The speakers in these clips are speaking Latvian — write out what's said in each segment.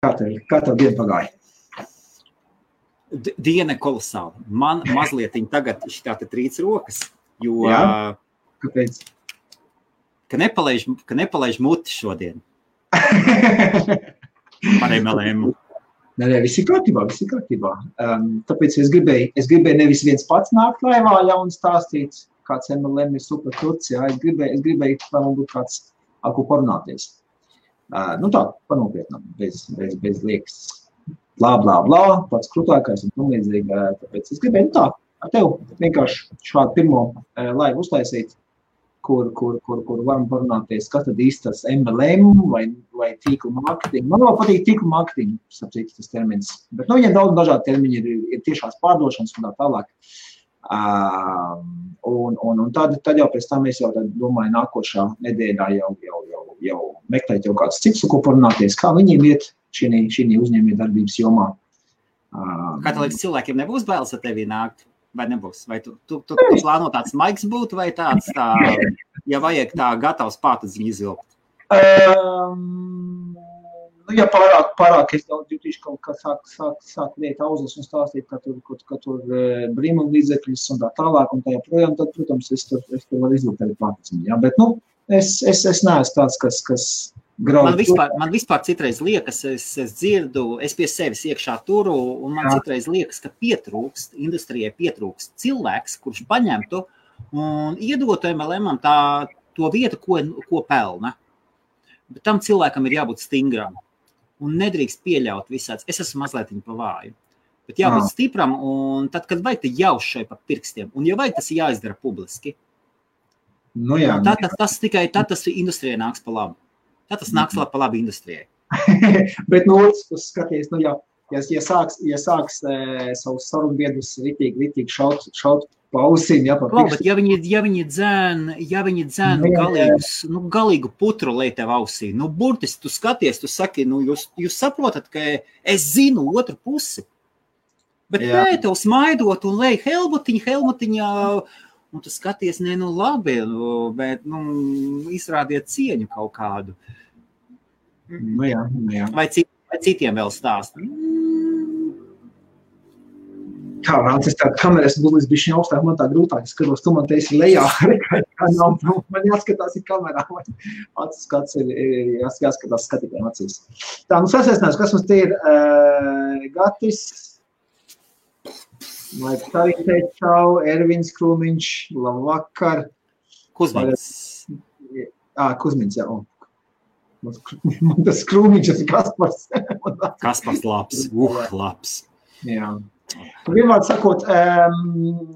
Kā tev, kā tev diena pagāja? Diena kolosāla. Man mazliet tagad šī tā trīc rokas, jo. Jā? Kāpēc? Ka nepalaiž, ka nepalaiž muti šodien. Par MLM. Nē, nē, viss ir kārtībā, viss ir kārtībā. Um, tāpēc es gribēju, es gribēju nevis viens pats nākt laivā, ja un stāstīt, kāds MLM ir super krūts. Jā, es gribēju, es gribēju, lai man būtu kāds, ar ko parunāties. Uh, nu tā, panopietnām, bez, bez, bez liekas. Blā, blā, blā, pats krūtākais un tam līdzīgi. Tāpēc es gribēju, nu tā, ar tev vienkārši šādu pirmo uh, laivu uztaisīt kur, kur, kur, kur varam parunāties, kas tad īsti tas MLM vai, vai tīkla mārketinga. Man vēl patīk tīkla mārketinga, sapcīt tas termins. Bet, nu, viņam daudz dažādi termini ir, ir tiešās pārdošanas un tā tālāk. Uh, un, un, un tad, tad jau pēc tam es jau domāju, nākošā nedēļā jau, jau, jau, jau meklēt jau kāds cits, ko parunāties, kā viņiem iet šī, šī uzņēmēja darbības jomā. Kā tev liekas, cilvēkiem nebūs bailes ar tevi nākt? vai nebūs? Vai tu, tu, tu, tu plāno tāds maigs būt, vai tāds, tā, ja vajag tā gatavs pātadziņu izvilkt? Um, nu, ja pārāk, pārāk es jau jutīšu kaut kā sāk, sāk, sāk liet auzas un stāstīt, ka tur, ka, ka tur brīnum līdzekļus un tā tālāk un tā joprojām, tad, protams, es tur, es tur varu izvilkt arī pātadziņu. Ja? Bet, nu, es, es, es neesmu tāds, kas, kas Graudu. Man vispār, man vispār citreiz liekas, es, es dzirdu, es pie sevis iekšā turu, un man Jā. citreiz liekas, ka pietrūkst, industrijai pietrūkst cilvēks, kurš paņemtu un iedotu MLM tā, to vietu, ko, ko pelna. Bet tam cilvēkam ir jābūt stingram un nedrīkst pieļaut visāds. Es esmu mazliet pa vāju. Bet jābūt Jā. stipram, un tad, kad vajag, tad jauš šai pa pirkstiem. Un, ja vajag, tas jāizdara publiski. Nu jā, tā, tas, tas tikai tad tas industrijai nāks pa labu. Tā tas nāks labi, labi industrijai. Bet no otras puses, skaties, nu, ja, ja, ja sāks, ja sāks e, savus sarunbiedrus ritīgi, ritīgi šaut, šaut pa ausīm, ja, pa Labi, ja viņi, ja viņi dzēn, ja viņi dzēn nu, galīgus, nu, galīgu putru lej tev ausī, nu, burtiski tu skaties, tu saki, nu, jūs, jūs saprotat, ka es zinu otru pusi. Bet jā. nē, tev smaidot un lej Helmutiņa, Helmutiņa, un tu skaties, nē, nu, labi, nu, bet, nu, izrādiet cieņu kaut kādu. Nu jā, nu jā. Vai, cit, vai citiem vēl stāst? Kā rācis tā kameras bulis bija šī augstāk, man tā grūtāk skatos, tu man teisi lejā, man jāskatās ir kamerā, acis skats ir, jās, jāskatās skatītājiem acīs. Tā, nu sasēsnās, kas mums te ir uh, Gatis, Lai arī teikt čau, Ervins Krūmiņš, labvakar. Kuzmins. Ā, Kuzmins, jā. Man tas krūmiņš ir Kaspars. Kaspars labs, uh, labs. Jā. Vienmēr sakot,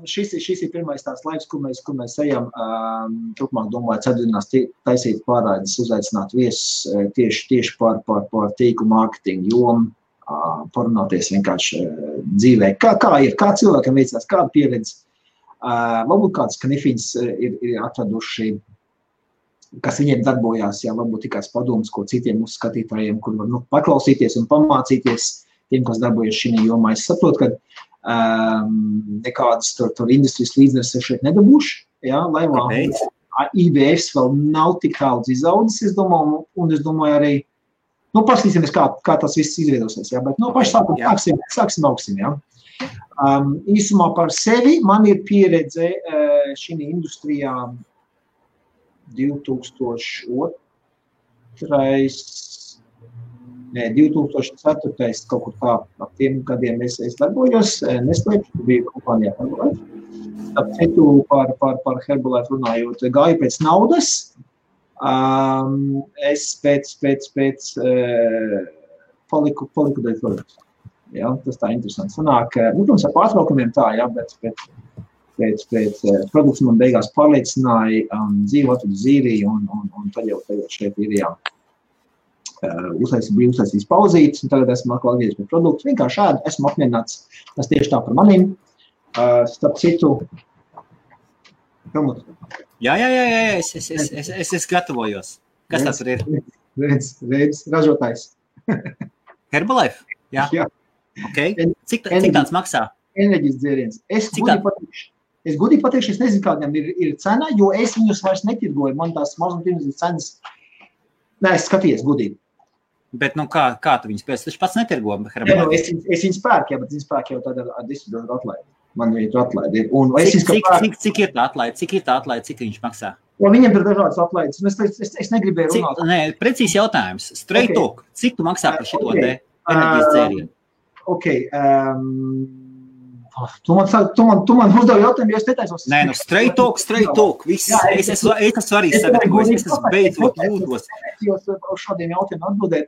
šis, šis ir pirmais tās laiks, kur mēs, kur mēs ejam. Turpmāk, domāju, ceturtdienās taisīt pārraides, uzaicināt viesus e, tieši, tieši par, par, par tīklu mārketingu jomu, parunāties vienkārši dzīvē. Kā, kā ir, kā cilvēkam veicās, kāda pieredze. Varbūt kāds knifiņas e, ir, ir atraduši kas viņiem darbojās, jā, varbūt tikai padomus, ko citiem mūsu skatītājiem, kur var nu, paklausīties un pamācīties tiem, kas darbojas šajā jomā. Es saprotu, ka um, nekādas tur, tur industrijas līdznes es šeit nedabūšu, jā, lai vēl IBS vēl nav tik daudz izaudzis, es domāju, un es domāju arī, nu, paskatīsimies, kā, kā tas viss izveidosies, jā, bet, nu, paši sākam, sāksim, sāksim augsim, jā. Um, īsumā par sevi man ir pieredze uh, šī industrijā 2002. Nē, 2004. kaut kur tā, ap tiem gadiem es, es darbojos, neslēpšu, biju kompānijā Herbalife. Ap citu par, par, par Herbalife runājot, gāju pēc naudas. Um, es pēc, pēc, pēc uh, paliku, paliku dēļ produktu. Ja, tas tā interesanti. Sanāk, nu, protams, ar pārtraukumiem tā, ja, bet, bet pēc, pēc uh, produkts man beigās pārliecināja um, dzīvot uz Zīriju, un, un, un tad jau tagad šeit ir jā. Uh, uztaisīt, bija uztaisījis pauzītes, un tagad esmu atkal atgriezies pie produktu. Vienkārši šādi esmu apmierināts. Tas tieši tā par maniem. Uh, starp citu, Helmut. Jā, jā, jā, jā, es, es, es, es, es, es gatavojos. Kas tas ir? Redz, redz, ražotājs. Herbalife? Jā. jā. Okay. Cik, cik tāds maksā? Enerģijas dzēriens. Es tā? patīšu. Es godīgi pateikšu, es nezinu, kāda ir, ir cena, jo es viņus vairs netirgoju. Man tās mazumtirdzniecības cenas, nē, es skatījos godīgi. Bet, nu, kā, kā tu viņus pēc tam pats netirgo? Ja, nu, es, es viņus pērku, ja, bet viņus pērku jau tādā ar distributoru atlaidi. Man ir atlaidi. Un es Cik, cik, cik, cik ir tā atlaide? Cik ir tā atlaide? Cik viņš maksā? Jo viņiem ir dažādas atlaides. Es, es, es negribēju Cik, runāt. nē, precīzi jautājums. Straight Ok. talk. Cik tu maksā par šito Ok. te enerģijas dzērienu? Ok. Um, tu man, tu man, tu man uzdevi jautājumu, jo es netaisos. Nē, nu, straight talk, straight talk. Viss. Jā, Es es- esmu, es esmu arī Es sagatavojis, nevaru es esmu godīgi beidzot pateikt, jūtos. Jūs uz šādiem jautājumiem atbildēt.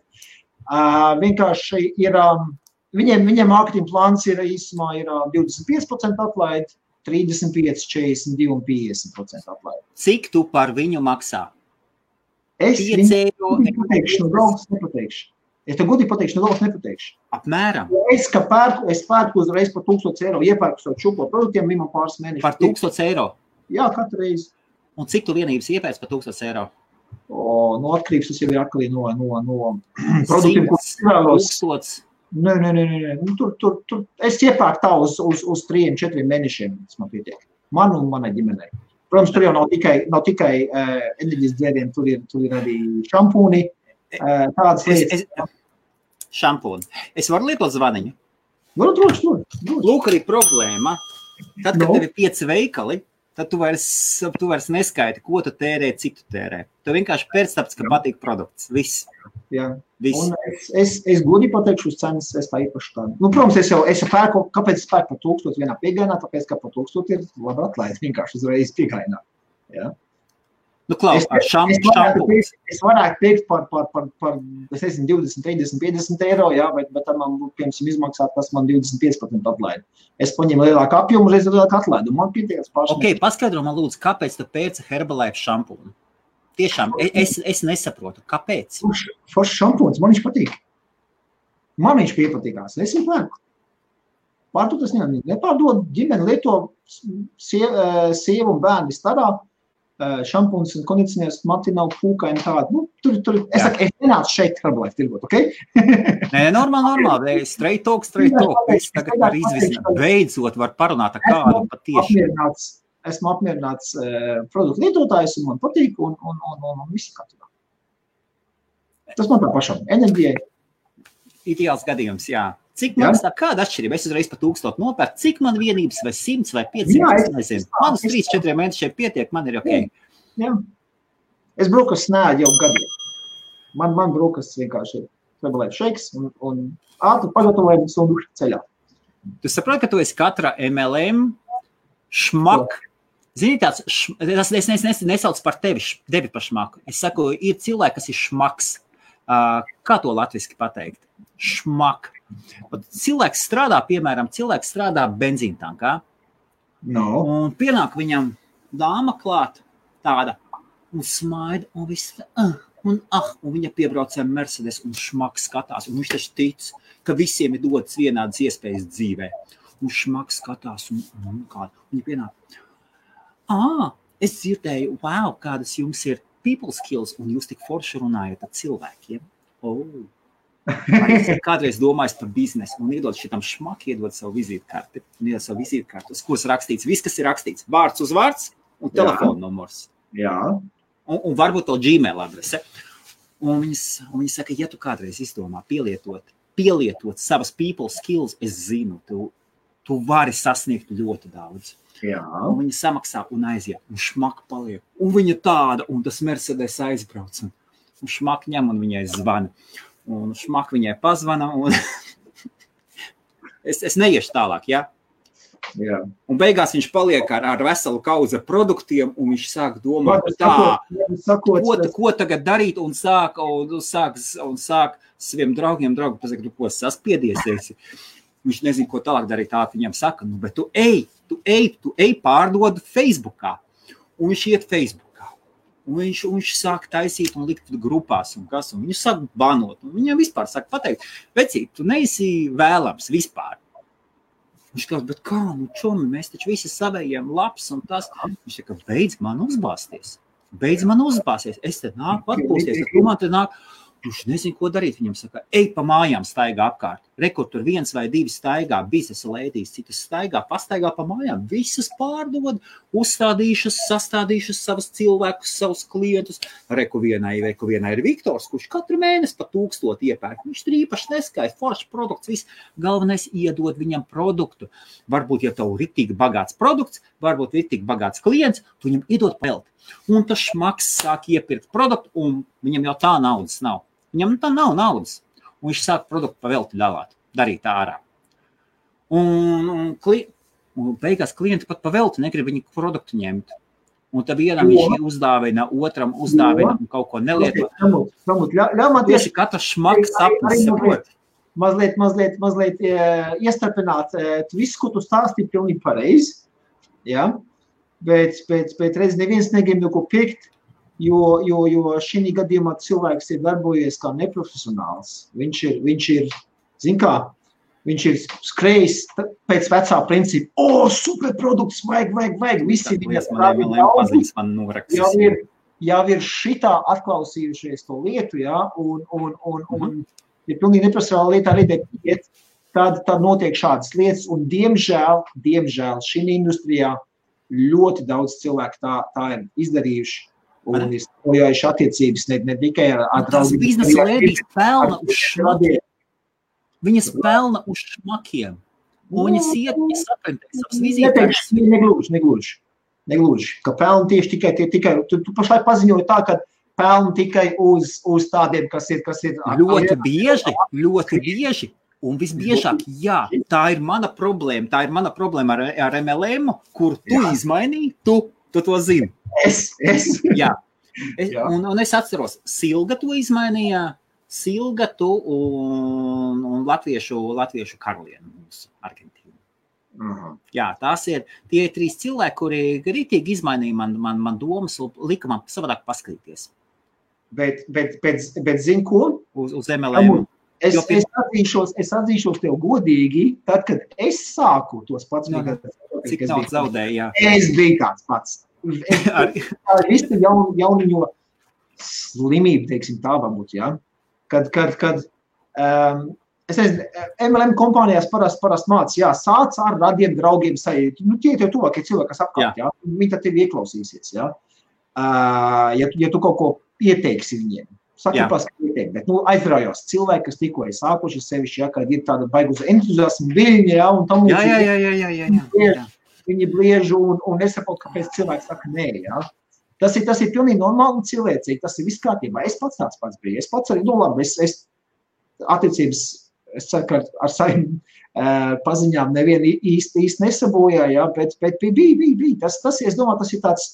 Uh, vienkārši ir, um, viņiem, viņiem mārketinga plāns ir īsumā ir, uh, 25% atlaide, 35, 42 un 50% atlaide. Cik tu par viņu maksā? Es 5 viņu eiro godīgi pateikšu, no galvas nepateikšu. Es tev godīgi pateikšu, no galvas nepateikšu. apmēram. Es, ka pērku, es pērku uzreiz par 1000 eiro, iepērku savu čupo produktiem, viņam pāris mēnešus. Par 1000 eiro. Jā, katru reizi. Un cik tu vienības iepērci par 1000 eiro? O, no atkarības tas jau ir atkarīgi no, no, no produktiem, ko es vēlos. 1000. Nē, nē, nē, nē. Nu, tur, tur, tur. Es iepērku tā uz, uz, uz trim, četriem mēnešiem. Tas man pietiek. Man un manai ģimenei. Protams, tur jau nav tikai, nav tikai uh, enerģijas dzērieni, tur ir, tur ir arī šampūni. Uh, tādas Es, lietas. es, šampūni. Es varu lietot zvaniņu. Varu droši, droši. Lūk, arī problēma. Tad, kad Nu? tev ir pieci veikali, tad tu vairs, tu vairs neskaiti, ko tu tērē, cik tu tērē. Tev vienkārši pēc tam, ka patīk produkts. Viss. Jā. Viss. Es, es, es godīgi pateikšu, uz cenas es tā īpaši tādu. Nu, protams, es jau, es pērku, kāpēc es pērku par tūkstošu vienā piegājienā, tāpēc, ka par tūkstošu ir labi atlaid vienkārši uzreiz piegājienā. Jā. Nu, Klau, Es- šam, Es varētu šampūnu. teikt, es varētu teikt par, par, par, par es nezinu, 20, 30, 50 eiro, jā, bet, bet tad man, piemēram, izmaksā tas man 25% atlaidi. Es paņēmu lielāku apjomu, reiz lielāku atlaidi, man pietiek paši. Ok, paskaidro man, lūdzu, kāpēc tu pēc Herbalife šampūnu? Tiešām, e- es, es nesaprotu, kāpēc. Foršs šampūns, man viņš patīk. Man viņš piepatīkās, es viņu pērku. Pārdot tas nevienam nepārdod, ģimene lieto eh, sievu un bērni starā. Šampūns un kondicionieris, man tie nav fūkaini tādi. Nu, tur, tur, es, Jā. saku, es nenācu šeit Herbalife tirgot, ok? Nē, normāli, normāli. Straight talk, straight talk. Viss tagad var izvisināt. Beidzot var parunāt ar kādu patiešām. apmierināts, esmu apmierināts uh, produktu lietotājs, un man patīk, un, un, un, un, un viss kārtībā. Tas man tā pašam. Enerģijai. Ideāls gadījums, jā. Cik Jā. maksā, kāda atšķirība? Es uzreiz par tūkstošu nopērku. Cik man vienības vai simts vai Jā, piecsimt? nezinu. tā, Man uz trīs, tā. četriem mēnešiem pietiek, man ir ok. Jā. Es brokastu snēdu jau gadiem. Man, man brokastu vienkārši ir Herbalife shakes un, un ātri pagatavojums un duši ceļā. Tu saproti, ka tu esi katra MLM šmak. Zini, tāds, š, tas es nes, nes, nesaucu par tevi, tevi par šmaku. Es saku, ir cilvēki, kas ir šmaks. Uh, kā to latviešu pateikt? Šmak. Ot Cilvēks strādā, piemēram, cilvēks strādā benzīntankā, No. un pienāk viņam dāma klāt, tāda, un smaida, un viss, uh, un, ah, un viņa piebrauc ar Mercedes, un šmaks skatās, un viņš taču tic, ka visiem ir dotas vienādas iespējas dzīvē. Un šmaks skatās, un, un kāda, un viņa pienāk, ah, es dzirdēju, wow, kādas jums ir people skills, un jūs tik forši runājat ar cilvēkiem. Oh. Es kādreiz domājis par biznesu un iedod šitam šmakam, iedod savu vizītkarti, iedod savu vizītkarti, uz kuras rakstīts viss, kas ir rakstīts, vārds uz vārds un telefona numurs. Jā. Un, un varbūt to Gmail adrese. Un viņas, un viņas saka, ja tu kādreiz izdomā pielietot, pielietot savas people skills, es zinu, tu, tu vari sasniegt ļoti daudz. Jā. Un viņa samaksā un aiziet, un šmaka paliek. Un viņa tāda, un tas Mercedes aizbrauc. Un, un šmaka ņem, un viņai zvana. Un šmaka viņai pazvana. Un... es, es neiešu tālāk, ja? Jā. Un beigās viņš paliek ar, ar veselu kauzu produktiem, un viņš sāk domāt, tā, sakot, ko, ta- ko tagad darīt, un sāk, un sāk, un sāk saviem draugiem, draugiem pasakot, "Nu, ko saspiedies. esi?" Viņš nezina, ko tālāk darīt. Tā viņam saka, nu, bet tu ej, tu ej, tu ej pārdod Facebookā. Un viņš iet Facebookā. Un viņš, un viņš sāk taisīt un likt grupās, un kas, un viņu sāk banot. Viņam vispār saka, pateikt, vecīt, tu neesi vēlams vispār. Viņš teica, bet kā, nu, čomi, mēs taču visi savējiem labs un tas. Viņš teica, beidz man uzbāzties. Beidz man uzbāzties. Es te nāku atpūsties, tad tu man te nāk. Viņš nezina, ko darīt. Viņam saka, ej pa mājām, staigā apkārt. Rekur tur viens vai divi staigā, biznesa lēdīs, citas staigā, pastaigā pa mājām, visas pārdod, uzstādījušas, sastādījušas savus cilvēkus, savus klientus. Reku vienai, reku vienai ir Viktors, kurš katru mēnesi pa tūkstot iepērk. Viņš tur īpaši neskaists, foršs produkts, viss galvenais iedod viņam produktu. Varbūt, ja tev ir tik bagāts produkts, varbūt ir tik bagāts klients, tu viņam iedod pelti. Un tas šmaks sāk iepirkt produktu, un viņam jau tā naudas nav. Viņam tā nav naudas un viņš sāk produktu pavelti dalāt, darīt ārā. Un, un, kli, un beigās klienti pat pavelti negrib viņu produktu ņemt. Un tad vienam viņš uzdāvina, otram uzdāvina un kaut ko nelieto. Tieši katrs šmaks sapnis saprot. Mazliet, mazliet, mazliet iestarpināt, visu, ko tu stāstīji, pilnīgi pareizi. Ja? Bet, bet, bet redz, neviens negrib neko pirkt, Jo, jo, jo šī gadījumā cilvēks ir darbojies kā neprofesionāls. Viņš ir, viņš ir zin kā, viņš ir skrējis pēc vecā principa, o, oh, superprodukts, vajag, vajag, vajag. Visi viņa strādā daudz. Jau ir, jau ir šitā atklausījušies to lietu, jā, un, un, un, un mm -hmm. ir pilnīgi neprofesionāli lietā arī iet, tad, tad notiek šādas lietas, un diemžēl, diemžēl šī industrijā ļoti daudz cilvēku tā, tā ir izdarījuši un izbojājuši attiecības ne, ne tikai ar, ar draugiem. Tas biznesa lēdijas pelna uz šmakiem. Viņas pelna uz šmakiem. Un viņas iet, viņas saprantē savas vizītes. Negluži, negluži. Negluži, ka pelna tieši tikai, tie, tikai tu, tu pašlaik paziņoji tā, ka pelna tikai uz, uz tādiem, kas ir, kas ir. Ļoti bieži, ļoti bieži. Un visbiežāk, jā, tā ir mana problēma. Tā ir mana problēma ar, ar MLM, kur tu jā. izmainīji, tu, tu to zini. Es, es. Jā. Es, Jā. Un, un es atceros, Silga to izmainīja. Silga tu un, un Latviešu, Latviešu karalieni mūsu Argentīnu. Uh -huh. Jā, tās ir tie trīs cilvēki, kuri rītīgi izmainīja man, man, man domas un lika man savādāk paskatīties. Bet, bet, bet, bet zini ko? Uz, uz MLM. Es, jo, es, atzīšos, es atzīšos tev godīgi, tad, kad es sāku tos pats no, no. Cik daudz zaudēju? Es biju tāds pats. Tā ir visa jaun, jauniņo slimība, teiksim tā varbūt, ja? Kad, kad, kad um, es nezinu, MLM kompānijās parasti parast mācās, jā, sāc ar radiem draugiem sajūt. Nu, tie ir tie tuvākie cilvēki, kas apkārt, jā. jā? Viņi tad tev ieklausīsies, jā. Uh, ja, tu, ja tu kaut ko ieteiksi viņiem. Saka, paskatīt, bet nu, aizraujos cilvēki, kas tikko ir sākuši sevišķi, ja, kad ir tāda baigus entuziasma viļņa, ja, un tam līdzīgi. Jā, jā, jā, jā, jā, jā, jā viņi bliež un, un nesaprot, kāpēc cilvēks saka nē. Ja? Tas ir, tas ir pilnīgi normāli un cilvēcīgi. Tas ir viss kārtībā. Es pats tāds pats biju. Es pats arī, nu, labi, es, es attiecības, es ceru, ka ar saviem uh, paziņām nevienu īsti, īsti nesabojāju, ja? bet, bet bija, bija, bija. Tas, tas, es domāju, tas ir tāds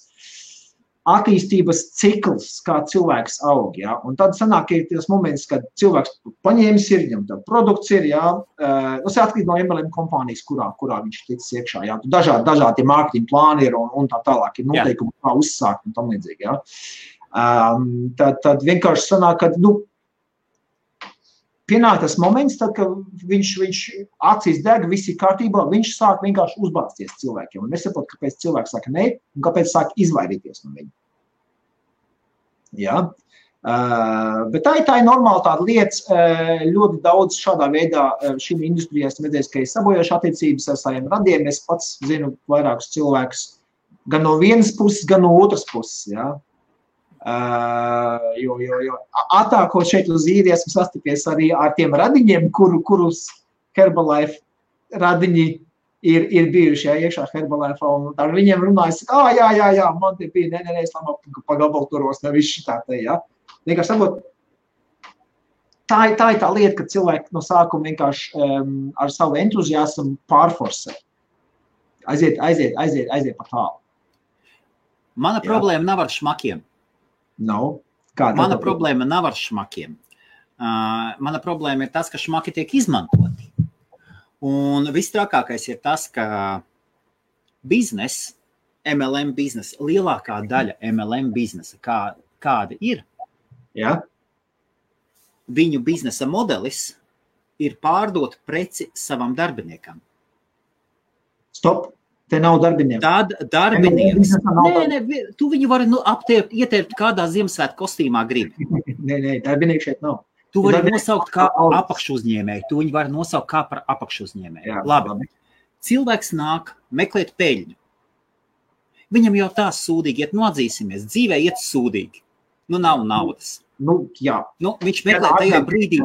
attīstības cikls, kā cilvēks aug. Ja? Un tad sanāk, ir tas moments, kad cilvēks paņēmis ir, viņam tā produkts ir, ja? uh, tas atkarīgs no MLM kompānijas, kurā, kurā viņš ticis iekšā. Ja? Dažādi, dažādi mārketinga plāni ir un, un tā tālāk ir noteikumi, kā uzsākt un tam līdzīgi. Ja? Um, tad, tad vienkārši sanāk, ka, nu, pienāk tas moments, tad, kad viņš, viņš acīs deg, viss ir kārtībā, viņš sāk vienkārši uzbāzties cilvēkiem. Un nesaprot, kāpēc cilvēks saka nē, un kāpēc sāk izvairīties no viņa. Ja? Uh, bet tā ir tā ir normāla tāda lieta. Uh, ļoti daudz šādā veidā uh, šīm industrijām esmu redzējis, ka ir sabojājuši attiecības ar saviem radiem. Es pats zinu vairākus cilvēkus gan no vienas puses, gan no otras puses. Ja? Uh, jo, jo, jo attākot šeit uz īriju, esmu sastapies arī ar tiem radiņiem, kuru, kurus Herbalife radiņi ir, ir bijuši jā, iekšā Herbalife. Ar viņiem runājas, ah, jā, jā, jā, man te bija, nē, nē, nē, es labāk pa gabalu turos, nevis šitā te, jā. Vienkārši sabot, tā, ir, tā ir tā lieta, ka cilvēki no sākuma vienkārši um, ar savu entuziasmu pārforsē. Aiziet, aiziet, aiziet, aiziet pa tālu. Mana jā. problēma nav ar šmakiem. Nav. Kāda Mana problēma nav ar šmakiem. Uh, mana problēma ir tas, ka šmaki tiek izmantoti. Un viss trakākais ir tas, ka biznesa, MLM biznesa, lielākā daļa MLM biznesa, kā, kāda ir, ja? viņu biznesa modelis ir pārdot preci savam darbiniekam. Stop! Te nav darbinieku. Tad darbinieks. Nē, nē, tu viņu vari nu, aptiept, ieteikt kādā Ziemassvētku kostīmā gribi. nē, nē, darbinieku šeit nav. Tu vari nosaukt kā apakšu uzņēmēju, tu viņu vari nosaukt kā par apakšu uzņēmēju. Jā, Labi. labi. Cilvēks nāk meklēt peļņu. Viņam jau tā sūdīgi iet, nu atzīsimies, dzīvē iet sūdīgi. Nu nav naudas. Nu, jā, Nu, viņš meklē Jā, tajā brīdī,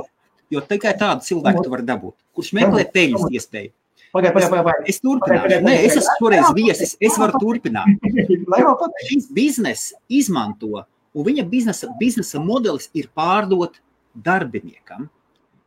jo tikai tādu cilvēku tu vari dabūt, kurš meklē peļņas iespēju. Pagaidi, pagaidi, pagaidi. Es turpināšu. Nē, es esmu šoreiz viesis, es varu turpināt. Šis bizness izmanto, un viņa biznesa, biznesa modelis ir pārdot darbiniekam.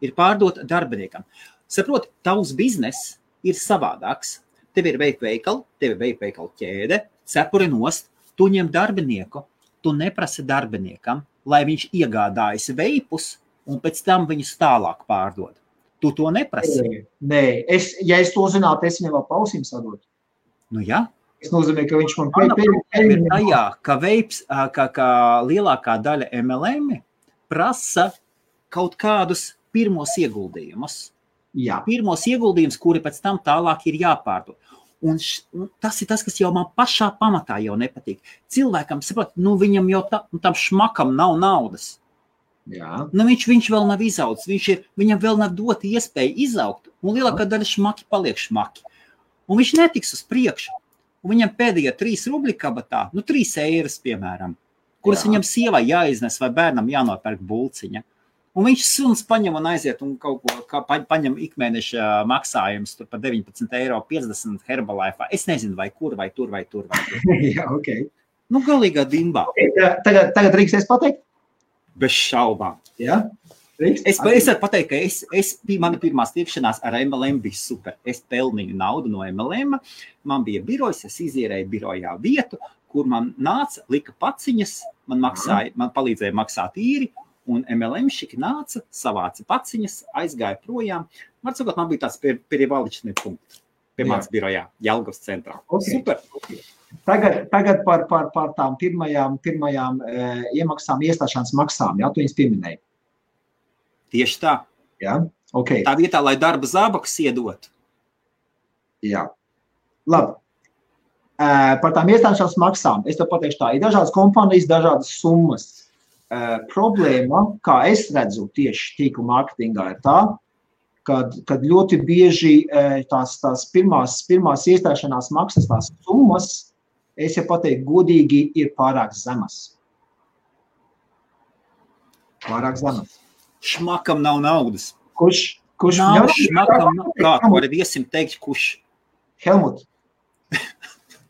Ir pārdot darbiniekam. Saproti, tavs bizness ir savādāks. Tev ir veikt veikali, tev ir veikt veikalu ķēde, cepuri nost, tu ņem darbinieku, tu neprasi darbiniekam, lai viņš iegādājas veipus un pēc tam viņus tālāk pārdod. Tu to neprasi. Nē, es, ja es to zinātu, es viņam vēl pausīm sadotu. Nu, jā, Tas nozīmē, ka viņš man ir tajā, ka veips, ā, ka, ka lielākā daļa MLM prasa kaut kādus pirmos ieguldījumus. Jā, Pirmos ieguldījumus, kuri pēc tam tālāk ir jāpārdod. Un š, un tas ir tas, kas jau man pašā pamatā jau nepatīk. Cilvēkam, saprot, nu viņam jau tā, nu, tam šmakam nav naudas. Jā. Nu, viņš, viņš vēl nav ir, viņam vēl nav dota iespēja izaugt, un lielākā daļa šmaki paliek šmaki. Un viņš netiks uz priekšu. Un viņam pēdējie trīs rubļi kabatā, nu, trīs eiras, piemēram, kuras Jā. Viņam sievai jāiznes vai bērnam jānopērk bulciņa. Un viņš suns paņem un aiziet un kaut ko kā pa- paņem ikmēneša maksājumus tur par 19 eiro 50 Herbalife. Es nezinu, vai kur, vai tur, vai tur. Vai tur. jā ok. Nu, galīgā dimbā, okay. Tagad, tagad drīkst es pateikt? Bez šaubām. Jā, drīkst. Es, es varu pateikt, ka es, es, pi- mana pirmā tikšanās ar MLM bija super. Es pelnīju naudu no MLM. Man bija birojs, es izīrēju birojā vietu, kur man nāca, lika paciņas, man, maksāja, man palīdzēja maksāt īri. Un MLM šik nāca, savāca paciņas, aizgāja projām. Man sakot, man bija tāds perivalični punkts pie manas birojā, Jelgavas centrā. Ok. Super. Tagad, tagad par, par, par tām pirmajām, pirmajām e, iemaksām, iestāšanās maksām. Jā, tu viņas pieminēji. Tieši tā. Jā, ok. Tā vietā, lai darba zābakus iedotu. Jā. Labi. E, par tām iestāšanās maksām. Es tev pateikšu tā, ir dažādas kompānijas, dažādas summas. E, problēma, kā es redzu tieši tīkla mārketingā, ir tā, kad, kad ļoti bieži e, tās, tās pirmās, pirmās iestāšanās maksas, tās summas, es jau pateiktu, godīgi ir pārāk zemas. Pārāk zemas. Šmakam nav naudas. Kurš? Kurš Nav ļauj- šmakam, nav- kā to arī viesim teikt, kurš. Helmut,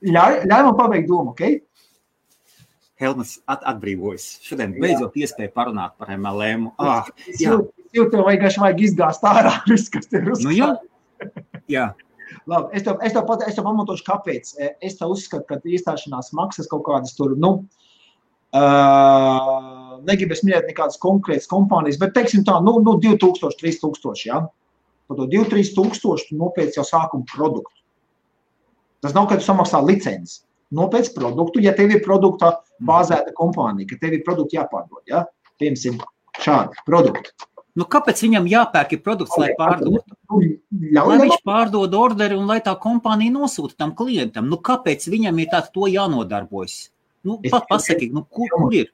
ļauj, ļauj man pabeigt domu, ok? Helmuts at, atbrīvojas. Šodien beidzot iespēja parunāt par MLM. Ah, Es jā. jūtu, tev vajag, vajag izgāzt ārā viss, kas tev ir nu, jā. jā. Labi, es tev, es tev, pat, es tev pamatošu, kāpēc. E, Es tev uzskatu, ka iestāšanās maksas kaut kādas tur, nu, uh, negribu es minēt nekādas konkrētas kompānijas, bet, teiksim tā, nu, nu 2000, 3000, jā. Par to 2, 3000 tu nopēc jau sākuma produktu. Tas nav, ka tu samaksā licenci. Nopēc produktu, ja tev ir produkta bāzēta kompānija, ka tev ir produkti jāpārdod, jā. Piemēram, šādi produkti. Nu, kāpēc viņam jāpērk produkts, lai pārdotu? Lai viņš pārdod orderi un lai tā kompānija nosūta tam klientam. Nu, kāpēc viņam ir tāds to jānodarbojas? Nu, pat pasaki, nu, kur, kur ir?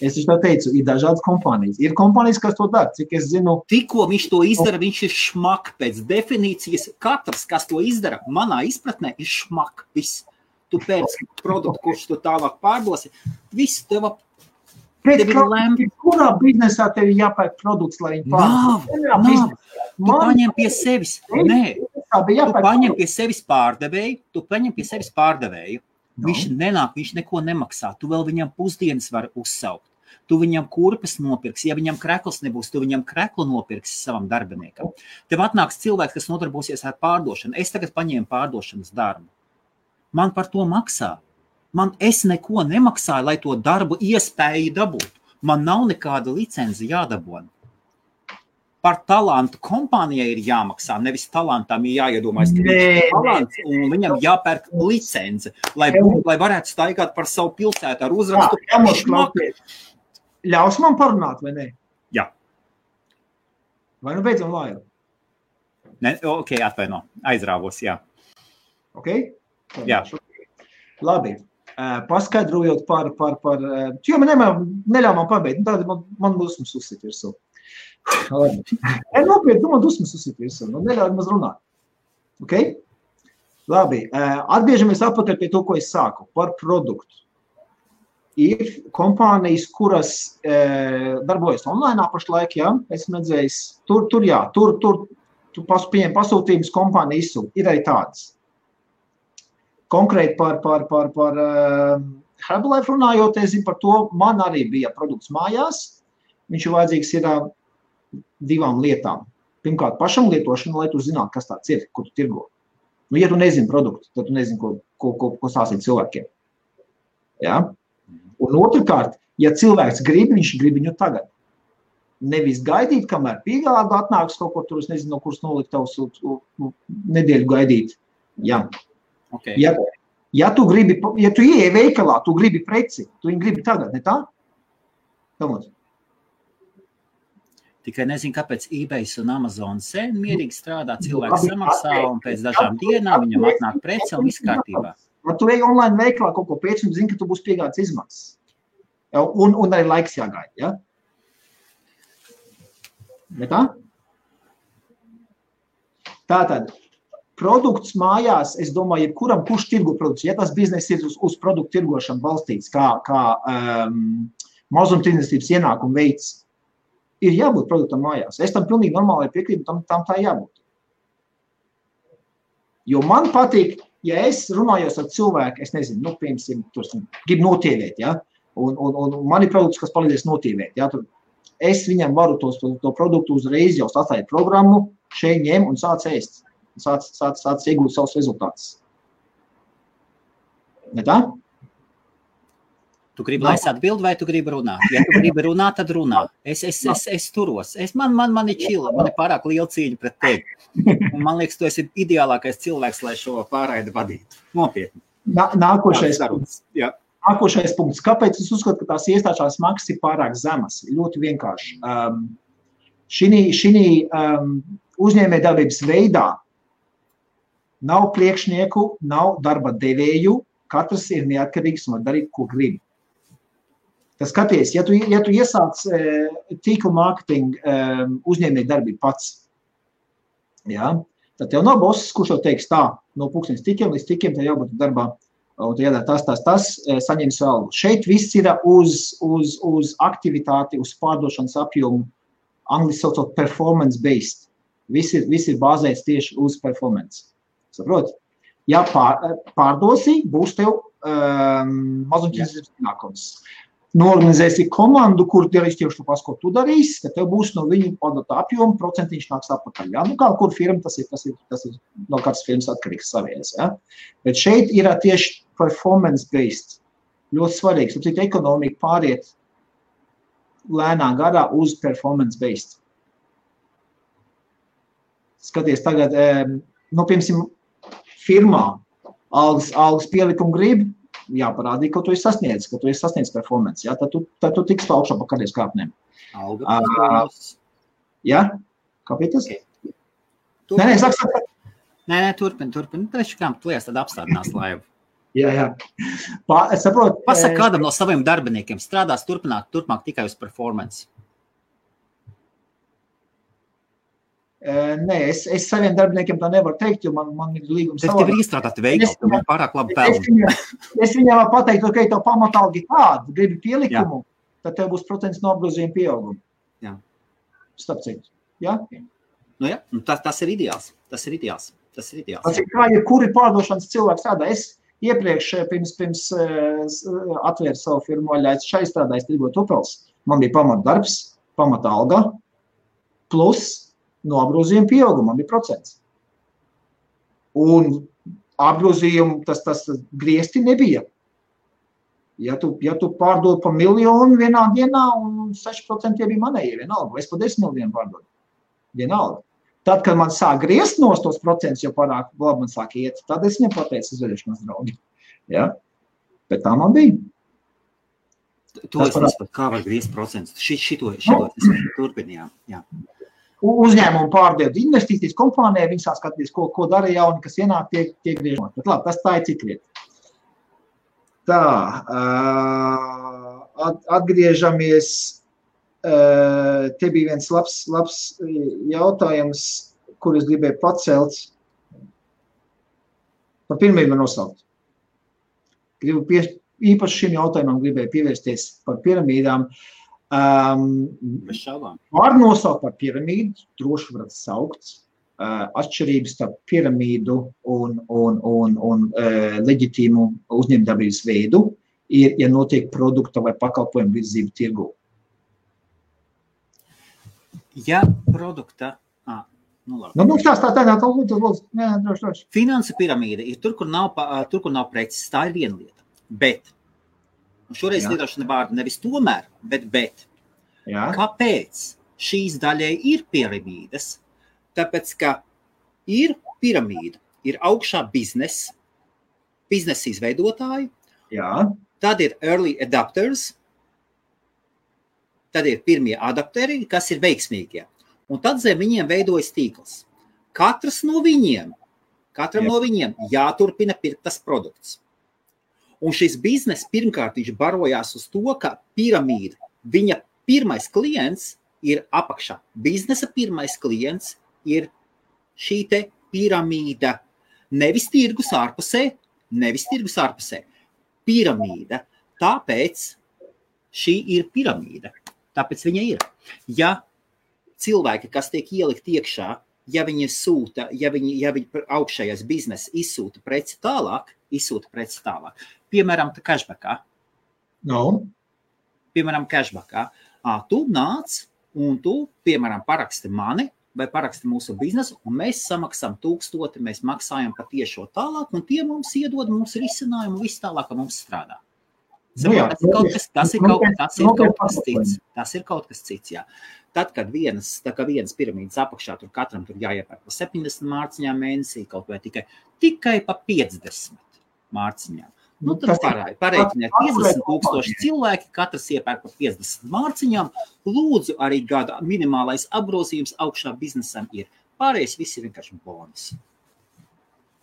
Es jau teicu, ir dažādas kompānijas. Ir kompānijas, kas to dara. Cik es zinu, Tikko viņš to izdara, viņš ir šmaks. Pēc definīcijas, katrs, kas to izdara, manā izpratnē, ir šmaks. Viss. Tu pēc produktu, kurš tu tālāk pārdosi, viss tev ap- pēc lemts. kurā biznesā tev ir jāpērk produkts, lai nav. biznesā? Tu paņem pie sevis. Nē, tu paņem pie sevis pārdevēju, tu paņem pie sevis pārdevēju. Nu. Viņš nenāk, viņš neko nemaksā. Tu vēl viņam pusdienas vari uzsaukt. Tu viņam kurpes nopirksi. Ja viņam krekls nebūs, tu viņam kreklu nopirksi savam darbiniekam. Tev atnāks cilvēks, kas nodarbosies ar pārdošanu. Es tagad paņēmu pārdošanas darbu. Man par to maksā. Man es neko nemaksāju, lai to darbu iespēju dabūtu. Man nav nekāda licence jādabūna. Par talantu kompānijai ir jāmaksā. Nevis talantam ir jāiedomājas, ka viņš ir talants un viņam jāpērk licence, lai, būtu, lai varētu staigāt par savu pilsētu ar uzrakstu. Jā, klausies. Ļaus man parunāt, vai ne? Jā. Vai nu beidzam laivu? Ne, ok, atvaino, aizrāvos. Jā. Okay? Jā. Labi. Uh, paskaidrojot par, par, par uh, jo man neļāva man pabeigt, nu, tad man, man mums uzsit virsū. Nē, nopietni, nu, man dusmas uzsit visu, nu, neļauj maz runāt. Okay? Labi, atgriežamies atpakaļ pie to, ko es sāku par produktu. Ir kompānijas, kuras e, darbojas online pašlaik, ja esmu redzējis, tur, tur, jā, tur, tur, tu pas, pieņem pasūtījumus, kompānija izsūta. Ir arī tādas. Konkrēti par, par, par, par uh, Herbalife runājot, es zinu par to, man arī bija produkts mājās. Viņš ir vajadzīgs ir uh, divām lietām. Pirmkārt, pašam lietošana, lai tu zinātu, kas tāds ir, kur tu tirgo. Nu, ja tu nezini produktu, tad tu nezini, ko, ko, ko, ko stāstīt cilvēkiem. Ja? Un otrkārt, ja cilvēks grib, viņš grib viņu tagad. Nevis gaidīt, kamēr piegāda atnāks kaut ko tur, es nezinu, no kuras nolikt tavs nedēļu gaidīt. Ja. Okay. Ja, ja tu gribi, ja tu ieej veikalā, tu gribi preci, tu viņu gribi tagad, ne tā? Tamot. Tikai nezinu, kāpēc eBay un Amazon sen mierīgi strādā. Cilvēks samaksā un pēc dažām dienām viņam atnāk prece un viss kārtībā. Ja tu ej online veikalā kaut ko pēc un zini, ka tu būsi piegādes izmaksas. Un, un arī laiks jāgaida. Ja? Ne tā? Tātad, produkts mājās, es domāju, jebkuram, kurš tirgo produktus, ja tas bizness ir uz, uz produktu tirgošanu balstīts, kā, kā um, mazumtirdzniecības ienākuma veids, ir jābūt produktam mājās. Es tam pilnīgi normāli piekrītu, tam, tam tā jābūt. Jo man patīk, ja es runāju ar cilvēku, es nezinu, nu, piemēram, tur gribu notīvēt, ja? un, un, un man ir produkts, kas palīdzēs notīvēt. Ja? Tur es viņam varu tos, to produktu uzreiz jau atstāt programmu, šeit ņem un sāc ēst. Sāc, sāc, sāc iegūt savus rezultātus. Ne tā? Tu gribi, lai es atbildu, vai tu gribi runāt? Ja tu gribi runāt, tad runā. Es, es, es, es turos. Es, man, man, man ir čila, man ir pārāk liela cīņa pret tevi. Un man liekas, tu esi ideālākais cilvēks, lai šo pārraidi vadītu. Nopietni. Nā, nākošais punkts. Nākošais punkts. Kāpēc es uzskatu, ka tās iestāšanās maksas ir pārāk zemas? Ļoti vienkārši. Um, šī um, uzņēmējdarbības veidā nav priekšnieku, nav darba devēju. Katrs ir neatkarīgs un var darīt, ko grib. Tas skaties, ja tu, ja tu iesāc uh, tīkla mārketinga um, uzņēmēju darbību pats, ja, tad tev nav boss, kurš tev teiks tā, no pūkstens tikiem līdz tikiem, tev jābūt darbā, un tu jādara tas, tas, tas, saņems algu. Šeit viss ir uz, uz, uz aktivitāti, uz pārdošanas apjomu, angliski saucot performance-based. Viss ir, viss ir bāzēts tieši uz performance. Saprot? Ja pār, pārdosi, būs tev um, mazumtirdzniecības ienākums norganizēsi komandu, kur darīs tieši to pašu, ko tu darīsi, tad tev būs no viņu padota apjoma, procentiņš nāks atpakaļ. Ja? Nu, kā kur firma tas ir, tas ir, tas ir no kādas firmas atkarīgs savies. Ja? Bet šeit ir tieši performance-based. Ļoti svarīgs. Cita ekonomika pāriet lēnā garā uz performance-based. Skaties, tagad, nu, piemēram, firmā algas, algas pielikumu grib, jāparāda, ka tu esi sasniedzis, ka tu esi sasniedzis performance. Ja? Tad, tu, tad tu tiksi pa augšā pa karjeras kāpnēm. Uh, ja? Kāpēc tas? Okay. Nē, nē, saka, saka. Nē, nē, turpini, turpini. Taču kā tu lies, tad apstādinās laivu. jā, jā. Pa, es saprotu. Pasaka kādam no saviem darbiniekiem strādās turpināt, turpmāk tikai uz performance. Nē, es, es saviem darbiniekiem tā nevaru teikt, jo man, man ir līgums. Tas tev ir izstrādāti veikali, tev ir pārāk labi pelni. Es es viņam varu pateikt, ok, tev pamatalgi tāda, gribi pielikumu, Jā. tad tev būs procents no apgrozījuma pieauguma. Jā. Starp citu. Jā? Nu, jā, nu, tas, tas ir ideāls. Tas ir ideāls. Tas ir ideāls. Tas ir kā, ja kuri pārdošanas cilvēks strādā. Es iepriekš, pirms, pirms atvēru savu firmu, ļais šai strādājis tirgot upels. Man bija pamat darbs, pamata alga, plus no apgrozījuma pieauguma bija procents. Un apgrozījumu tas, tas griezti nebija. Ja tu, ja tu pārdod par miljonu vienā dienā, un 6% bija manējie vienalga, vai es par 10 miljoniem pārdodu. Vienalga. Tad, kad man sāk griezt no tos procentus, jau pārāk labi man sāk iet, tad es viņam pateicu uzveļošanās draugi. Ja? Bet tā man bija. To es nesaprotu, kā var griezt procentus. Šito, šito es turpinājām. Jā uzņēmumu pārdod investīcijas kompānijai, viņi sāk skatīties, ko, ko dara jauni, kas ienāk, tiek, tiek griežot. Bet labi, tas tā ir cik lieta. Tā, atgriežamies te bija viens labs, labs jautājums, kur es gribēju pacelt. Par pirmību nosaukt. Gribu pie, īpaši šim jautājumam gribēju pievērsties par piramīdām. Um, var nosaukt par piramīdu, droši varat saukt. Uh, atšķirības starp piramīdu un, un, un, un uh, leģitīmu uzņēmējdarbības veidu ir, ja notiek produkta vai pakalpojumu virzība tirgū. Ja produkta Nu, nu, nu, tā tā tā tā lūdzu, lūdzu. Jā, droši, droši. Finansu piramīda ir tur, kur nav, tur, kur nav preces. Tā ir viena lieta. Bet, šoreiz lietošana vārdu nevis tomēr, bet bet. Jā. Kāpēc šīs daļai ir piramīdas? Tāpēc, ka ir piramīda, ir augšā biznesa, biznesa izveidotāji, Jā. tad ir early adapters, tad ir pirmie adapteri, kas ir veiksmīgie un tad zem viņiem veidojas tīkls. Katrs no viņiem, katram Jā. no viņiem jāturpina pirkt tas produkts. Un šis bizness pirmkārt barojās uz to, ka piramīda, viņa pirmais klients ir apakšā. Biznesa pirmais klients ir šī piramīda. Nevis tirgus ārpusē, nevis tirgus ārpusē. Piramīda. Tāpēc šī ir piramīda. Tāpēc viņa ir. Ja cilvēki, kas tiek ielikt iekšā, ja viņi sūta, ja viņi, ja viņi augšējais biznesa izsūta preci tālāk, izsūta preci tālāk. Piemēram, cashbackā. No. Piemēram, cashbackā. Tu nāc un tu, piemēram, paraksti mani vai paraksti mūsu biznesu, un mēs samaksām tūkstoti, mēs maksājam par tiešo tālāk, un tie mums iedod mūsu risinājumu, viss tālāk, kā mums strādā. Nu, jā, tas ir kaut kas, tas ir kaut, tas ir kaut kas cits. Tas ir kaut kas cits. Jā. Tad, kad vienas, tā kā vienas piramīdas apakšā tur katram tur jāiepērk pa 70 mārciņām mēnesī, kaut vai tikai, tikai pa 50 mārciņām. Nu, tad parādi, pareiķiniet 50 tūkstoši cilvēki, katrs iepērk pa 50 mārciņām. Lūdzu, arī gada minimālais apgrozījums augšā biznesam ir. Pārējais viss ir vienkārši bonus.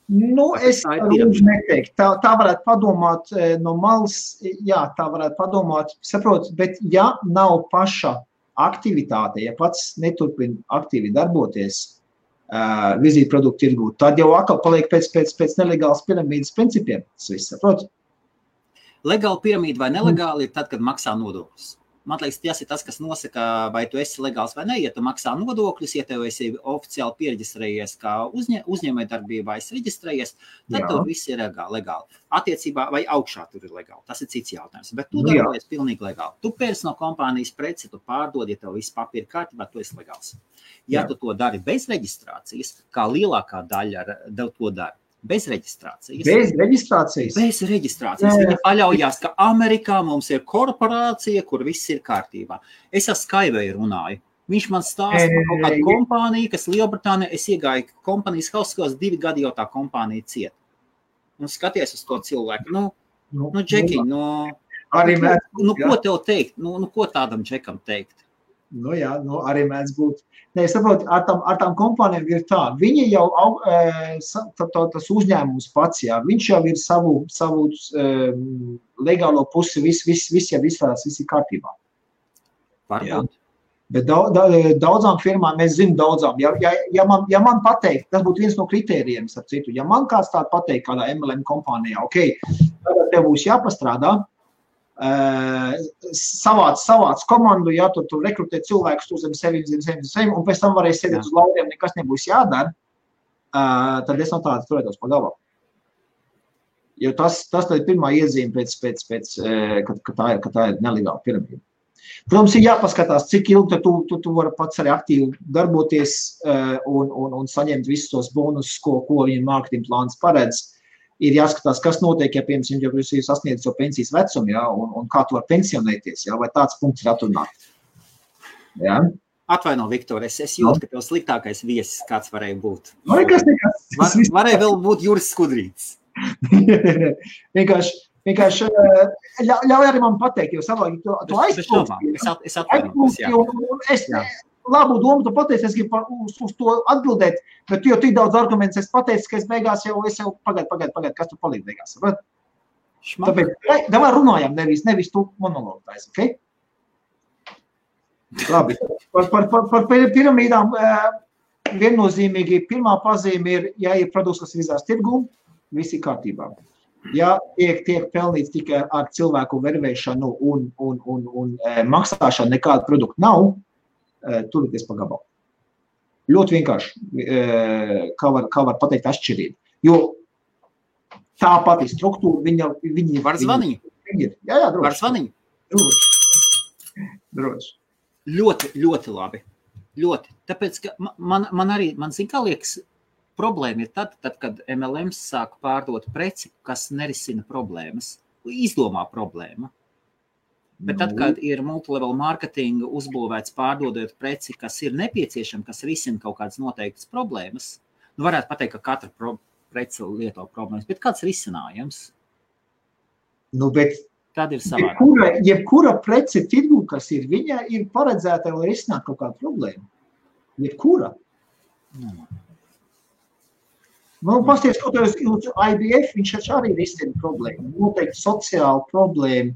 Nu, es neteiktu, tā, tā varētu padomāt eh, no malas, jā, tā varētu padomāt, saprot, bet ja nav paša aktivitāte, ja pats neturpina aktīvi darboties, uh, vizīt produktu tirgū, tad jau atkal paliek pēc, pēc, pēc nelegālas piramīdas principiem. Tas viss, saprot? Legāla piramīda vai nelegāla ir tad, kad maksā nodokļus. Man liekas, tas ir tas, kas nosaka, vai tu esi legāls vai nē. Ja tu maksā nodokļus, ja tev esi oficiāli pieregistrējies kā uzņē, uzņēmējdarbībā, esi reģistrējies, tad Jā. tur viss ir legāli. Attiecībā vai augšā tur ir legāli. Tas ir cits jautājums. Bet tu darbojies pilnīgi legāli. Tu pērci no kompānijas preci, tu pārdod, ja tev viss papīra kārtībā, tu esi legāls. Ja Jā. tu to dari bez reģistrācijas, kā lielākā daļa to dara, Bez reģistrācijas. Bez reģistrācijas. Bez reģistrācijas. Jā, jā. Viņa paļaujas, ka Amerikā mums ir korporācija, kur viss ir kārtībā. Es ar Skyway runāju. Viņš man stāsta par kaut kādu kompāniju, kas Lielbritānijā es iegāju kompānijas hauskos, divi gadi jau tā kompānija ciet. Nu, skaties uz to cilvēku. Nu, nu, nu Džeki, nu, mēs. Nu, ko tev teikt? Nu, nu, ko tādam Džekam teikt? Nu, jā, nu, arī mēdz būt. Nē, es saprotu, ar tām, ar tām kompānijām ir tā. Viņi jau, e, tā, tā, tas uzņēmums pats, jā, viņš jau ir savu, savu um, legālo pusi, viss vis, vis jau izvērās, viss ir kārtībā. Varbūt. Bet daudz, daudzām firmām, es zinu, daudzām, ja, ja, ja, man, ja man pateikt, tas būtu viens no kritērijiem, starp citu, ja man kāds tādu pateikt kādā MLM kompānijā, ok, tad tev būs jāpastrādā, savāc, savāc komandu, ja tu, tu rekrutē cilvēkus uz zem sevi, zem sevi, zem sevi, un pēc tam varēs sēdēt uz lauriem, nekas nebūs jādara, tad es no tādas turētos pa galvu. Jo tas, tas ir pirmā iezīme, pēc, pēc, pēc, kad, kad, tā ir, kad tā ir nelegāla piramīda. Protams, ir jāpaskatās, cik ilgi tu, tu, tu vari pats arī aktīvi darboties un, un, un saņemt visus tos bonusus, ko, ko viņa mārketinga plāns paredz. Uh, ir jāskatās, kas notiek, ja, piemēram, jau jūs esat sasniedzis jau pensijas vecumu, ja, un, un kā tu vari pensionēties, ja, vai tāds punkts ir atrunāts. Ja. Atvaino, Viktor, es, es jūtu, ka tev sliktākais viesis kāds varēja būt. No, nu, nekas, nekas. Var, varēja vēl būt Juris Skudrīts. vienkārši, vienkārši ļauj arī man pateikt, jo savādāk tu, tu aizpūsti. Es, es atvainojos, jā. Es, jā labu domu, tu pateici, es gribu uz, uz to atbildēt, bet tu jau tik daudz argumentus esi pateicis, ka es beigās jau, es jau pagaidu, pagaidu, pagaidu, kas tu palīdz beigās. Tāpēc, davai runājam, nevis, nevis tu monologu taisi, ok? Labi, par, par, par, par piramīdām viennozīmīgi pirmā pazīme ir, ja ir produkts, kas izdās tirgū, viss ir kārtībā. Ja tiek, tiek pelnīts tikai ar cilvēku vervēšanu un, un, un, un maksāšanu, nekāda produkta nav, turieties pa gabalu. Ļoti vienkārši, kā var, kā var pateikt, atšķirība. Jo tā pati struktūra, viņa, viņa var zvanīt. Jā, jā, droši. Var zvanīt. Droši. droši. Ļoti, ļoti labi. Ļoti. Tāpēc, ka man, man arī, man zina, kā liekas, problēma ir tad, tad, kad MLM sāk pārdot preci, kas nerisina problēmas, izdomā problēmu. Bet tad, nu. kad ir multilevel mārketinga uzbūvēts pārdodot preci, kas ir nepieciešama, kas risina kaut kādas noteiktas problēmas, nu varētu pateikt, ka katra pro preci lieto problēmas, bet kāds risinājums? Nu, bet Tad ir savādāk. Jebkura, jebkura prece tirgu, kas ir, viņa ir paredzēta, lai risinātu kaut kādu problēmu. Jebkura. Nu. Nu, pasties, kaut kāds uz IBF, viņš arī risina problēmu. Noteikti sociālu problēmu.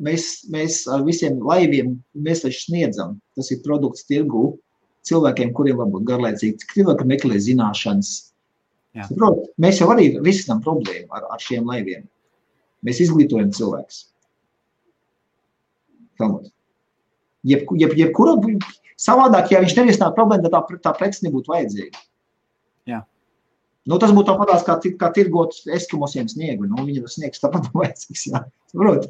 Mēs, mēs ar visiem laiviem, mēs taču sniedzam. Tas ir produkts tirgu cilvēkiem, kuriem varbūt garlaicīgi, cilvēki meklē zināšanas. Saprot, mēs jau arī risinām problēmu ar, ar šiem laiviem. Mēs izglītojam cilvēkus. Jeb, jeb, jebkura savādāk, ja viņš nerisinātu problēmu, tad tā, tā prece nebūtu vajadzīga. Jā. Nu, tas būtu tāpat kā, kā tirgot eskimosiem sniegu. Nu, viņi var sniegs tāpat vajadzīgs. Jā. Saprot?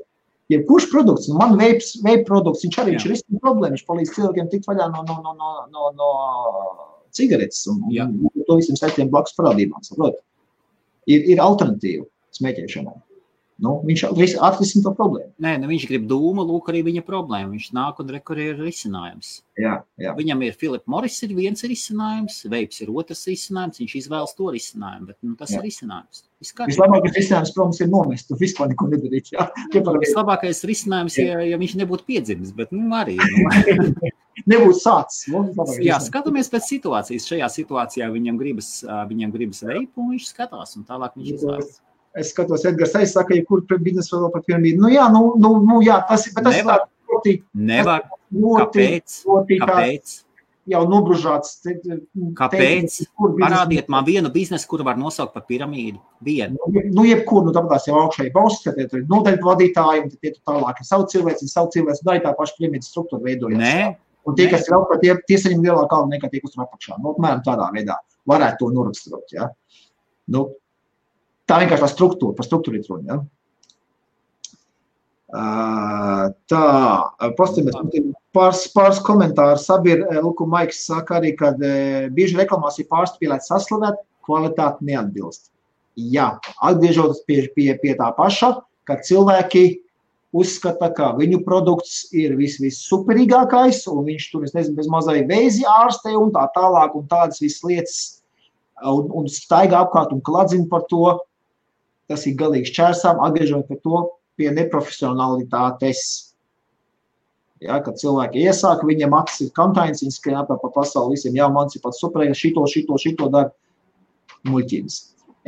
Jebkurš produkts, nu, man veips, veip produkts, viņš arī viņš risina problēmu, viņš palīdz cilvēkiem tikt vaļā no, no, no, no, no, no cigaretes un, un to visiem saistiem blakus parādībām. Saprot? Ir, ir alternatīva smēķēšanai. Nu, viņš atrisina to problēmu. Nē, nu viņš grib dūmu, lūk, arī viņa problēma. Viņš nāk un rekur ir risinājums. Jā, jā. Viņam ir Filips Morris, ir viens risinājums, Veips ir otrs risinājums. Viņš izvēlas to risinājumu, bet nu, tas jā. ir risinājums. Vislabākais risinājums, protams, ir nomest un vispār neko nedarīt. Jā, Vislabākais risinājums, ja, ja viņš nebūtu piedzimis, bet nu, arī. Nu. nebūtu sācis. Nu, jā, skatāmies pēc situācijas. Šajā situācijā viņam gribas, viņam gribas veipu, un viņš skatās, un tālāk viņš izvēlas. Es skatos, Edgars Eis saka, ja kur biznesa vēl par piramīdu. Nu jā, nu, nu, nu jā, tas, bet tas Nevar. ir ļoti, Nevar. ļoti, Kāpēc? ļoti Kāpēc? jau nobružāts. Kāpēc? Parādiet man vienu biznesu, kuru var nosaukt par piramīdu. Vienu. Nu, nu jebkur, nu tāpēc jau augšēji balsts, tie ir noteikti vadītāji, un tie ir tālāk, ir savu cilvēku, ir savu cilvēku, un arī tā paša piramīdas struktūra veidojas. Nē. Un tie, kas ir augšā, tie, tie saņem lielāku algu nekā tie, kas ir apakšā. Nu, apmēram tādā veidā varētu to noraksturot. Ja? Nu, Tā vienkārši tā struktūra, par struktūru ir runa. Ja? Tā, pastāvēs pāris, pāris komentārus. Sabir, Luku Maiks saka arī, ka bieži reklamās ir pārspīlēts saslavēt, kvalitāte neatbilst. Jā, atgriežoties pie, pie, pie tā paša, ka cilvēki uzskata, ka viņu produkts ir vis, vissuperīgākais, un viņš tur, es nezinu, bez mazai vēzi ārstē un tā tālāk, un tādas visas lietas, un, un staigā apkārt un kladzina par to, tas ir galīgi šķērsām, atgriežot pie to pie neprofesionalitātes. Ja, kad cilvēki iesāk, viņiem acis ir kantains, viņi skrien apā pa pasauli visiem, jā, mans ir pats superīga, šito, šito, šito dara muļķības.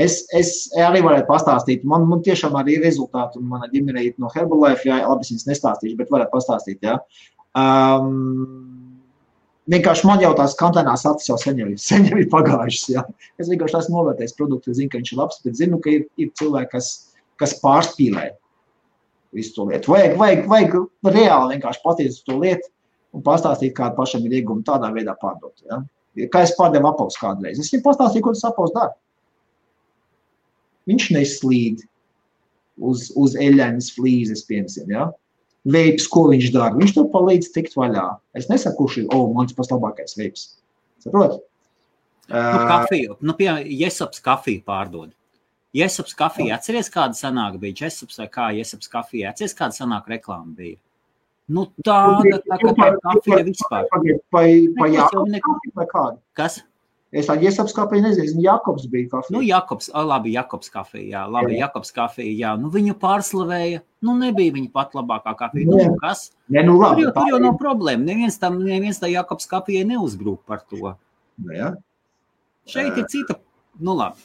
Es, es arī varētu pastāstīt, man, man tiešām arī ir rezultāti, un mana ģimene ir no Herbalife, jā, labi, es viņas nestāstīšu, bet varētu pastāstīt, jā. Um, Vienkārši man jau tās kantānās acis jau sen jau, sen jau ir pagājušas. Ja? Es vienkārši esmu novērtējis produktu, zinu, ka viņš ir labs, bet zinu, ka ir, ir cilvēki, kas, kas pārspīlē visu to lietu. Vajag, vajag, vajag reāli vienkārši patiesi to lietu un pastāstīt, kāda pašam ir ieguma tādā veidā pārdot. Ja? Kā es pārdevu apavus kādreiz. Es viņam pastāstīju, ko tas apavus dara. Viņš neslīd uz, uz eļļainas flīzes, piemēram. Ja? Veips, ko viņš dara. Viņš to palīdz tikt vaļā. Es nesaku, kurš ir oh, mans pats labākais veips. Saprot? Nu, kafiju, nu, piemēram, Jesaps kafiju pārdod. Jesaps kafija, atceries, kāda sanāk bija? Jesaps vai kā Jesaps kafija, atceries, kāda sanāk reklāma bija? Nu, tāda, tā kā tā kafija vispār. Vai, vai, vai, vai kāda? Kas? Es tādu iesaku kafiju nezinu, Jakobs bija kafija. Nu, Jakobs, labi, Jakobs kafija, jā, labi, jā. Jakobs kafija, jā. Nu, viņu pārslavēja, nu, nebija viņa pat labākā kafija. Nu, nu kas? Ne, nu, labi, tur jau, tur jau nav problēma. Neviens tam, neviens tā Jakobs kafijai neuzbrūk par to. Nu, jā. Šeit ir cita, nu, labi.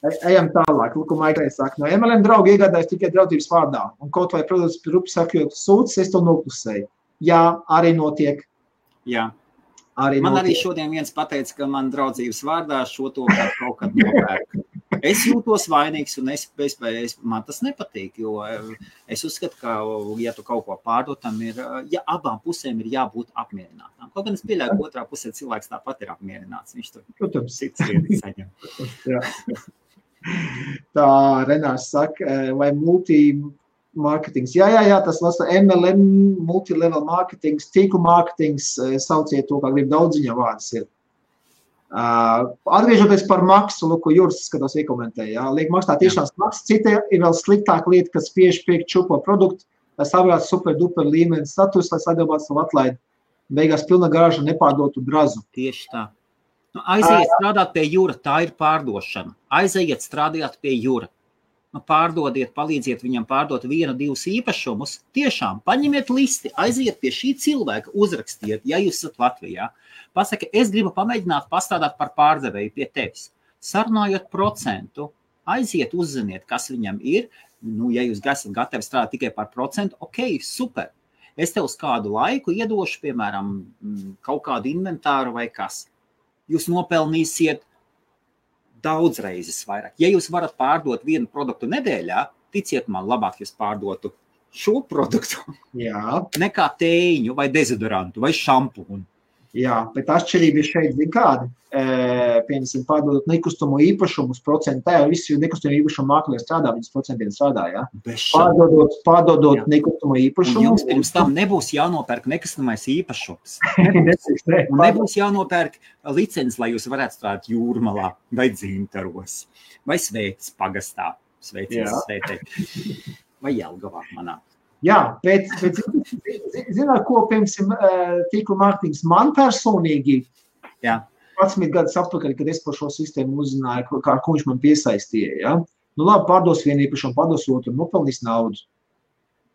E, ejam tālāk. Lūk, Maikai saka, no MLM draugi iegādājas tikai draudības vārdā. Un kaut vai produkts grupas sakot, sūdzes, es to noklusēju. Jā, arī notiek. Jā. Arī man notiek. arī šodien viens pateica, ka man draudzības vārdā šo to kaut kad nopērk. Es jūtos vainīgs, un es, es, es, man tas nepatīk. Jo eh, es uzskatu, ka, ja tu kaut ko pārdod, tam ir, eh, ja abām pusēm ir jābūt apmierinātām. Kaut gan es pieļauju, ka otrā pusē cilvēks tāpat ir apmierināts. Viņš tur cits lietas saņem. Tā Renārs saka, eh, vai multi marketings. Jā, jā, jā, tas lasa MLM, multilevel marketings, tīku marketings, sauciet to, kā grib daudziņa vārds ir. Uh, atgriežoties par maksu, ko Juris skatās iekomentēja, ja, liek maksāt tiešām maksu. Cita ir vēl sliktāka lieta, kas spiež pirkt čupo produktu, lai savrātu super duper līmeni status, lai saglabātu savu atlaidi. Beigās pilna garāža nepārdotu brazu. Tieši tā. Nu, aiziet strādāt pie jūra, tā ir pārdošana. Aiziet strādāt pie jūra. Pārdodiet, palīdziet viņam pārdot vienu, divus īpašumus. Tiešām paņemiet listi, aiziet pie šī cilvēka, uzrakstiet, ja jūs esat Latvijā. Pasaka, es gribu pamēģināt pastrādāt par pārdevēju pie tevis. Sarunājot procentu, aiziet, uzziniet, kas viņam ir. Nu, ja jūs esat gatavi strādāt tikai par procentu, ok, super. Es tev uz kādu laiku iedošu, piemēram, mm, kaut kādu inventāru vai kas. Jūs nopelnīsiet daudz reizes vairāk. Ja jūs varat pārdot vienu produktu nedēļā, ticiet man, labāk jūs pārdotu šo produktu Jā. nekā tēņu vai dezodorantu vai šampūnu. Jā, bet atšķirība ir šeit, zin kāda. E, piemēram, pārdodot nekustamo īpašumus procentē, visi nekustamo īpašumu mākslinieki strādā, viņas procentiem strādā. Ja? Pārdodot, pārdodot nekustamo īpašumu. Jums pirms tam nebūs jānopērk nekustamais īpašums. Nebūs, ne, un nebūs jānopērk licences, lai jūs varētu strādāt jūrmalā vai dzintaros vai svētas pagastā. Sveicins svētē. Vai Jelgavā manā. Jā, bet, bet zināt, ko, piemēram, eh, tīkla mārketings man personīgi, Jā. 11 gadus atpakaļ, kad es par šo sistēmu uzzināju, kā ko viņš man piesaistīja. Ja? Nu, labi, pārdos vienu īpašumu, pārdos otru, nopelnīs naudu.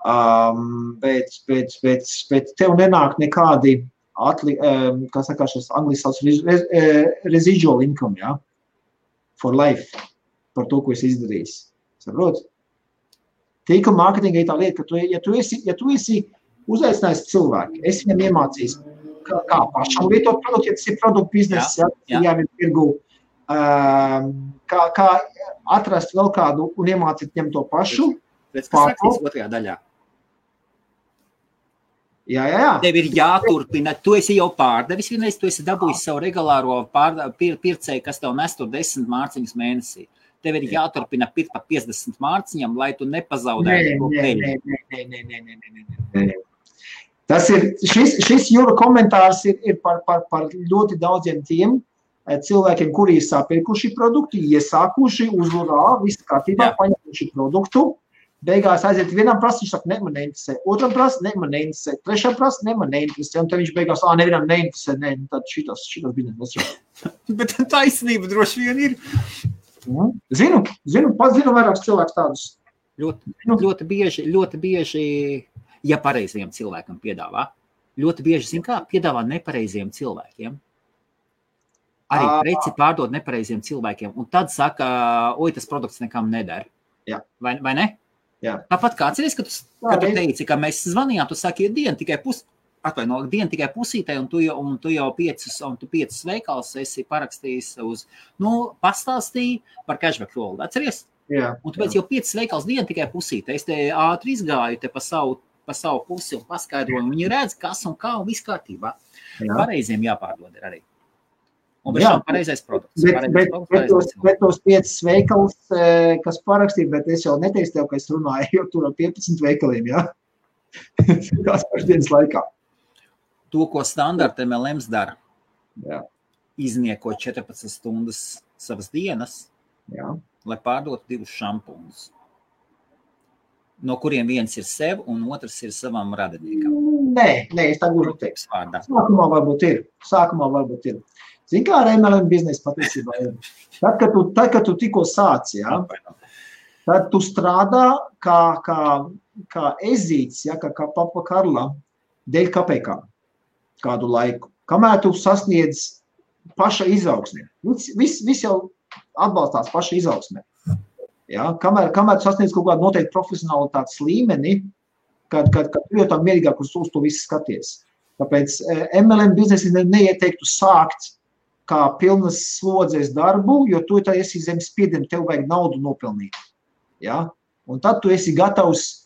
Um, bet, bet, bet, bet tev nenāk nekādi, atli, um, kā saka, šis anglis sauc eh, residual income, ja? For life, par to, ko es izdarīju. Saprot? Tīkla mārketinga ir tā lieta, ka tu, ja tu esi, ja tu esi uzaicinājis cilvēku, es viņam iemācījos, kā, kā pašam lietot produktu, ja tas ir produktu bizness, jā, jā. jā tirgu, um, kā, kā atrast vēl kādu un iemācīt viņam to pašu. Pēc kas rakstīs otrajā daļā? Jā, jā, jā. Tev ir jāturpina. Tu esi jau pārdevis vienreiz, tu esi dabūjis savu regulāro pār, pir, pircēju, kas tev nes tur desmit mārciņas mēnesī tev ir jāturpina pirkt par 50 mārciņām, lai tu nepazaudētu to peļņu. Tas ir šis, šis jūra komentārs ir, ir par, par, par ļoti daudziem tiem eh, cilvēkiem, kuri ir sapirkuši produktu, iesākuši uzvarā, viss kārtībā, paņēmuši produktu. Beigās aiziet vienam prasa, viņš saka, ne, man neinteresē. Otram prasa, ne, man neinteresē. Trešam prasa, ne, man neinteresē. Un tad viņš beigās, ā, nevienam neinteresē, ne, tad šitas, šitas bija nesaka. Bet taisnība droši vien ir. Nu, zinu, zinu, pats zinu vairākus cilvēkus tādus. Ļoti, nu. ļoti, bieži, ļoti bieži, ja pareizajam cilvēkam piedāvā, ļoti bieži, zin kā, piedāvā nepareizajiem cilvēkiem. Arī preci pārdod nepareiziem cilvēkiem, un tad saka, oi, tas produkts nekam nedara. Jā. Vai, vai ne? Jā. Tāpat kā atceries, ka tu, kad tu teici, ka mēs zvanījām, tu saki, ir diena tikai pus, atvaino, diena tikai pusītē, un tu jau, un tu jau piecas, un tu piecas veikals esi parakstījis uz, nu, pastāstīji par cashback rolu. Atceries? Jā. Un tu pēc jau piecas veikals diena tikai pusītē. Es te ātri izgāju te pa savu, pa savu pusi un paskaidroju. Viņi redz, kas un kā un viss kārtībā. Jā. Pareiziem jāpārdod ir arī. Un bez tam pareizais produkts. Bet, pareizais bet, produkts, bet, tos, bet tos piecas veikals, eh, kas parakstīja, bet es jau neteicu tev, ka es runāju, jo tur ar 15 veikaliem, jā. Tās pašas dienas laikā to, ko standarta MLMs dara. Jā. Iznieko 14 stundas savas dienas, Jā. lai pārdotu divus šampūnus. No kuriem viens ir sev, un otrs ir savam radiniekam. Nē, nē es tā gluži neteiktu. Sākumā varbūt ir. Sākumā varbūt ir. Zini, kā ar MLM biznesu patiesībā ir. Tad, kad tu, tad, kad tu tikko sāci, ja, tad tu strādā kā, kā, kā ezīts, ja, kā, kā papa Karla, dēļ kapekām kādu laiku, kamēr tu sasniedz paša izaugsmē. Viss vis, jau atbalstās paša izaugsmē. Ja? Kamēr, kamēr tu sasniedz kaut kādu noteiktu profesionālitātes līmeni, kad, kad, kad tu jau tā mierīgāk uz, uz to visu skaties. Tāpēc MLM biznesi ne, neieteiktu sākt kā pilnas slodzes darbu, jo tu esi zem spiediena, tev vajag naudu nopelnīt. Ja? Un tad tu esi gatavs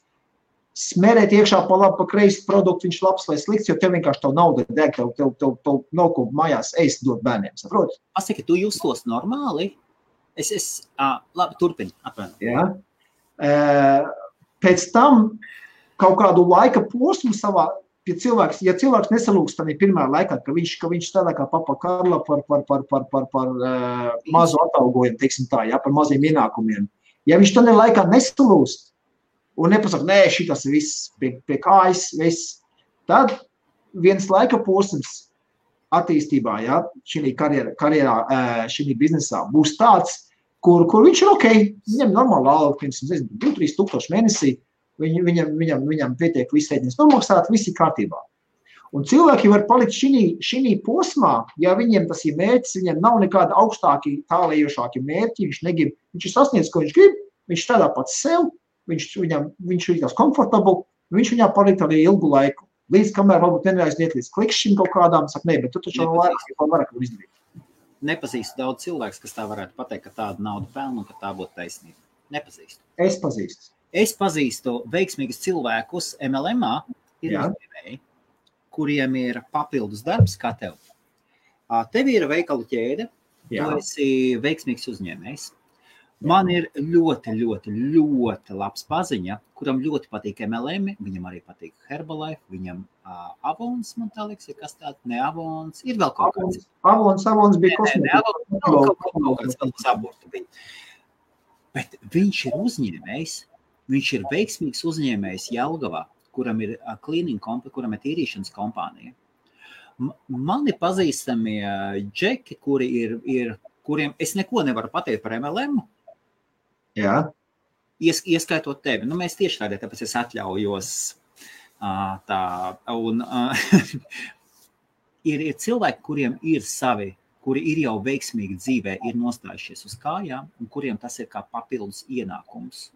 smērēt iekšā pa labi, pa kreisi produktu, viņš labs vai slikts, jo tev vienkārši tā nauda deg, tev, tev, tev, tev nav ko mājās ēst dot bērniem, saprot? Pasaki, tu justos normāli? Es, es, uh, labi, turpini, atvaino. Ja? Uh, pēc tam kaut kādu laika posmu savā ja cilvēks, ja cilvēks nesalūks tādā pirmā laikā, ka viņš, ka viņš strādā kā papa Karla par, par, par, par, par, par uh, mazu atalgojumu, teiksim tā, ja, par maziem ienākumiem. Ja viņš tādā laikā nesalūst un nepasaka, nē, šitas viss pie, pie kājas, viss, tad viens laika posms attīstībā, ja, šī karjerā, karjerā šī biznesā būs tāds, kur, kur viņš ir ok, viņam normāli alga, piemēram, 2-3 tūkstoši mēnesī, Viņ, viņam, viņam, viņam pietiek viss rēķins nomaksāt, viss ir kārtībā. Un cilvēki var palikt šī posmā, ja viņiem tas ir mērķis, viņam nav nekāda augstāka, tālējošāka mērķa, viņš negrib, viņš ir sasniedzis, ko viņš grib, viņš strādā pats sev, viņš, viņam, viņš ir tās komfortabli, viņš viņā palikt arī ilgu laiku. Līdz kamēr varbūt neaiziet līdz klikšķim kaut kādām, saka, nē, bet tu taču vēl vairāk, vēl vairāk izdarīt. Nepazīstu daudz cilvēku, kas tā varētu pateikt, ka tāda nauda pelna un ka tā būtu taisnība. Nepazīstu. Es pazīstu. Es pazīstu veiksmīgus cilvēkus MLM, ir uzņēmēji, kuriem ir papildus darbs kā tev. Tev ir veikalu ķēde, Jā. tu esi veiksmīgs uzņēmējs. Man ir ļoti, ļoti, ļoti labs paziņa, kuram ļoti patīk MLM. Viņam arī patīk Herbalife, viņam uh, Avons, man tā liekas, ir kas tāds - ne Avons. Ir vēl kaut kāds. Avons, Avons bija kosmētikas. Bet viņš ir uzņēmējs, Viņš ir veiksmīgs uzņēmējs Jelgavā, kuram ir cleaning kompānija, kuram ir tīrīšanas kompānija. Man ir pazīstami džeki, kuri ir, ir, kuriem es neko nevaru pateikt par MLM. Jā. Ies, ieskaitot tevi. Nu, mēs tieši tādēļ, tāpēc es atļaujos tā. Un, ir, ir cilvēki, kuriem ir savi, kuri ir jau veiksmīgi dzīvē, ir nostājušies uz kājām, un kuriem tas ir kā papildus ienākums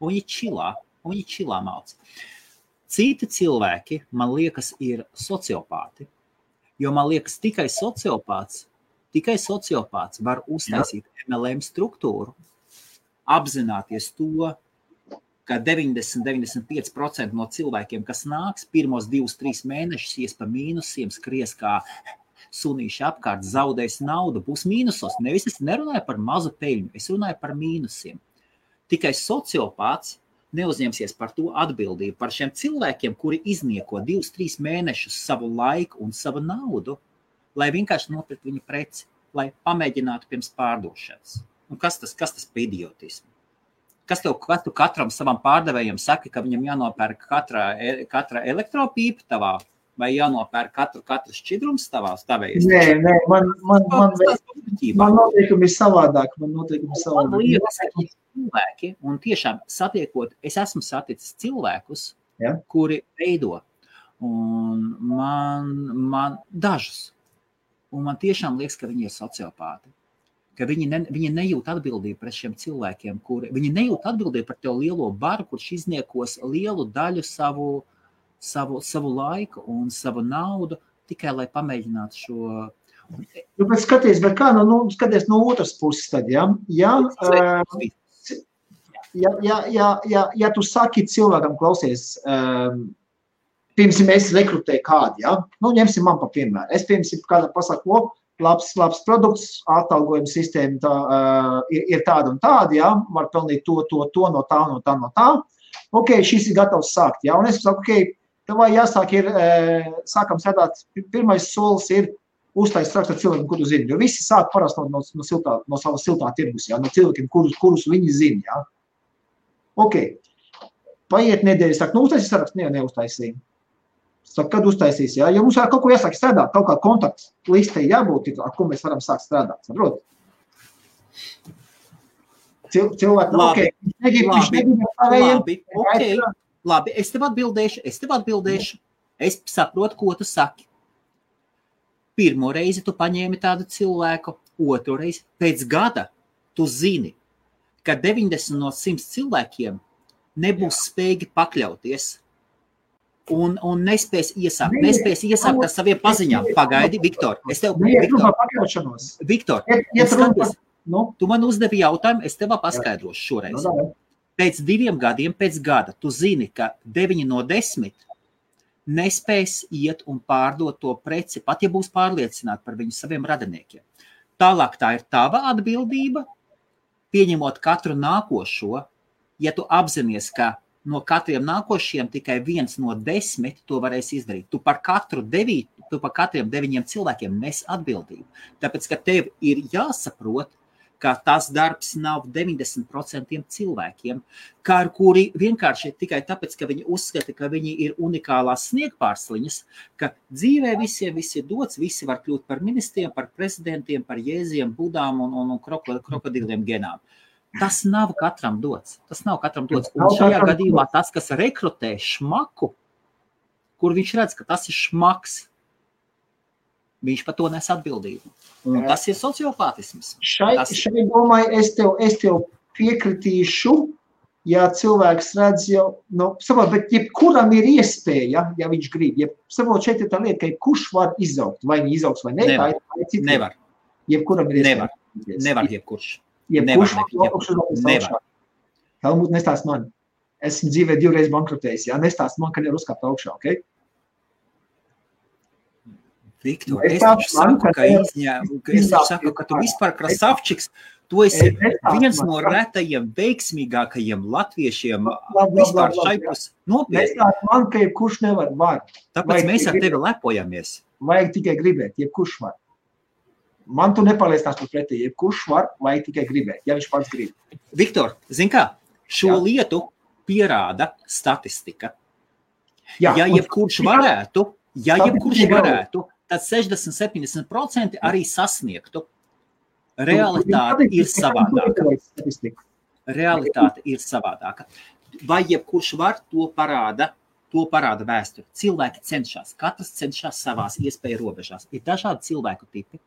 un viņi čilā, un viņi čilā māc. Citi cilvēki, man liekas, ir sociopāti. Jo man liekas, tikai sociopāts, tikai sociopāts var uztaisīt Jā. MLM struktūru, apzināties to, ka 90-95% no cilvēkiem, kas nāks pirmos divus, trīs mēnešus, ies pa mīnusiem, skries kā sunīši apkārt, zaudēs naudu, būs mīnusos. Nevis es nerunāju par mazu peļņu, es runāju par mīnusiem. Tikai sociopāts neuzņemsies par to atbildību, par šiem cilvēkiem, kuri iznieko divus, trīs mēnešus savu laiku un savu naudu, lai vienkārši nopirktu viņa preci, lai pamēģinātu pirms pārdošanas. Un kas tas, kas tas par idiotismu? Kas tev katru, katram savam pārdevējam saka, ka viņam jānopērk katra, e, katra elektropīpa tavā vai jānopērk katru, katru šķidrumu tavā stāvēs? Nē, nē, man, man, man, man, man noteikumi ir savādāk. Man noteikumi ir savādāk. Man liekas, ka cilvēki, un tiešām satiekot, es esmu saticis cilvēkus, ja? kuri veido, un man, man dažus, un man tiešām liekas, ka viņi ir sociopāti. Ka viņi, ne, viņi nejūt atbildību pret šiem cilvēkiem, kuri viņi nejūt atbildību par to lielo baru, kurš izniekos lielu daļu savu, savu, savu laiku un savu naudu tikai lai pamēģinātu šo Nu, bet skaties, bet kā nu, nu, skaties no otras puses, tad, ja, ja uh, ja, ja, ja, ja, ja tu saki cilvēkam, klausies, um, piemēram, es rekrutēju kādu, ja? nu, ņemsim man par piemēru. Es, piemēram, kādam pasaku, labs, labs produkts, atalgojuma sistēma tā, uh, ir, ir tāda un tāda, ja? var pelnīt to, to, to, no tā, no tā, no tā. Ok, šis ir gatavs sākt, ja? un es saku, ok, tev jāsāk ir, uh, sākam strādāt, pirmais solis ir uztaisīt rakstu ar cilvēkiem, kurus zini, jo visi sāk parasti no, no, no, siltā, no savas siltā tirgus, ja? no cilvēkiem, kurus, kurus viņi zina, ja? Ok, paiet nedēļa, saka, nu uztaisīs sarakstu, ne, neuztaisīja. Saka, kad uztaisīs, jā, ja mums vēl kaut ko jāsāk strādāt, kaut kā kontakts listē jābūt, ar ko mēs varam sākt strādāt, saprot? Cil, cilvēki, labi, ok, negrib, labi, negrib labi, okay, labi, es tev atbildēšu, es tev atbildēšu, es saprotu, ko tu saki. Pirmo reizi tu paņēmi tādu cilvēku, otru reizi pēc gada tu zini, ka 90 no 100 cilvēkiem nebūs Jā. spējīgi pakļauties un, un nespēs iesākt, nespēs iesākt ar saviem paziņām. Pagaidi, Viktor, es tev Viktor, Viktor, skaties, nu? tu man uzdevi jautājumu, es tev paskaidrošu šoreiz. Nu, pēc diviem gadiem, pēc gada, tu zini, ka 9 no 10 nespēs iet un pārdot to preci, pat ja būs pārliecināti par viņu saviem radiniekiem. Tālāk tā ir tava atbildība, pieņemot katru nākošo, ja tu apzinājies, ka no katriem nākošiem tikai viens no desmit to varēs izdarīt. Tu par katru devītu, tu par katriem deviņiem cilvēkiem nes atbildību. Tāpēc, ka tev ir jāsaprot, ka tas darbs nav 90% cilvēkiem, kā ar kuri vienkārši tikai tāpēc, ka viņi uzskata, ka viņi ir unikālās sniegpārsliņas, ka dzīvē visiem viss ir dots, visi var kļūt par ministriem, par prezidentiem, par jēziem, budām un, un, un krokodiliem genām. Tas nav katram dots. Tas nav katram dots. Un šajā gadījumā tas, kas rekrutē šmaku, kur viņš redz, ka tas ir šmaks, viņš par to nes atbildību. Un tas ir sociopātisms. Šai, tas... šai domai es tev, es tev piekritīšu, ja cilvēks redz jau, nu, saprot, bet jebkuram ir iespēja, ja viņš grib, ja, saprot, šeit ir tā lieta, ka jebkurš var izaugt, vai viņi izaugs vai ne, nevar. cita. Nevar. Jebkuram ir iespēja. Nevar, nevar jebkurš. Jebkurš nevar. Helmut, nestāst man. Esmu dzīvē divreiz bankrotējis, jā, nestāst man, ka nevar uzkāpt augšā, ok? Viktor, es taču saku, ka izņēmu, ka es saku, ka tu vispār krasavčiks, tu esi viens no retajiem veiksmīgākajiem latviešiem vispār šaipus nopietni. Nestāst man, ka jebkurš nevar var. Tāpēc mēs ar tevi lepojamies. Vajag tikai gribēt, jebkurš var. Man tu nepaliecinās par pretī, jebkurš var, vajag tikai gribēt, ja viņš pats grib. Viktor, zin kā, šo Jā. lietu pierāda statistika. Jā, ja jebkurš varētu, ja jebkurš varētu, tad 60-70% arī sasniegtu. Realitāte ir savādāka. Realitāte ir savādāka. Vai jebkurš var to parāda? To parāda vēsture. Cilvēki cenšas, katrs cenšas savās iespēju robežās. Ir dažādi cilvēku tipi,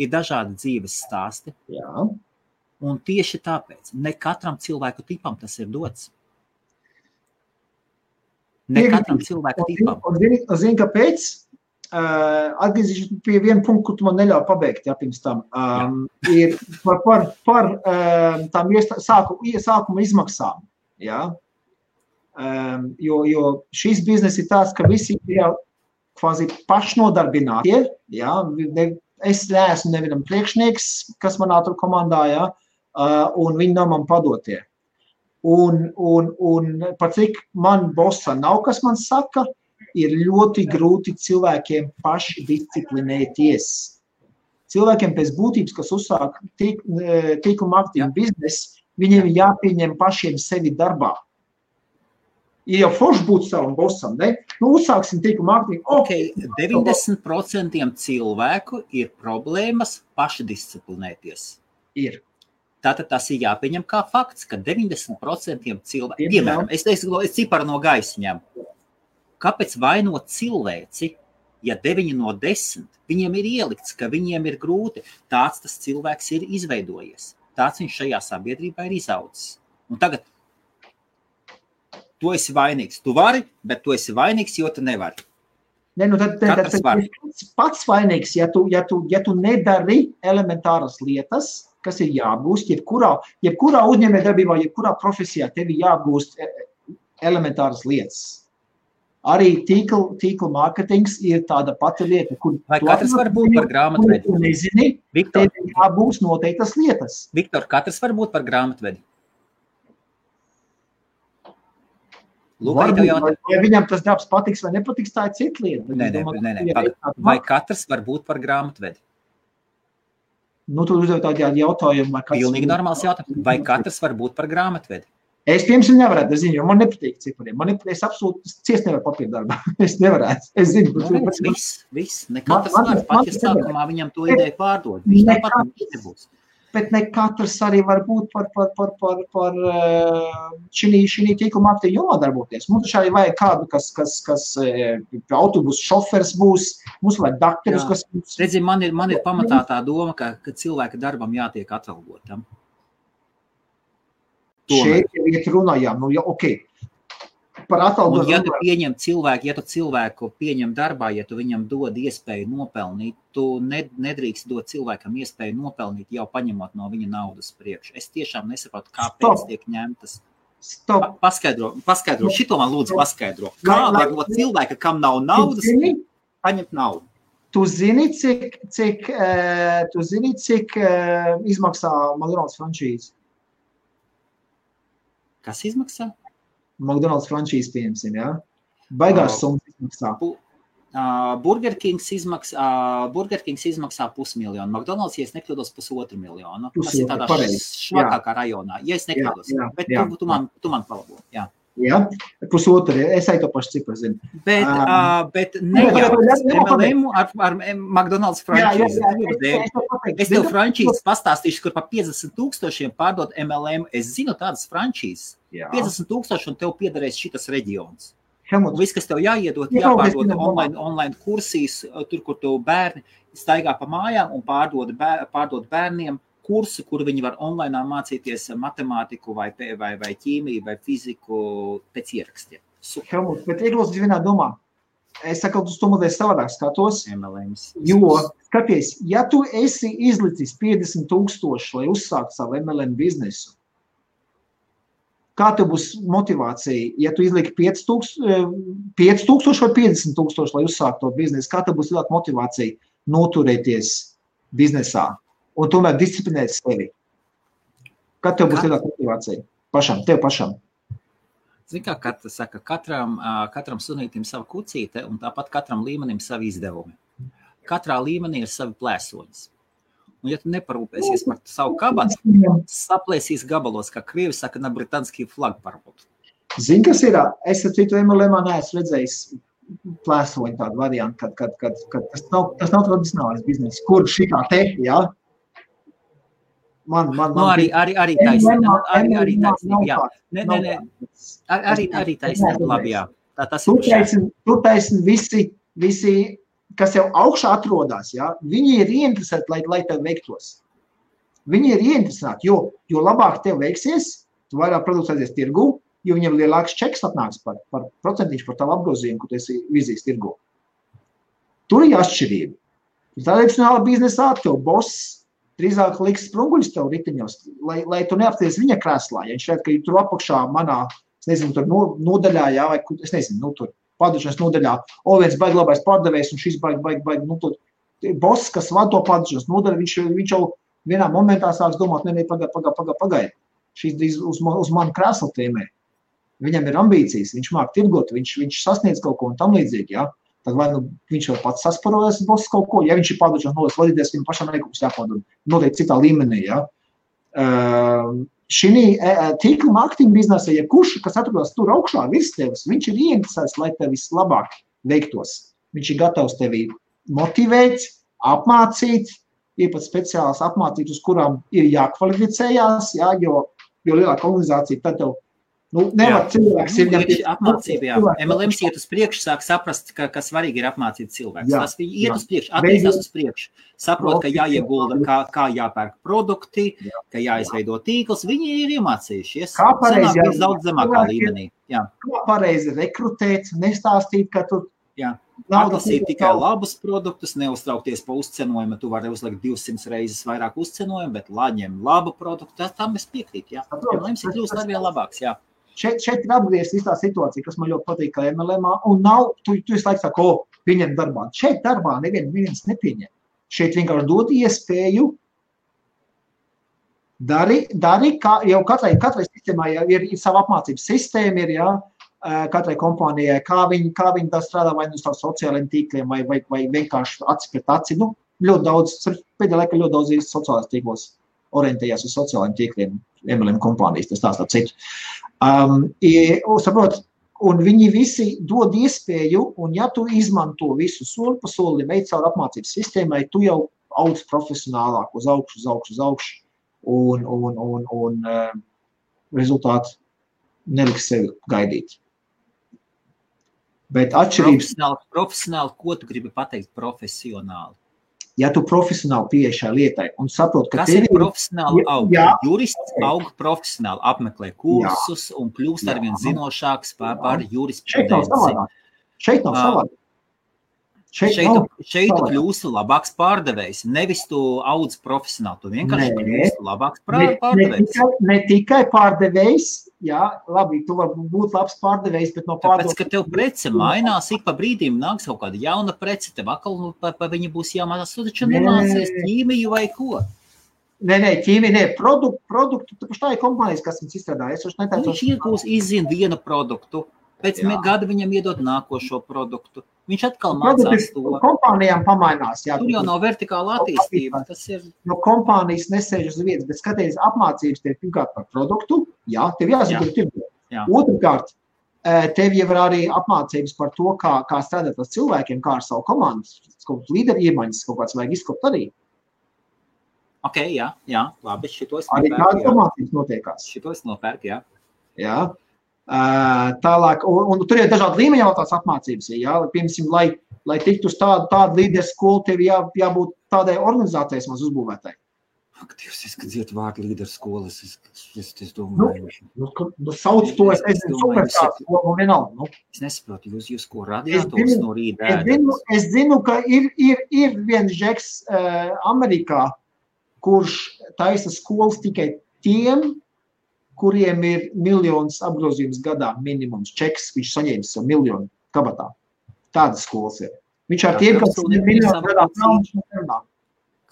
ir dažādi dzīves stāsti. Jā. Un tieši tāpēc ne katram cilvēku tipam tas ir dots. Ne katram cilvēku tipam. Zini, zini kāpēc? Uh, atgriezīšos pie viena punkta, kur tu man neļauj pabeigt, ja pirms tam. Um, ir par, par, par um, tām iestā, sāku, sākuma izmaksām. Ja? Um, jo, jo šis biznes ir tāds, ka visi ir jau kvazi pašnodarbinātie. Ja? Ne, es neesmu nevienam priekšnieks, kas manā tur komandā, ja? uh, un viņi nav man padotie. Un, un, un par cik man bosa nav, kas man saka, uh, ir ļoti grūti cilvēkiem paši disciplinēties. Cilvēkiem pēc būtības, kas uzsāk tīk, tīklu mārketinga biznesu, viņiem ir jāpieņem pašiem sevi darbā. Ir jau forši būt savam bosam, ne? Nu, uzsāksim tīklu mārketingu. Okay, 90% cilvēku ir problēmas pašdisciplinēties. Ir. Tātad tas ir jāpieņem kā fakts, ka 90% cilvēku, piemēram, es, es, es ciparu no gaisa ņemu, Kāpēc vainot cilvēci, ja 9 no 10 viņiem ir ielikts, ka viņiem ir grūti? Tāds tas cilvēks ir izveidojies. Tāds viņš šajā sabiedrībā ir izaudzis. Un tagad tu esi vainīgs. Tu vari, bet tu esi vainīgs, jo tu nevari. Ne, nu tad, tad, tad, tad pats, pats vainīgs, ja tu, ja, tu, ja tu nedari elementāras lietas, kas ir jāapgūst, jebkurā, jebkurā uzņēmējdarbībā, jebkurā profesijā tev ir jāapgūst e, e, elementāras lietas arī tīkla, tīkla mārketings ir tāda pati lieta, kur Vai katrs var būt par grāmatvedi? Tu nezini, Viktor, tev jābūs noteiktas lietas. Viktor, katrs var būt par grāmatvedi? Lūk, Varbūt, vai, vai viņam tas darbs patiks vai nepatiks, tā ir cita lieta. Nē, nē, nē, nē. Pag, vai katrs var būt par grāmatvedi? Nu, tu uzdev tādu jautājumu, vai katrs... Pilnīgi normāls jautājums. Vai katrs var būt par grāmatvedi? Es, piemēram, nevarētu ziņot, jo man nepatīk cipariem. Man nepatīk, es absolūti ciest nevaru papīra darbā. Es nevarētu. Es zinu, tas ir viss. Viss. Nekad tas var. Pat ja sākumā viņam to ideju pārdod. Viņš tāpat nebūs. Bet ne katrs arī var būt par, par, par, par, par eh, šī, tīkla mārketinga jomā darboties. Mums šādi vajag kādu, kas, kas, kas eh, autobusu šofers būs, mums vajag dakterus, kas... Redzi, man ir, man ir pamatā tā doma, ka, ka cilvēka darbam jātiek atalgotam. Tomēr. Šeit jau iet runājām, nu, ja, ok. Par atalgojumu. Ja tu pieņem cilvēku, ja tu cilvēku pieņem darbā, ja tu viņam dod iespēju nopelnīt, tu nedrīkst dot cilvēkam iespēju nopelnīt jau paņemot no viņa naudas priekš. Es tiešām nesaprotu, kāpēc Stop. tiek ņemtas. Pa, paskaidro, paskaidro. Šito man lūdzu paskaidro. Kā var no cilvēka, kam nav naudas, paņemt naudu? Tu zini, cik, cik, uh, tu zini, cik uh, izmaksā McDonald's franšīze? Kas izmaksā? McDonald's franšīze, pieņemsim. Ja? Baigās oh. summas izmaksā. Uh, Burger Kings izmaksā, uh, Burger Kings izmaksā pusmiljonu, McDonald's, ja es nekļūdos, pusotru miljonu. Pusotru, Tas ir tādā švakākā rajonā, ja es nekļūdos. Jā, jā, bet jā. Tu, tu, man, tu man palabo. Jā. Ja? Pusotru, es eju to pašu cipru, zinu. Bet, um, uh, bet ne jau MLM ar, ar McDonald's franšīzi. Es tev franšīzes pastāstīšu, kur pa 50 tūkstošiem pārdot MLM. Es zinu tādas franšīzes. 50 tūkstoši un tev piederēs šitas reģions. Helmut. Viss, kas tev jāiedod, jāpārdod online, online kursīs, tur, kur tu bērni staigā pa mājām un pārdod, bēr, pārdod bērniem kursu, kur viņi var online mācīties matemātiku, vai, vai, vai ķīmiju, vai fiziku pēc ierakstiem. Helmut, bet ieklausās vienā domā. Es saku, uz to mazliet savādāk skatos. MLMs. Jo, skaties, ja tu esi izlicis 50 tūkstoši, lai uzsāktu savu MLM biznesu, Kā tev būs motivācija, ja tu izliki 5000 vai 50,000, lai uzsāktu to biznesu? Kā tev būs lielāka motivācija noturēties biznesā un tomēr disciplinēt sevi? Kā tev būs lielāka motivācija pašam, tev pašam? Zini, kā katra saka, katram, katram sunītam sava kucīte, un tāpat katram līmenim savi izdevumi. Katrā līmenī ir savi plēsoņi. Un, ja tu neparūpēsies par savu kabatu, saplēsīs gabalos, kā krievi saka, na britanskī flag parbūt. Zini, kas ir? Es ar citu MLM neesmu redzējis plēsoņu tādu variantu, kad, kad, kad, kad tas nav, tas nav tradicionālais biznes, kur šitā te, jā, man, man, nu, arī, arī, arī taisnība. Arī, arī taisnība, jā. Nē, nē, nē. Arī, arī taisnība, labi, jā. Tā tas ir. Tur taisnība visi, visi kas jau augšā atrodas, ja, viņi ir ieinteresēti, lai, lai tev veiktos. Viņi ir ieinteresēti, jo, jo labāk tev veiksies, tu vairāk produkts aizies tirgu, jo viņam lielāks čeks atnāks par, par procentīšu par tavu apgrozījumu, ko tu esi vizijas tirgu. Tur ir atšķirība. Tradicionāla biznesā tev boss drīzāk liks sprunguļus tev ritiņos, lai, lai tu neapsties viņa krēslā. Ja viņš redz, ka tur apakšā manā, es nezinu, tur nodaļā, jā, vai, es nezinu, nu, tur padošanas nodaļā. O, viens baigi labais pārdevējs, un šis baigi, baigi, baigi, nu, boss, kas vada to padošanas nodaļu, viņš, viņš jau vienā momentā sāks domāt, ne, ne, pagaidi, pagaidi, pagaidi, pagaidi. Šīs drīz uz, uz mani krēsla tēmē. Viņam ir ambīcijas, viņš māk tirgot, viņš, viņš sasniedz kaut ko un tam līdzīgi, ja? Tad vai nu viņš jau pats sasparojas boss kaut ko, ja viņš ir padošanas nodaļas vadītājs, viņam pašam nekums jāpadod noteikti citā līmenī, ja? Uh, šī tīkla mārketinga biznesā, ja kurš, kas atrodas tur augšā virs tevis, viņš ir ieinteresēts, lai tev vislabāk veiktos. Viņš ir gatavs tevi motivēt, apmācīt, ir pat speciāls apmācīt, uz kurām ir jākvalificējās, jā, jo, jo lielāka organizācija tad tev Nu, nevar cilvēks ir jāapmācīt. Apmācība, jā. MLMs iet uz priekšu, sāk saprast, ka, ka svarīgi ir apmācīt cilvēkus. Jā, Tas viņi iet jā. uz priekšu, attīstās uz priekšu. Saprot, ka jāiegulda, kā, kā jāpērk produkti, jā. ka jāizveido tīkls. Viņi ir iemācījušies. Kā pareizi jā, daudz zemākā līmenī. Jā. Kā pareizi rekrutēt, nestāstīt, ka tu Jā. Atlasīt tikai labus produktus, neuztraukties par uzcenojumu. Tu vari uzlikt 200 reizes vairāk uzcenojumu, bet laņem labu produktu. Tam es piekrītu. Jā, MLMs ir kļūst arvien labāks. Jā. Šeit, šeit ir apgriezta tā situācija, kas man ļoti patīk, kā MLM. Un nav, tu, tu visu laiku saki, ko pieņem darbā. Šeit darbā neviens nepieņem. Šeit vienkārši dod iespēju dari, dari kā jau katrai, katrai sistēmai ir, ir sava apmācības sistēma, ir, jā, katrai kompānijai, kā viņi, kā viņi tā strādā, vai nu uz tādiem sociālajiem tīkliem, vai, vai, vai vienkārši aci pret aci. Nu, ļoti daudz, pēdējā laikā ļoti daudz sociālajos tīklos orientējās uz sociālajiem tīkliem, MLM kompānijas, tas tās tā citu. Um, saprot, un viņi visi dod iespēju, un ja tu izmanto visu soli pa solim, ej cauri apmācības sistēmai, tu jau augst profesionālāk uz augšu, uz augšu, uz augšu, un, un, un, un uh, rezultāti neliks sevi gaidīt. Bet atšķirības. Profesionāli, profesionāli, ko tu gribi pateikt profesionāli? Ja tu profesionāli pieeji šai lietai un saproti, ka tas ir profesionāli aug. Jā, jurists aug profesionāli, apmeklē kursus jā. un kļūst arvien zinošāks par, par jurisprudenci. Šeit nav savādāk. Šeit, šeit, nav, šeit tu kļūsi labāks pārdevējs. Nevis tu audz profesionāli, tu vienkārši Nē, kļūsi labāks pārdevējs. Ne, ne, tikai, ne tikai pārdevējs, jā, labi, tu vari būt labs pārdevējs, bet no pārdevējs. Tāpēc, ka tev prece mainās, ik pa brīdim nāks kaut kāda jauna prece, tev atkal pa, pa viņa būs jāmācās, tu taču nemācies ķīmiju vai ko. Nē, nē, ķīmija, nē, produktu, produktu, tu tā ir kompānijas, kas viņus izstrādā. Es viņš netaicu. Viņš iegūs, izzina vienu produktu, pēc jā. gada viņam iedod nākošo produktu. Viņš atkal mācās to. Kompānijām pamainās. Jā, Tur jau nav vertikāla attīstība. Tas ir. No kompānijas nesēž uz vietas, bet skaties, apmācības tev pirmkārt par produktu. Jā, tev jāzina, kur tirgo. Otrakārt, tev jau ir arī apmācības par to, kā, kā strādāt ar cilvēkiem, kā ar savu komandu, kaut kādas līderu iemaņas, kaut kāds vajag izkopt arī. Ok, jā, jā labi. Šitos arī tādas apmācības notiekās. Šitos nopērk, jā. Jā. Tālāk, un, un tur ir dažādi līmeņi jau tās apmācības. Ja? Piemēram, lai, lai tiktu uz tādu, tādu līderu skolu, tev jā, jābūt tādai organizācijai maz uzbūvētai. Ak, Dievs, es dzirdu vārdu līderu skolas. Es, es, es domāju, nu, nu, nu, sauc to, es nezinu, superstāsts, ko man vienalga. Nu. Es nesaprotu, jūs, jūs ko radījāt no rīta. Es zinu, es zinu, ka ir, ir, ir viens žeks uh, Amerikā, kurš taisa skolas tikai tiem, kuriem ir miljonus apgrozījums gadā minimums čeks, viņš saņēmis savu miljonu kabatā. Tādas skolas ir. Viņš ar tiem, kas ir miljonu gadā naudas,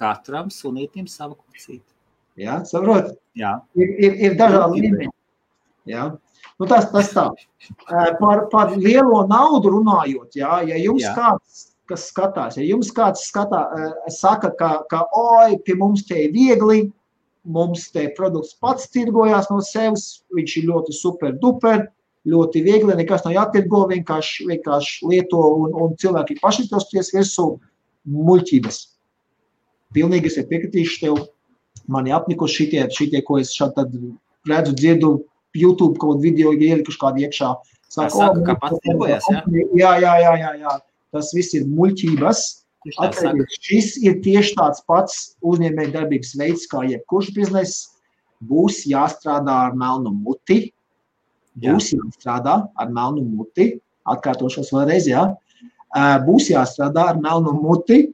Katram sunītim savu kucīti. Jā, saprot? Jā. Ir, ir, ir dažādi līmeņi. Jā. Nu, tas, tas tā. Par, par lielo naudu runājot, jā, ja jums jā. kāds, kas skatās, ja jums kāds skatā, saka, ka, ka oi, pie mums te ir viegli, mums te produkts pats tirgojās no sevis, viņš ir ļoti super duper, ļoti viegli, nekas nav jātirgo, vienkārši, vienkārši lieto un, un cilvēki paši tos ties virsū muļķības. Pilnīgi es piekritīšu tev, mani apnikuši šitie, šitie, ko es šādi tad redzu, dzirdu, YouTube kaut video, ja ielikuši kādu iekšā. Saka, saka, oh, kā pats tirgojas, ja? Jā, jā, jā, jā, jā. Tas viss ir muļķības Atcerieties, šis ir tieši tāds pats uzņēmējdarbības veids, kā jebkurš bizness. Būs jāstrādā ar melnu muti. Būs Jā. jāstrādā ar melnu muti. Atkārtošos vēlreiz, jā. Būs jāstrādā ar melnu muti.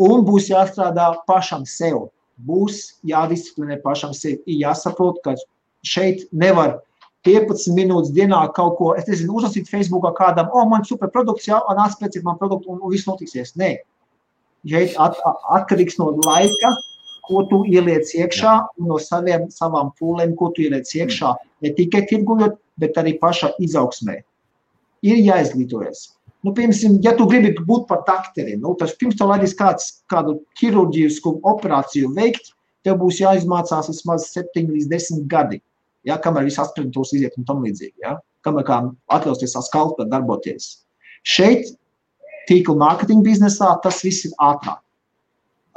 Un būs jāstrādā pašam sev. Būs jādisciplinē pašam sev. Jāsaprot, ka šeit nevar 15 minūtes dienā kaut ko, es nezinu, uzrakstīt Facebookā kādam, o, oh, man super produkts, jā, nāc pēc man produktu un, un viss notiksies. Nē, šeit at, atkarīgs no laika, ko tu ieliec iekšā, un no saviem, savām pūlēm, ko tu ieliec iekšā, ne tikai tirgojot, bet arī pašā izaugsmē. Ir jāizglītojas. Nu, piemēram, ja tu gribi būt par dakteri, nu, tas pirms tam laidīs kāds, kādu ķirurģisku operāciju veikt, tev būs jāizmācās vismaz 7 līdz 10 gadi ja, kamēr viss asprintūrs iziet un tam līdzīgi, ja, kamēr kā atļausties tā skalpē darboties. Šeit tīkla mārketinga biznesā tas viss ir ātrāk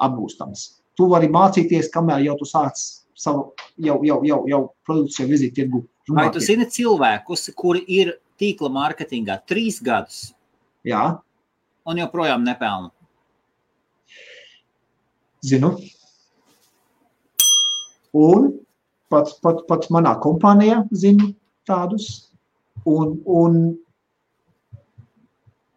apgūstams. Tu vari mācīties, kamēr jau tu sāc savu, jau, jau, jau, jau produkciju vizīt tirgu. Vai tu zini cilvēkus, kuri ir tīkla mārketingā trīs gadus? Jā. Un joprojām nepelna? Zinu. Un pat, pat, pat manā kompānijā zinu tādus. Un, un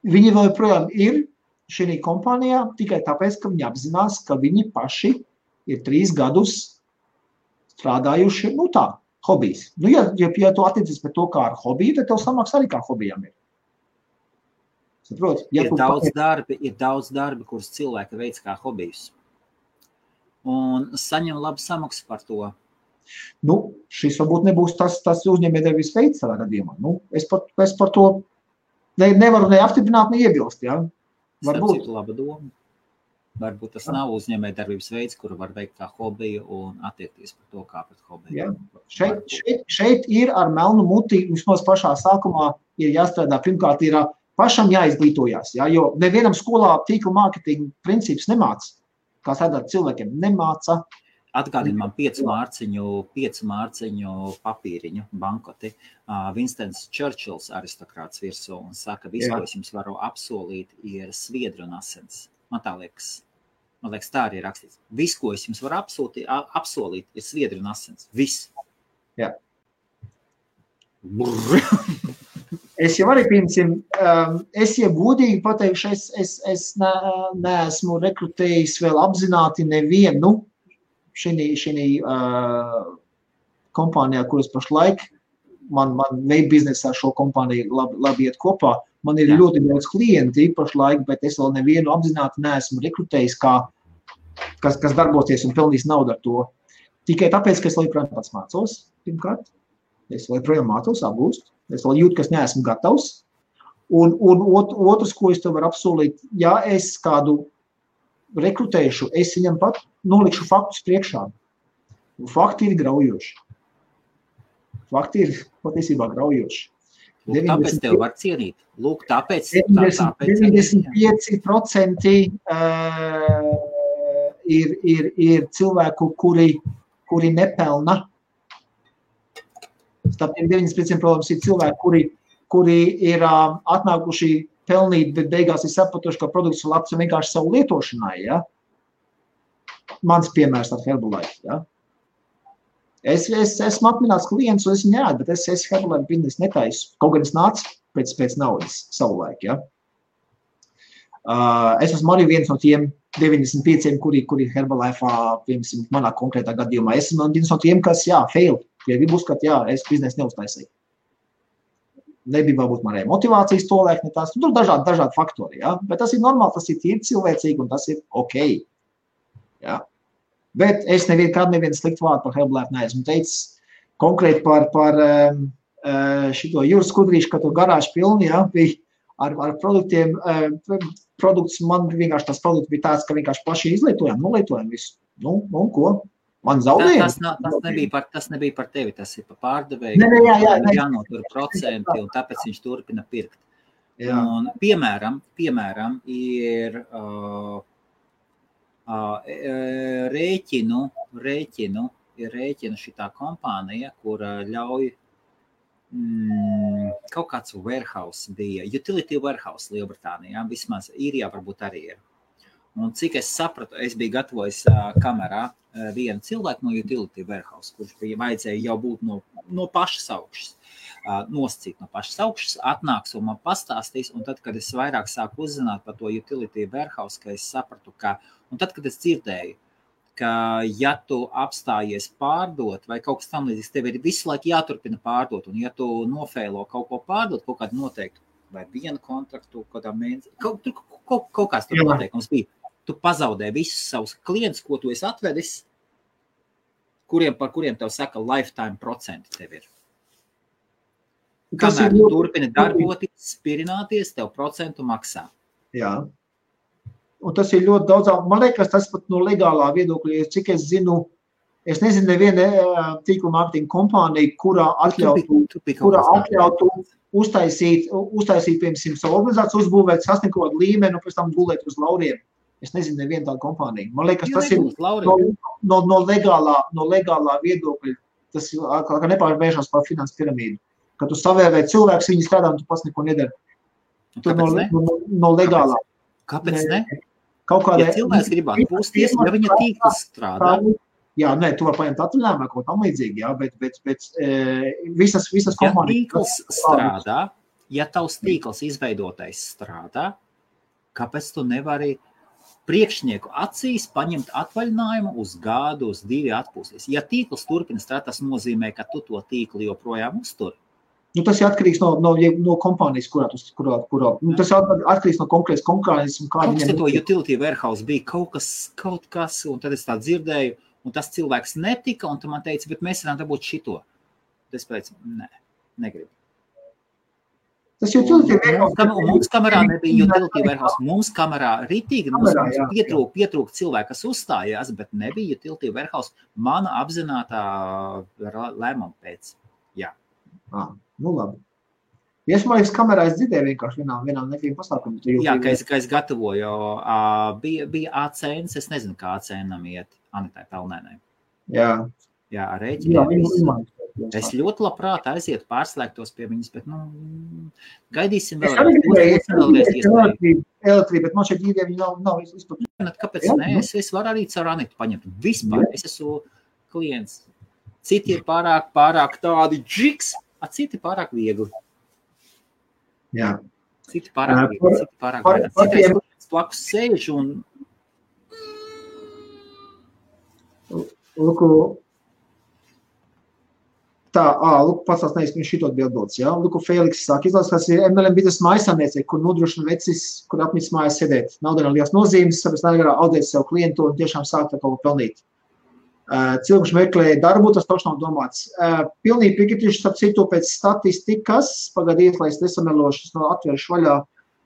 viņi joprojām ir šajā kompānijā tikai tāpēc, ka viņi apzinās, ka viņi paši ir trīs gadus strādājuši nu, tā, hobijs. Nu, ja, ja, ja tu attiecies pret to kā ar hobiju, tad tev samaksā arī kā hobijam ir. Saprot, ja ir, daudz pat... darbi, ir daudz darbi, kurus cilvēki veic kā hobijus. Un saņem labu samaksu par to. Nu, šis varbūt nebūs tas, tas uzņēmējdarbības veids savā gadījumā. Nu, es, par, es par to ne, nevaru ne apstiprināt, ne iebilst. Ja? Varbūt tā ir laba doma. Varbūt tas nav uzņēmējdarbības veids, kuru var veikt kā hobiju un attiekties par to kā pret hobiju. Ja. Šeit, šeit, šeit ir ar melnu muti, vismaz pašā sākumā ir jāstrādā. Pirmkārt, ir pašam jāizglītojas, ja? jo nevienam skolā tīkla mārketinga princips nemāca. Kā strādāt cilvēkiem, nemāca. Atgādina man piecu mārciņu, piecu mārciņu papīriņu bankoti. Uh, Vinstons Čērčils, aristokrāts virsū, un saka, viss, ko es jums varu apsolīt, ir sviedru un asins. Man tā liekas, Man liekas, tā arī ir rakstīts. Viss, ko es jums varu apsolīt, apsolīt ir sviedri un asins. Viss. Jā. es jau arī, piemēram, um, es jau godīgi pateikšu, es, es, es ne, neesmu rekrutējis vēl apzināti nevienu šī uh, kompānijā, kuras pašlaik man, man veidu biznesā šo kompāniju labi, labi iet kopā. Man ir Jā. ļoti daudz klienti pašlaik, bet es vēl nevienu apzināti neesmu rekrutējis, kā, kas, kas darbosies un pelnīs naudu ar to. Tikai tāpēc, ka es joprojām pats mācos, pirmkārt. Es joprojām mācos, apgūstu. Es vēl jūtu, ka es neesmu gatavs. Un, un ot, otrs, ko es tev varu apsolīt, ja es kādu rekrutēšu, es viņam pat nolikšu faktus priekšā. Fakti ir graujoši. Fakti ir patiesībā graujoši. Lūk, 90, tāpēc tev var cienīt. Lūk, tāpēc, 90, tāpēc 95% uh, ir, ir, ir cilvēku, kuri, kuri nepelna Starp tiem 95, protams, ir cilvēki, kuri, kuri ir uh, atnākuši pelnīt, bet beigās ir sapratuši, ka produkts ir labs vienkārši savu lietošanai. Ja? Mans piemērs ar Herbalife. Ja? Es, es esmu apmierināts klients, un es viņu ēdu, bet es, es Herbalife biznesu netaisu. Kaut gan es nācu pēc, pēc naudas savulaik. Ja? Uh, es esmu arī viens no tiem 95, kuri, kuri Herbalife, piemēram, manā konkrētā gadījumā. Es esmu viens no tiem, kas, jā, fail. Ja gribu uzskatīt, jā, es biznesu neuztaisīju. Nebija varbūt manai motivācijas to liek, ne tās. Tur dažādi, dažādi faktori, jā. Bet tas ir normāli, tas ir tīri cilvēcīgi un tas ir ok. Jā. Bet es nevienu, kādu nevienu sliktu vārdu par Herbalife neesmu teicis. Konkrēti par, par uh, šito jūras skudrīšu, ka tu garāžu pilni, jā, bija ar, ar produktiem. Produkts man vienkārši tas produkts bija tāds, ka vienkārši paši izlietojam, nolietojam visu. Nu, un ko? Man zaudējumi. Tas, tas, tas, nebija par, tas nebija par tevi, tas ir par pārdevēju. Ne, ne, jā, jā, jā. jānotur procenti, un tāpēc viņš turpina pirkt. Jā. Un, piemēram, piemēram, ir uh, uh, rēķinu, rēķinu, ir rēķina šitā kompānija, kur ļauj mm, kaut kāds warehouse bija, utility warehouse Lielbritānijā, vismaz īrijā varbūt arī ir. Un cik es sapratu, es biju gatavojis uh, kamerā uh, vienu cilvēku no utility warehouse, kurš bija vajadzēja jau būt no, no pašas augšas. Uh, noscīt no pašas augšas, atnāks un man pastāstīs. Un tad, kad es vairāk sāku uzzināt par to utility warehouse, ka es sapratu, ka, un tad, kad es dzirdēju, ka, ja tu apstājies pārdot vai kaut kas tamlīdzīgs, tev ir visu laiku jāturpina pārdot. Un, ja tu nofēlo kaut ko pārdot, kaut kādu noteiktu, vai vienu kontraktu, kādā mēnesī, kaut, kaut, kaut, kaut kāds tur noteikums bija tu pazaudē visus savus klientus, ko tu esi atvedis, kuriem, par kuriem tev saka, lifetime procenti tev ir. Kamēr tu turpini darboties, spirināties, tev procentu maksā. Jā. Un tas ir ļoti daudz. Man liekas, tas pat no legālā viedokļa, cik es zinu, es nezinu, neviena tīkla mārketinga kompānija, kurā atļautu, tu biji, tu kurā atļautu uztaisīt, uztaisīt, piemēram, savu organizāciju, uzbūvēt, sasniegt kaut kādu līmeni un pēc tam gulēt uz lauriem. Es nezinu, nevienu tādu kompāniju. Man liekas, tas ir no, no, no, legālā, no legālā viedokļa. Tas ir kā nepārvēršās par finanses piramīdu. Kad tu savēvē cilvēks, viņi strādā, un tu pats neko nedari. Tu no, no, no legālā. Kāpēc ne? ne? Kaut kādā ja cilvēks gribētu pūsties, ja viņa tīkls strādā. Jā, nē, tu vari paņemt atvaļinājumu vai kaut tam līdzīgi, jā, bet, bet, bet e, visas, visas kompānijas. Ja tīkls strādā, ja tavs tīkls izveidotais strādā, kāpēc tu nevari priekšnieku acīs paņemt atvaļinājumu uz gadu, uz divi atpūsties. Ja tīkls turpina strādāt, tas nozīmē, ka tu to tīklu joprojām uztur. Nu, tas ir atkarīgs no, no, no kompānijas, kurā tas kurā, kurā, nu, tas ir atkarīgs no konkrētas konkurences. Kāda ir? To utility warehouse bija kaut kas, kaut kas, un tad es tā dzirdēju, un tas cilvēks netika, un tu man teici, bet mēs varam dabūt šito. Tas pēc, nē, negribu. Tas jau utility warehouse. Mums kamerā nebija utility warehouse. Mums kamerā ritīgi mums, mums pietrūk, pietrūk cilvēki, kas uzstājās, bet nebija utility warehouse. Mana apzinātā lēmuma pēc. Jā. Ah, nu labi. Ja es man liekas, kamerā es dzirdēju vienkārši vienā, vienā nekādā pasākumā. Jā, ka es, ka es gatavoju, uh, bija, bija ACNs, es nezinu, kā ACNam iet, Anitai Pelnēnai. Jā. Jā, ar rēķinu. Jā, viņa Es ļoti labprāt aizietu pārslēgtos pie viņas, bet nu, gaidīsim vēl. es arī gribēju elektrību, bet man šeit īrija viņa nav, nav. Bet Kāpēc nē? nu. Es, es varu arī caur Anitu paņemt. Vispār es esmu klients. Citi ir pārāk, pārāk tādi džiks, a citi pārāk viegli. Jā. Citi pārāk viegli. Citi pārāk viegli. klients blakus sēž un Lūk, tā, ā, lūk, tās neizskan šito atbildots, jā. Lūk, Feliks saka, izlās, kas ir MLM biznesa maisaimniecība, kur nodrošina vecis, kur apmis mājās sēdēt. Nav dar liels nozīmes, tāpēc negarā audēt sev klientu un tiešām sākt kaut ko pelnīt. Uh, Cilvēks meklē darbu, tas taču nav domāts. Uh, pilnīgi piekritīšu, starp citu, pēc statistikas, pagadiet, lai es nesamelošu, es no atvēršu vaļā.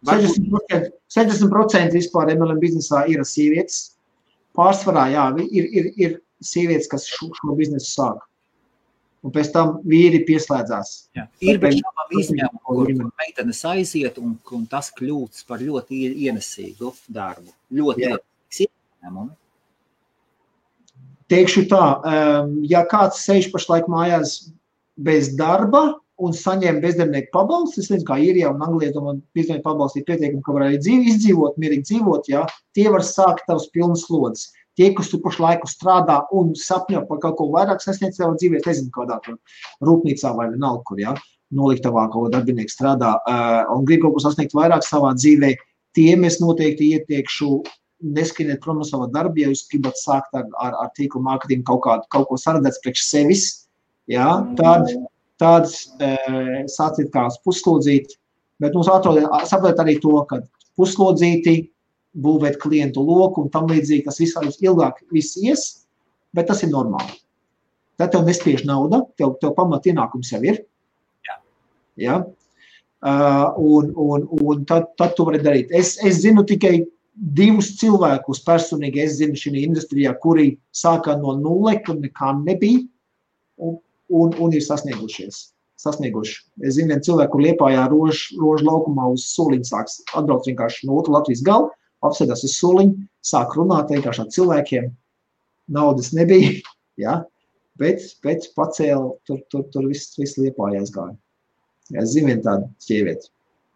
60%, 60% vispār MLM biznesā ir sievietes. Pārsvarā, jā, ir, ir, ir sievietes, kas šo, šo biznesu sāk. Un pēc tam vīri pieslēdzās. jā, ir bez šābām izņēmumi, kur, meitenes aiziet un, un tas kļūst par ļoti ie- ienesīgu darbu. Ļoti izņēmumi. Teikšu tā, um, ja kāds sēž pašlaik mājās bez darba un saņem bezdarbnieku pabalstu, es nezinu, kā īrijā un Anglijā, domāju, bezdarbnieku pabalstu ir pietiekami, ka var arī dzīvi, izdzīvot, mierīgi dzīvot, jā, tie var sākt tavs pilnas slodzes. Tie, kas tu pašlaiku strādā un sapņo par kaut ko vairāk sasniegt savā dzīvē, nezinu, kādā tur rūpnīcā vai vienalga, kur, jā, noliktavā kaut kāda darbinieka strādā uh, un grib kaut ko sasniegt vairāk savā dzīvē, tiem es noteikti ieteikšu neskrieniet prom no sava darba, ja jūs gribat sākt ar, ar, ar tīklu mārketingu kaut, kādu, kaut ko saredzēt priekš sevis, jā, tad, tad e, sāciet kā uz puslodzīti, bet mums atrodiet, saprotiet arī to, ka puslodzīti būvēt klientu loku un tam līdzīgi, tas viss arī ilgāk viss ies, bet tas ir normāli. Tad tev nespiež nauda, tev, tev pamat ienākums jau ir. Jā. Ja? Uh, un un, un tad, tad tu vari darīt. Es, es zinu tikai divus cilvēkus personīgi, es zinu šī industrijā, kuri sāka no nulle, kur nekā nebija un, un, un ir sasniegušies. Sasnieguši. Es zinu, vienu cilvēku, kur liepājā rožu rož laukumā uz soliņa sāks atbraukt vienkārši no otras Latvijas gala, apsēdās uz soliņa, sāk runāt vienkārši ar cilvēkiem. Naudas nebija, ja? bet, bet pacēla, tur, tur, tur viss, viss liepājās gāja. Es zinu vienu tādu sievieti.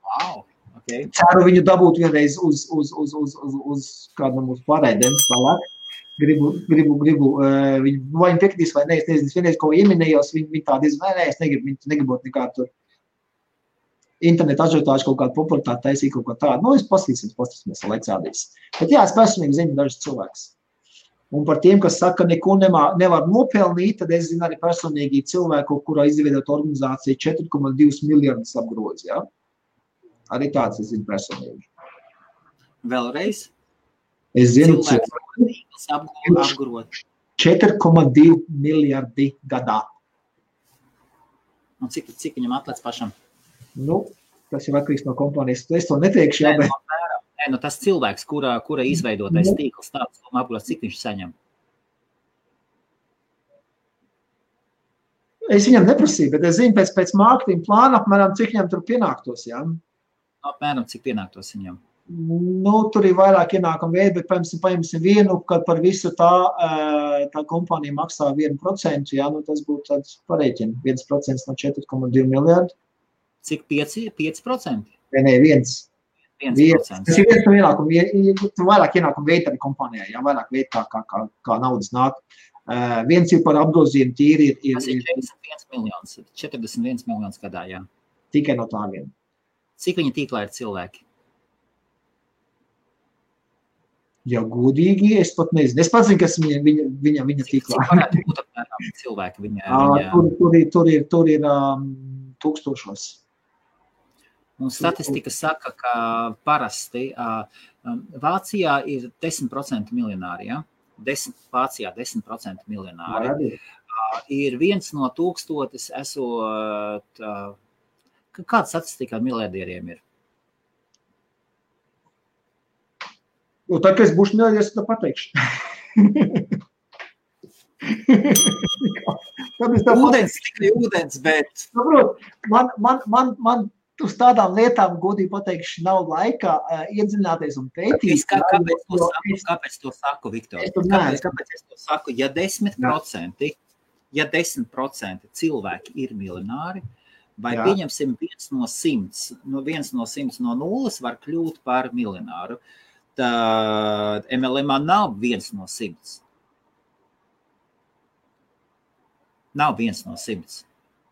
Wow, okay. Ceru viņu dabūt vienreiz uz, uz, uz, uz, uz, uz kādu no mūsu pārēdēm vēlāk. Gribu, gribu, gribu uh, viņu, vai viņi piekritīs vai nē, es nezinu, es vienreiz kaut ko ieminējos, viņi, viņi tādi, nē, es negribu, viņi negribot nekādu tur internetu ažiotāžu kaut kādu popularitāti taisīt kaut ko tādu. Nu, es pastīsimies, pastīsimies, laiks rādīs. Bet jā, es personīgi zinu dažus cilvēkus. Un par tiem, kas saka, ka neko nemā, nevar nopelnīt, tad es zinu arī personīgi cilvēku, kurā izveidot organizāciju 4,2 miljardus apgroz. Ja? Arī tāds es zinu personīgi. Vēlreiz. Es zinu, cilvēks apgrot. 4,2 miljardi gadā. Un cik, cik viņam atlēc pašam? Nu, tas ir atkarīgs no kompānijas. Es to neteikšu, jā, bet Nē, nu tas cilvēks, kura, kura izveidotais tīkls tāds, un apgrot, cik viņš saņem? es viņam neprasīju, bet es zinu pēc, pēc mārketinga plāna apmēram, cik viņam tur pienāktos. Jā. Apmēram, cik pienāktos viņam? Nu, tur ir vairāk ienākumu veidi, bet, paņemsim, paņemsim vienu, kad par visu tā, tā kompānija maksā 1%, jā, nu tas būtu tāds pareiķini, 1% no 4,2 miljardu. Cik 5, 5%? Vai ne, viens. Viens. 1%. Tas ir viens no ienākumiem. Tur vairāk ienākumu veidu arī kompānijā, jā, vairāk veidu kā, kā, kā, naudas nāk. Uh, viens ir par apgrozījumu tīri, ir, ir, Tas ir ir 41 miljonus, 41 miljonus gadā, jā. tikai no tā viena. Cik viņa tīklā ir cilvēki? Ja godīgi, es pat nezinu. Es pats zinu, kas viņa, viņa, viņa, viņa tīklā. apmēram cilvēki viņa, viņa Tur, tur ir, tur ir, tur ir um, tūkstošos. Un statistika saka, ka parasti Vācijā ir 10% miljonāri. Ja? 10, Vācijā 10% miljonāri. Ir viens no tūkstotis, esot. Kāda statistika ar miljardieriem ir? Un tad, kad es būšu miljardieris, tad pateikšu. Es tev Ūdens, tikai ūdens, bet saprotu, man, man, man, man uz tādām lietām, godīgi pateikšu, nav laika uh, iedziļināties un pētīt. Kā, kāpēc, to saku, kāpēc to saku, Viktor? Es Kāpēc, kāpēc es to saku? Ja 10%, ja 10% cilvēki ir miljonāri, vai Jā. pieņemsim viens no simts, no viens no simts no nulles var kļūt par miljonāru, tad MLM nav viens no simts. Nav viens no simts.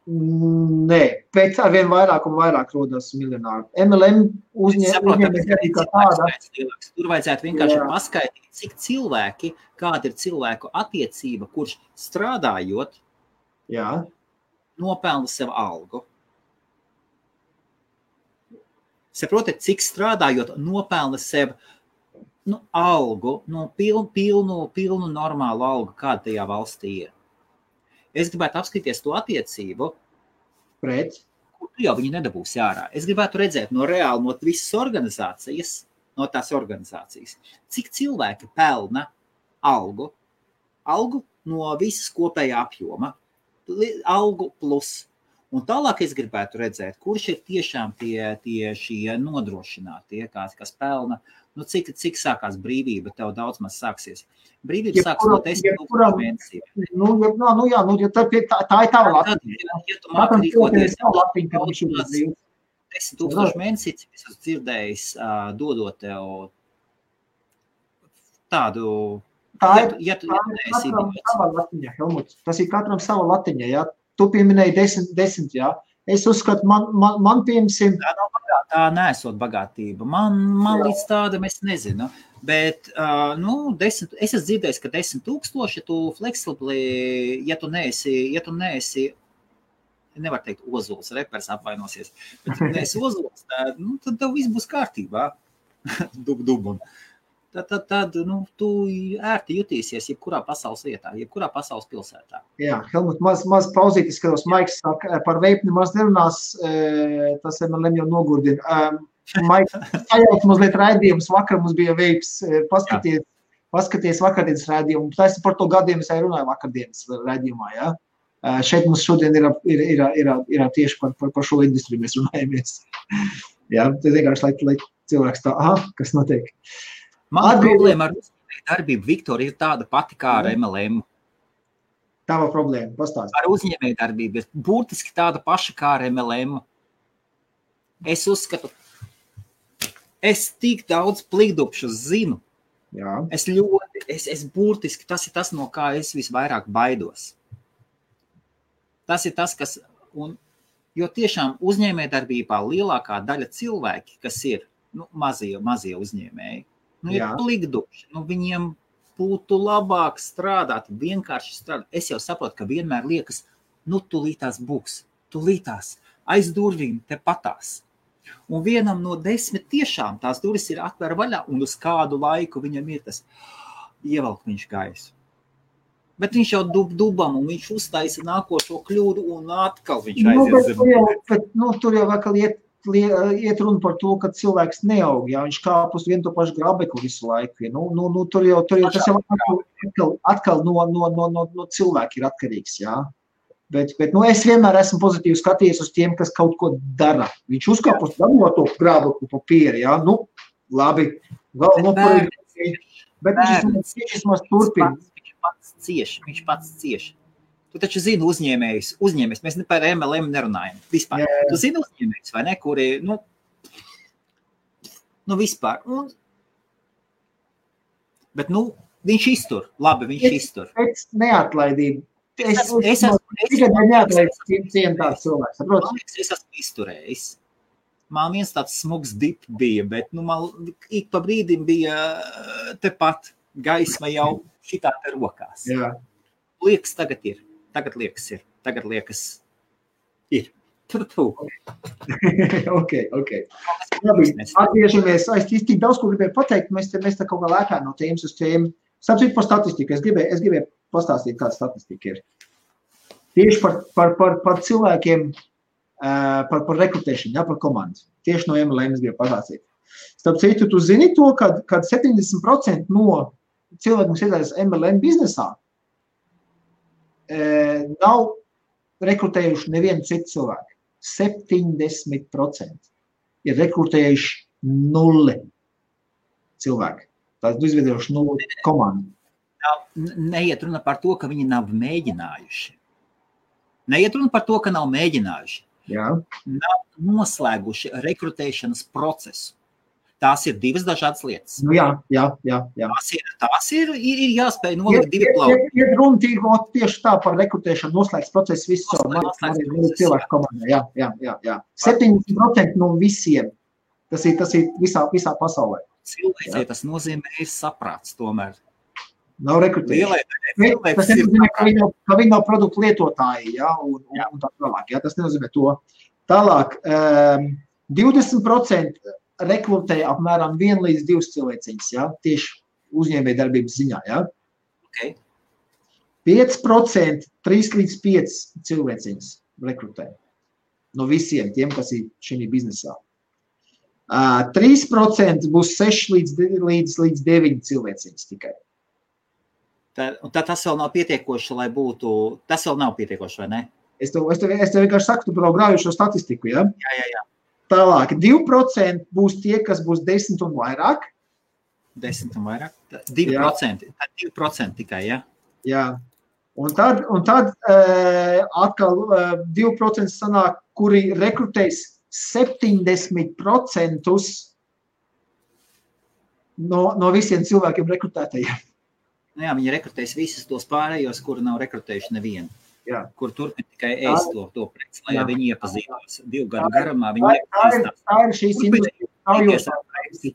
Nē, pēc tam vien vairāk un vairāk rodas miljonāri. MLM uzņēmējiem arī kā tāda. Tur vajadzētu vienkārši Jā. paskaidrot, cik cilvēki, kāda ir cilvēku attiecība, kurš strādājot, Jā. nopelna sev algu. Saprotat, cik strādājot, nopelna sev nu, algu, no nu, pilnu, pilnu, pilnu normālu algu, kāda tajā valstī ir. Es gribētu apskatīties to attiecību, pret kur tu jau viņu nedabūsi ārā. Es gribētu redzēt no reāli no visas organizācijas, no tās organizācijas, cik cilvēki pelna algu, algu no visas kopējā apjoma, algu plus. Un tālāk es gribētu redzēt, kurš ir tiešām tie, tie šie nodrošinātie, kas, kas pelna uh, nu, cik, cik sākās brīvība, tev daudz maz sāksies. Brīvība ja sāksies no 10 tūkstošiem mēnesiem. Nu, ja, nu, jā, nu, ja tā, tā, tā ir tava latiņa. Ja, ja tu māki rīkoties, tad 10 tūkstoši mēnesī, cik es esmu dzirdējis, uh, dodot tev tādu. Tā ir, ja tu, ja tu, ja tu neesi sava latiņa, Helmut. Tas ir katram sava latiņa, jā. Tu pieminēji desmit, desmit, jā. Es uzskatu, man, man, man piemēram, tā nav tā nesot bagātība. Man, man Jā. līdz tādam es nezinu. Bet, uh, nu, desmit, es esmu dzirdējis, ka desmit tūkstoši, ja tu fleksibli, ja tu neesi, ja tu neesi nevar teikt, ozols, repers apvainosies. Bet, ja neesi ozols, tad, nu, tad tev viss būs kārtībā. dub, dub. Tad, tad, tad nu, tu ērti jutīsies jebkurā pasaules vietā, jebkurā pasaules pilsētā. Jā, Helmut, maz, maz pauzītis, skatos, Maiks saka, par veipni maz nerunās, tas MLM jau nogurdina. Maiks, sajaukt mazliet raidījums, vakar mums bija veips, paskaties, jā. paskaties vakardienas raidījumu. Tas par to gadiem es arī runāju vakardienas raidījumā, jā. Šeit mums šodien ir, ir, ir, ir, ir tieši par, par, par šo industriju mēs runājamies. jā, tas vienkārši, lai, lai cilvēks tā, aha, kas notiek. Uh, Man Atbildi... problēma ar uzņēmēju darbību, Viktor, ir tāda pati kā ar MLM. Tava problēma, pastāsti. Ar uzņēmēju darbību ir būtiski tāda paša kā ar MLM. Es uzskatu, es tik daudz plikdupšu zinu. Jā. Es ļoti, es, es būtiski, tas ir tas, no kā es visvairāk baidos. Tas ir tas, kas, un, jo tiešām uzņēmējdarbībā lielākā daļa cilvēki, kas ir nu, mazie, mazie uzņēmēji, nu, ir plikduši. Nu, viņiem būtu labāk strādāt, vienkārši strādāt. Es jau saprotu, ka vienmēr liekas, nu, tūlītās būs, tūlītās aiz durvīm te patās. Un vienam no desmit tiešām tās durvis ir atvērta vaļā, un uz kādu laiku viņam ir tas ievelk viņš gaisu. Bet viņš jau dub, dubam, un viņš uztaisa nākošo kļūdu, un atkal viņš aiziet nu, zem. Tur jau, bet, nu, tur jau atkal iet iet runa par to, ka cilvēks neaug, ja viņš kāp uz vienu to pašu grābekli visu laiku. Ja. Nu, nu, nu, tur jau, tur jau tas jau atkal, atkal no, no, no, no, no cilvēka ir atkarīgs. Ja. Bet, bet nu, es vienmēr esmu pozitīvi skatījies uz tiem, kas kaut ko dara. Viņš uzkāpa uz to grābekli papīra. Ja. Nu, labi, vēl noporīgi. Bet viņš vismaz turpina. Viņš pats cieš, viņš pats cieš. Tu taču zini uzņēmējus, uzņēmējus. Mēs ne par MLM nerunājam. Vispār. Jā. Tu zini uzņēmējus, vai ne, kuri, nu, nu vispār. Un, bet, nu, viņš iztur, labi, viņš es, iztur. Pēc neatlaidību. Es, es, es, es, tikai neatlaidu cienu tāds cilvēks, saprot? Es esmu izturējis. Man viens tāds smugs dip bija, bet, nu, man ik pa brīdim bija tepat gaisma jau šitā te rokās. Jā. Liekas, tagad ir. Tagad liekas, ir. Tagad liekas, ir. Tur tu. ok, ok. Atgriežamies. Es tik daudz ko gribēju pateikt, mēs te, mēs te kaut kā lēkājam no tēmas uz tēmu. Sapcīt par statistiku. Es gribēju, es gribēju pastāstīt, kāda statistika ir. Tieši par, par, par, par cilvēkiem, par, par rekrutēšanu, ja, par komandu. Tieši no MLM es gribēju pastāstīt. Starp citu, tu zini to, ka, ka 70% no cilvēkiem, kas iesaistās MLM biznesā, nav rekrutējuši nevienu citu cilvēku. 70% ir rekrutējuši nulli cilvēku. Tātad nu, izveidojuši nulli komandu. Neiet runa par to, ka viņi nav mēģinājuši. Neiet runa par to, ka nav mēģinājuši. Jā. Nav noslēguši rekrutēšanas procesu. Tās ir divas dažādas lietas. Nu, jā, jā, jā, jā. Tās ir, tās ir, ir, ir jāspēj nolikt divi plaukti. Ir, ir runa tīko tieši tā par rekrutēšanu, noslēgts process caur Noslēgts mani cilvēku komandā. Jā, jā, jā, jā. 70% no visiem. Tas ir, tas ir visā, visā pasaulē. Cilvēcei tas nozīmē, saprāts tomēr. Nav daļai Tas nenozīmē, ka viņi nav, ka viņi nav produktu lietotāji, ja, un, un, un tā tālāk. Ja, tas nenozīmē to. Tālāk, um, 20% rekrutē apmēram 1 līdz 2 cilvēciņus, ja, tieši uzņēmēja darbības ziņā. Ja. Okay. 5% 3 līdz 5 cilvēciņus rekrutē no visiem tiem, kas ir šajā biznesā. Uh, 3% būs 6 līdz, līdz, līdz 9 cilvēciņus tikai. Un tad tas vēl nav pietiekoši, lai būtu. Tas vēl nav pietiekoši, vai ne? Es tev, es tev, es tev vienkārši saku, tu vēl grauju šo statistiku. Ja? Jā, jā, jā. Tālāk, 2% būs tie, kas būs 10 un vairāk. 10 un vairāk. 2%. Tad 2% tikai, ja? Jā. Un tad, un tad uh, atkal uh, 2% sanāk, kuri rekrutēs 70% no, no visiem cilvēkiem rekrutētajiem. Nu, jā, viņi rekrutēs visus tos pārējos, kuri nav rekrutējuši nevienu. Jā. Kur turpina tikai ēst to, to preci, lai Jā. viņi iepazītos. Divu gadu garumā viņi Tā, tā, ir, tā ir šīs industrijas preci.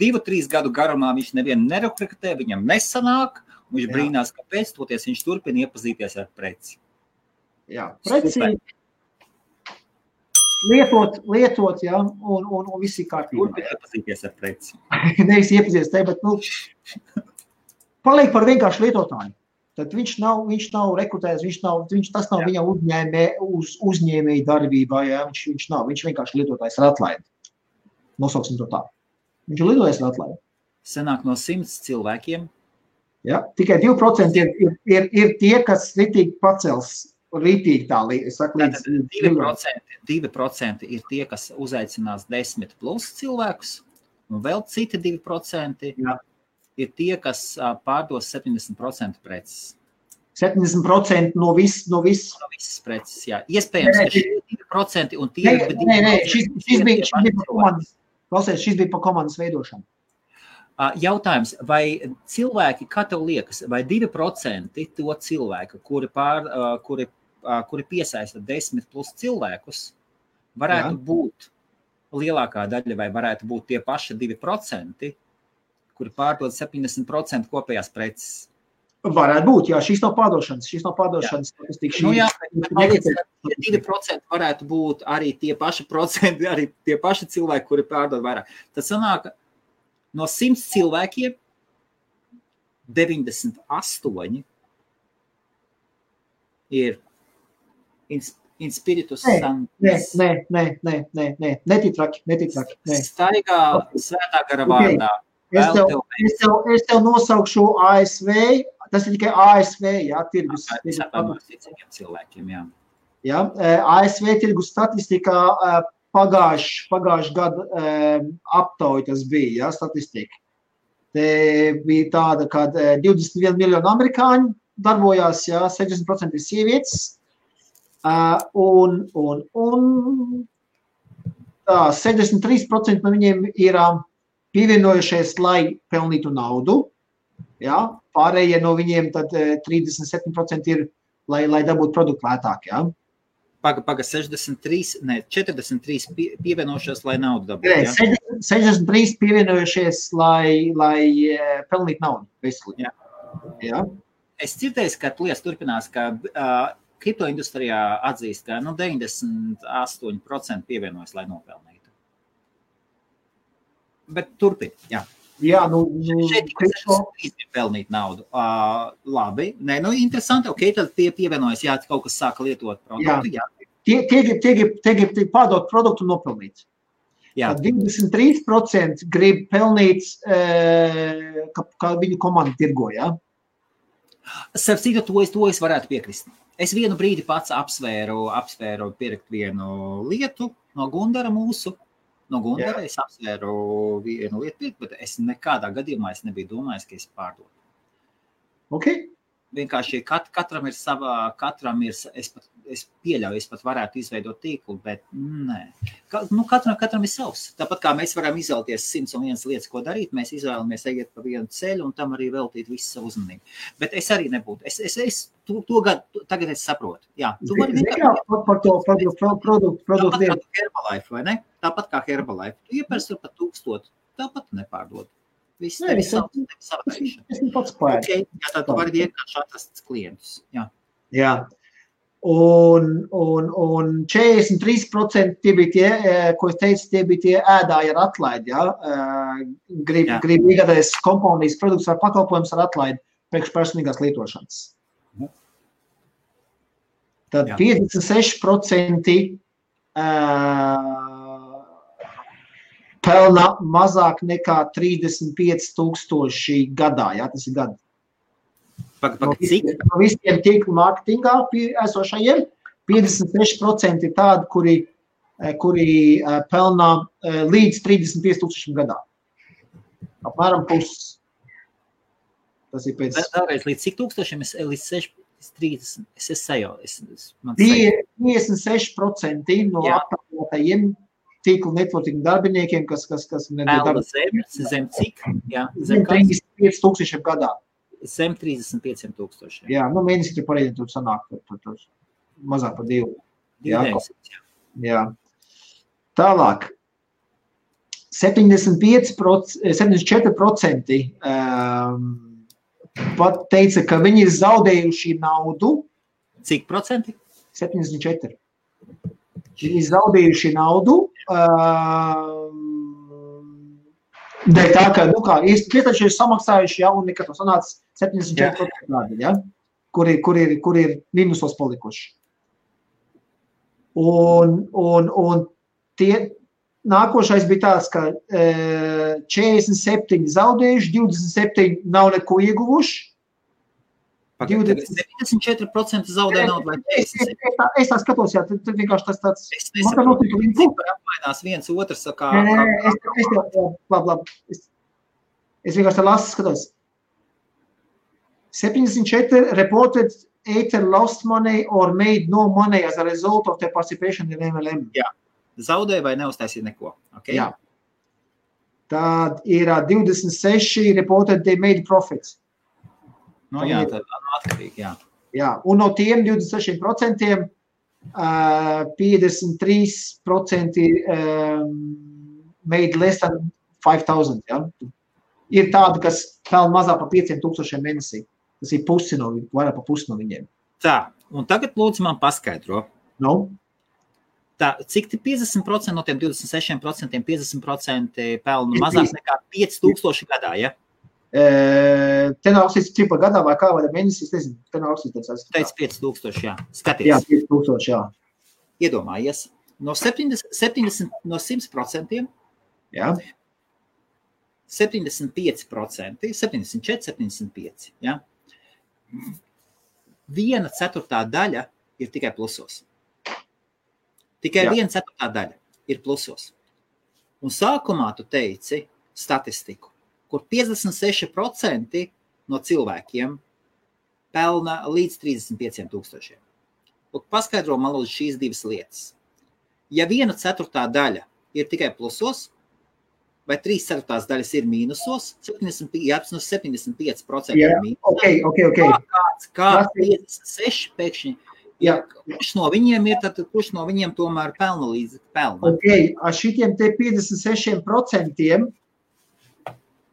Divu, trīs gadu garumā viņš nevienu nerekrutē, viņam nesanāk. Viņš Jā. brīnās, kāpēc, toties viņš turpina iepazīties ar preci. Jā, precīzi. Lietot, lietot, jā, un, un, un viss ir kārtībā. Turpina iepazīties ar preci. Nevis iepazīties te, bet, nu, paliek par vienkāršu lietotāju. Tad viņš nav, viņš nav rekrutējis, viņš nav, viņš, tas nav Jā. viņa uzņēmē, uz, uzņēmēja darbībā, jā, viņš, viņš nav, viņš vienkārši lietotājs ar atlaidi. Nosauksim to tā. Viņš ir lidojis ar atlaidi. Sanāk no simts cilvēkiem. Ja? Tikai 2% ir, ir, ir, ir tie, kas ritīgi pacels, ritīgi tā, līdz 2%, 2% ir tie, kas uzaicinās 10 plus cilvēkus, un vēl citi 2% Jā. Ir tie, kas pārdos 70% preces. 70% no viss, no viss. No visas preces, jā. Iespējams, Nē, ka šie 2% un tie Nē, ir nē, nē, šis, šis bija, šis bija komandas, klausies, šis bija par komandas veidošanu. Jautājums, vai cilvēki, kā tev liekas, vai 2% to cilvēku, kuri, pār, kuri, kuri piesaista 10 plus cilvēkus, varētu Jā. būt lielākā daļa, vai varētu būt tie paši 2%, kuri pārdod 70% kopējās preces? Varētu būt, jā, šīs nav pārdošanas, šīs nav pārdošanas statistika. Nu, jā, bet man liekas, nekristē- ka tie 2% varētu būt arī tie paši procenti, arī tie paši cilvēki, kuri pārdod vairāk. Tad sanāk, no 100 cilvēkiem 98 ir ins- inspiritus Nē, sanctus. Nē, nē, nē, nē, nē, netitraki, netitraki. Nē. Staigā svētā gara vārdā. Es tev, es, tev, es tev nosaukšu ASV, tas ir tikai ASV, jā, tirgus. Cilvēkiem, jā. Eh, ASV tirgus statistikā pagājušā pagājuš gada aptauja tas bija, ja, statistika. Te bija tāda, ka eh, 21 miljoni amerikāņu darbojās, ja, 60% ir sievietes, un, un, un tā, 63% no viņiem ir ā, pievienojušies, lai pelnītu naudu. Ja? Pārējie no viņiem tad eh, 37% ir, lai, lai dabūtu produktu lētāk. Ja? Paga, paga 63, ne, 43 pie- pievienojušies, lai naudu dabūtu. jā. 60 63 pievienojušies, lai, lai eh, pelnītu naudu. basically. Jā. Ja? Es dzirdēju, ka lietas turpinās, ka uh, kriptoindustrijā atzīst, ka nu, 98% pievienojas, lai nopelnītu. Bet turpiniet, jā. Jā, nu, nu, Šeit tikai 63 ir pelnīt naudu. Uh, labi, nē, nu, interesanti. Ok, tad tie pievienojas, jā, kaut kas sāka lietot produktu. Jā, tie, tie, grib, tie, grib, tie grib pārdot produktu un nopelnīt. jā. Tad 23% grib pelnīt, eh, ka, ka viņu komanda tirgo. Ja? Starp citu, to es, to es varētu piekrist. Es vienu brīdi pats apsvēru, apsvēru pirkt vienu lietu no Gundara mūsu. No Gundara es apsvēru vienu lietu, pirkt, bet es nekādā gadījumā es nebiju domājis, ka es pārdodu. Okay? Vienkārši kat, katram ir savā, katram ir, es pat, es pieļauju, es pat varētu izveidot tīklu, bet nē. Ka, nu, katram, katram ir savs. Tāpat kā mēs varam izvēlēties 101 lietas, ko darīt, mēs izvēlamies ejiet pa vienu ceļu un tam arī veltīt visu savu uzmanību. Bet es arī nebūtu. Es, es, es to, to gadu, tagad es saprotu. Jā, tu vari vienkārši par to produktu, produktu, produktu lietu. Herbalife, vai ne? Tāpat kā Herbalife. Tu iepērsi par tūkstotu, tāpat nepārdod. Viss ir savs. Es esmu pats pēc. Okay, jā, tad tu vari vienkārši atrast klientus. Jā. Jā. Un, un, un 43% tie bija tie, ko es teicu, tie bija tie ēdāji ar atlaidi. Ja? Grib, grib iegādāties kompānijas produktus vai pakalpojumus ar atlaidi priekš personīgās lietošanas. Tad Jā. 56% uh, pelna mazāk nekā 35,000 gadā. Ja? Tas ir gads. Pag, pag, cik? No visiem tīklu mārketingā esošajiem 56% ir tādi, kuri, kuri pelnā līdz 35,000 gadā. Apmēram puses. Tas ir pēc. Vēlreiz, līdz cik tūkstošiem es līdz 6, 30, es esmu sajaucis. Es, man 56% no aptaujātajiem tīklu networking darbiniekiem, kas, kas, kas Pelna zem, zem cik? Jā, zem 35 tūkstošiem gadā. Zem 35 tūkstošiem. Jā, nu mēnesī tur pareizi tur sanāk, tur, tur, tur mazāk par divu. Jā, jā. jā. Tālāk. 75%, 74% um, pat teica, ka viņi ir zaudējuši naudu. Cik procenti? 74. Viņi zaudējuši naudu. Uh, Dēļ tā, ka, nu taču ir samaksājuši, ja, un nekad to sanāca 74% gadi, ja, kur ir, kur ir, kur ir minusos palikuši. Un, un, un tie, nākošais bija tāds, ka e, 47 zaudējuši, 27 nav neko ieguvuši. 74% zaudē naudu vai 40%. Es, tā, es tā skatos, jā, tad vienkārši tas tāds. Es nesaprotu, ka viņi apmainās viens otrs. Kā, nē, nē, nē, es, es, jā, labi, labi. Es, es vienkārši tā lasu skatos. 74 reported either lost money or made no money as a result of their participation in MLM. Jā, zaudēja vai neuztaisīja neko. Okay. Jā. Tad ir 26 reported they made profits. Nu, jā, tā ir atkarīga. Jā. jā, un no tiem 26% uh, 53% um, made less than 5000. Ja? Ir tādi, kas pelna mazāk par 5000 mēnesī. Tas ir pusi no, vairāk par pusi no viņiem. Tā, un tagad lūdzu man paskaidro. Nu? Tā, cik 50% no tiem 26% 50% pelna mazāk nekā 5000 gadā? Ja? Te nav rakstīts, cik par gadā vai kā, vai mēnesī, es nezinu. Te nav rakstīts. Teic 5000, jā. Skaties. Jā, 5000, jā. Iedomājies, no 70, 70 no 100%. Jā. 75%, 74, 75. Ja? Viena ceturtā daļa ir tikai plusos. Tikai Jā. viena ceturtā daļa ir plusos. Un sākumā tu teici statistiku kur 56% no cilvēkiem pelna līdz 35 tūkstošiem. Paskaidro man lūdzu šīs divas lietas. Ja viena ceturtā daļa ir tikai plusos, vai trīs ceturtās daļas ir mīnusos, 75, jā, no 75% yeah. ir mīnusos. Okay, okay, okay. Kā, kāds, kā 56 pēkšņi, ja, kurš no viņiem ir, tad kurš no viņiem tomēr pelna līdz pelna? Okay. Ar šitiem te 56%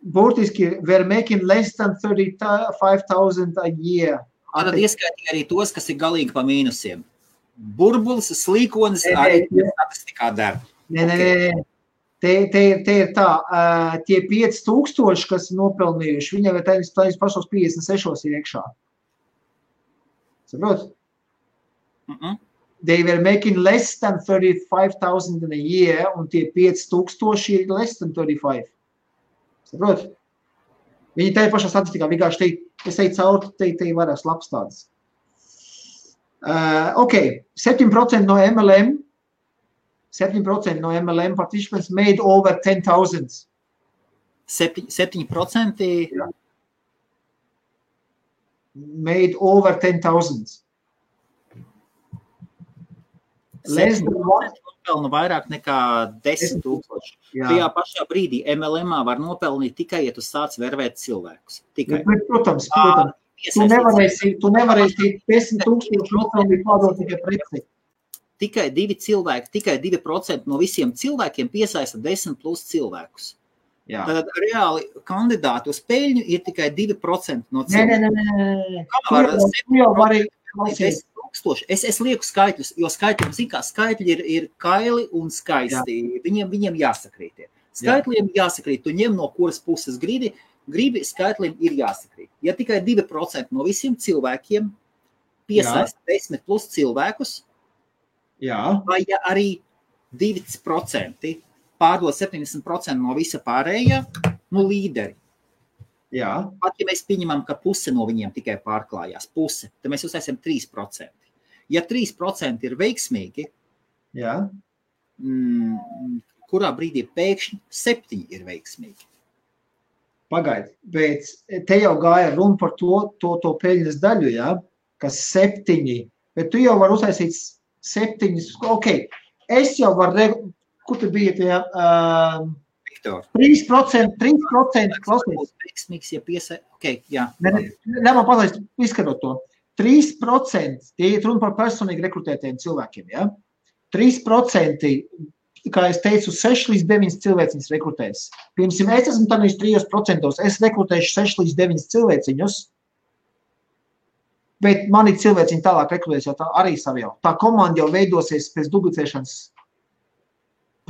burtiski were making less than 35,000 a year. Tad ieskaitīja arī tos, kas ir galīgi pa mīnusiem. Burbulis, slīkonis arī statistikā dara. Nē, nē, nē. Te, te, te ir tā, uh, tie 5000, kas nopelnījuši, viņiem ir tādas pašos 56 ir iekšā. Saprot? Mm -mm. They were making less than 35,000 in a year, un tie 5000 ir less than 35. Saprot? Viņi tajā pašā statistikā vienkārši teikt, es eju cauri, te, te varēs labs tāds. Uh, ok, 7% no MLM, 7% no MLM participants made over 10,000. 7%? Jā. made over 10,000. Less than one nopelna vairāk nekā 10 tūkstoši. Jā. Tajā pašā brīdī MLM var nopelnīt tikai, ja tu sāc vervēt cilvēkus. Tikai. Nu, bet, protams, protams. Tu nevarēsi, tu nevarēsi 10 tūkstoši nopelnīt pārdot tikai preci. Tikai divi cilvēki, tikai 2% no visiem cilvēkiem piesaista 10 plus cilvēkus. Jā. Tad reāli kandidāti uz peļņu ir tikai 2% no cilvēkiem. Nē, nē, nē. nē. Kā var 7% ilgstoši. Es, es lieku skaitļus, jo skaitļiem, zin kā, skaitļi ir, ir kaili un skaisti. Jā. Viņiem, viņiem jāsakrīt. Skaitļiem Jā. jāsakrīt. Tu ņem no kuras puses gribi, gribi skaitļiem ir jāsakrīt. Ja tikai 2% no visiem cilvēkiem piesaista 10 plus cilvēkus, Jā. vai ja arī 2% pārdod 70% no visa pārējā, nu līderi jā, Pat ja mēs pieņemam, ka puse no viņiem tikai pārklājās, puse, tad mēs uztaisām 3%. Ja 3% ir veiksmīgi, jā, mm, kurā brīdī pēkšņi 7 ir veiksmīgi? pagaidi. Bet te jau gāja runa par to, to, to peļņas daļu, jā, kas septiņi. Bet tu jau vari uztaisīt septiņus. Ok, es jau varu, kur tu biji tie um, Viktor, 3%, 3% klausies. veiksmīgs, ja piesaistīt. Okay, jā, Ne, ne, man palaist, izskatot to. 3% tie ir runa par personīgi rekrutētiem cilvēkiem. Ja? 3%, kā es teicu, 6 līdz 9 cilvēciņus rekrutēs. Piemēram, es esmu tādā 3%, es rekrutēšu 6 līdz 9 cilvēciņus. Bet mani cilvēciņi tālāk rekrutēs jau tā arī savu jau. Tā komanda jau veidosies pēc dublicēšanas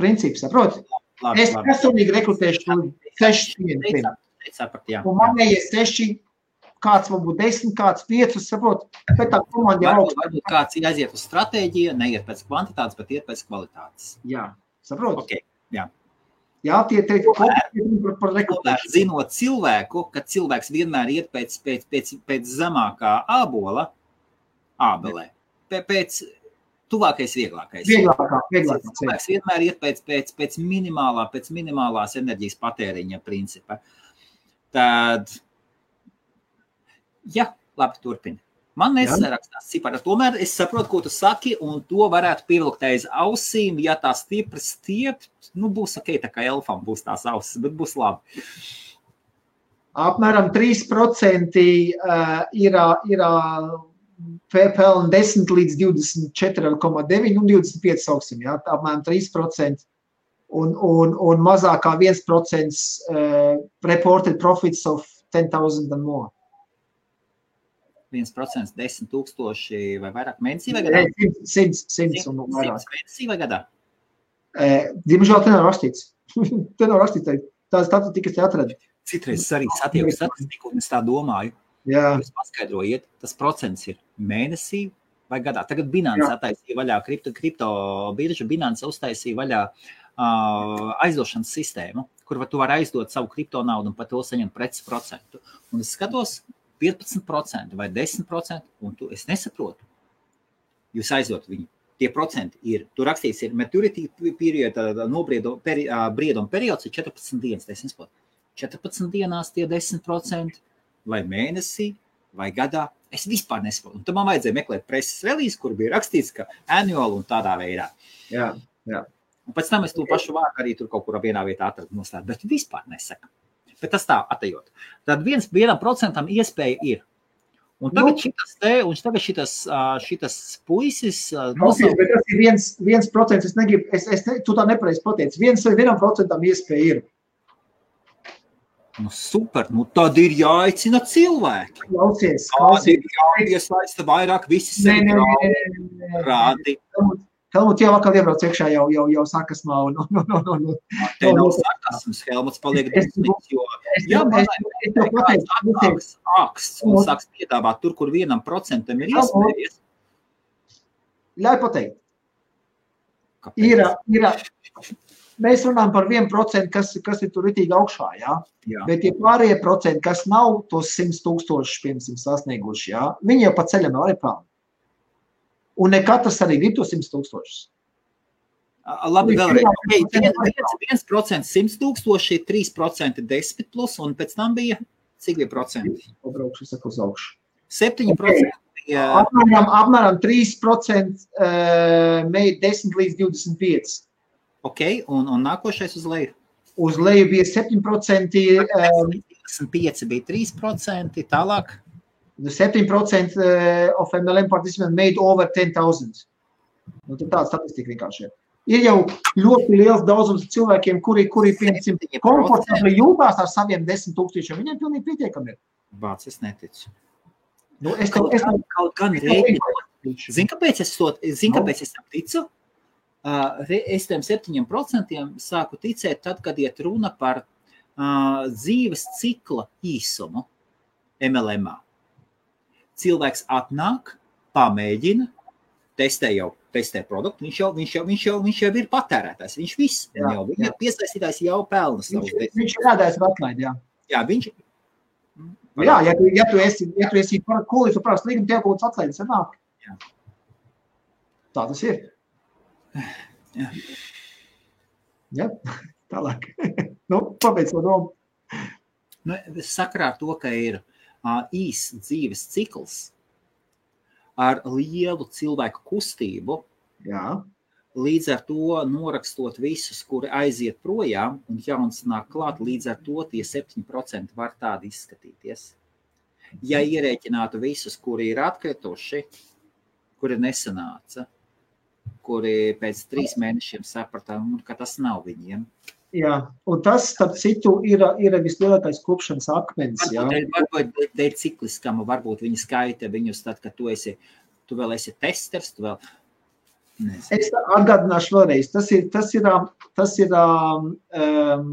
principa, saproti? Labi, Es labi. personīgi rekrutēšu 6 cilvēciņus. Saprat, jā. Un manējie seši, kāds varbūt desmit, kāds piecus, saprot, bet tā komanda jau augsta. varbūt kāds aiziet uz stratēģiju, neiet pēc kvantitātes, bet iet pēc kvalitātes. Jā, saprot. Okay. Jā, tie tie kopīgi Tomēr, rekrutēšanu. zinot cilvēku, ka cilvēks vienmēr iet pēc, pēc, pēc, pēc zemākā ābola, ābelē, pē- pēc tuvākais, vieglākais. Vieglākā, vieglākā. Cilvēks vienmēr iet pēc, pēc, pēc, minimālā, pēc minimālās enerģijas patēriņa principa. Tad, jā, labi, turpini. Man nesarakstās cipari. Tomēr es saprotu, ko tu saki, un to varētu pievilkt aiz ausīm. Ja tā stipri stiept, nu būs ok, tā kā elfam būs tās ausis, bet būs labi. Apmēram 3% uh, ir, ir pelna 10 līdz 24,9 un 25 augsim. Jā, apmēram 3%. Un, un, un mazākā 1% uh, reported profits of 10,000 and more. 1%, 10 tūkstoši vai vairāk mēnesī vai gadā? 100, 100, 100 un vairāk. 100 mēnesī vai gadā? Eh, Diemžēl te nav rakstīts. te nav rakstīts. tā- Tā statistika, kas te atrada. Citreiz arī satieku statistiku, un es tā domāju. Jā, Jūs paskaidrojiet, tas procents ir mēnesī vai gadā. Tagad Binance Jā. attaisīja vaļā kripto, kripto biržu, Binance uztaisīja vaļā uh, aizdošanas sistēmu, kur var, tu vari aizdot savu kripto naudu un par to saņemt preces procentu. Un es skatos 15% vai 10%, un tu, es nesaprotu. Jūs aizdot viņu. Tie procenti ir. Tur rakstīts, ir maturity period, nobrieduma peri, brieduma periods ir 14 dienas. Es nesaprotu. 14 dienās tie 10% vai mēnesī vai gadā. Es vispār nesaprotu. Tad man vajadzēja meklēt preses relīzi, kur bija rakstīts, ka annuāli un tādā veidā. jā. Un pēc tam es to pašu vārdu arī tur kaut kur vienā vietā atradu nostāju, bet vispār nesaka. Bet tas tā, atejot. Tad viens vienam procentam iespēja ir. Un tagad Nu. šitas te, un tagad šitas, šitas puisis Klausies, nosauc- bet tas ir viens, viens procents. Es negribu, es, es ne, tu tā nepareizi pateici. Viens vienam procentam iespēja ir. Nu, super, nu tad ir jāicina cilvēki. Klausies, klausies. ir jāiesaista vairāk, visi rādi. Helmut jau vakar iebrauc iekšā, jau, jau, jau sarkasmā. Un, un, un, un, un. Te nav Nu, sarkasms, Helmuts paliek dusmīgs, jo Jā, es, es tev pateicu, Kāds aksts un Nu. sāks piedāvāt tur, kur vienam procentam ir iespējas. ļauj pateikt. Kāpēc? Ir, ir, mēs runājam par vienu procentu, kas, kas ir tur ritīgi augšā. Jā? Jā. Bet tie pārējie procenti, kas nav tos 100 tūkstošus, piemēram, sasnieguši, jā, viņi jau pa ceļam arī pelna. Un ne katrs arī grib to 100 tūkstošus. Labi, vēlreiz. Okay, jā, viens, jā. viens, viens procents 100 tūkstoši, 3% 10 plus, un pēc tam bija cik bija procenti? Pabraukšu, es saku uz augšu. 7% okay. Apmēram, apmēram 3% uh, made 10 līdz 25. Ok, un, un nākošais uz leju? Uz leju bija 7%. Um, 25 bija 3%, tālāk. 7% of MLM participants made over 10,000. Nu, tāda statistika vienkārši ir. Ir jau ļoti liels daudzums cilvēkiem, kuri, kuri piemēram, komfortabli jūtās ar saviem desmit tūkstošiem. Viņiem pilnīgi pietiekami ir. Bāc, es neticu. Nu, es tev, es tev, kaut gan rēķinot. Zini, kāpēc es, to, zin, kāpēc es tam ticu? Es tiem septiņiem procentiem sāku ticēt tad, kad iet runa par dzīves cikla īsumu MLM. Cilvēks atnāk, pamēģina, testē jau testē produktu, viņš jau, viņš jau, viņš jau, viņš jau ir patērētājs. Viņš viss, jā, jau, jā. piesaistītājs jau pelna savu. Viņš, viņš ir rādājis atlaid, jā. Jā, viņš. Jā, ja tu, ja tu esi, ja tu esi par kuli, tu prasa līgumu, tev kaut kāds atlaides sanāk. Jā. Tā tas ir. Jā. Jā, tālāk. nu, pabeidz to domu. Nu, sakrā ar to, ka ir uh, īs dzīves cikls, ar lielu cilvēku kustību. Jā. Līdz ar to norakstot visus, kuri aiziet projām, un jauns nāk klāt, līdz ar to tie 7% var tādi izskatīties. Ja ierēķinātu visus, kuri ir atkrituši, kuri nesanāca, kuri pēc trīs mēnešiem sapratām, ka tas nav viņiem, Jā, un tas, starp citu, ir, ir vislielākais klupšanas akmens. Varbūt, varbūt dēļ cikliskam, varbūt viņi skaita viņus tad, kad tu esi, tu vēl esi testers, tu vēl. Nezinu. Es atgādināšu vēlreiz, tas ir, tas ir, tas ir um,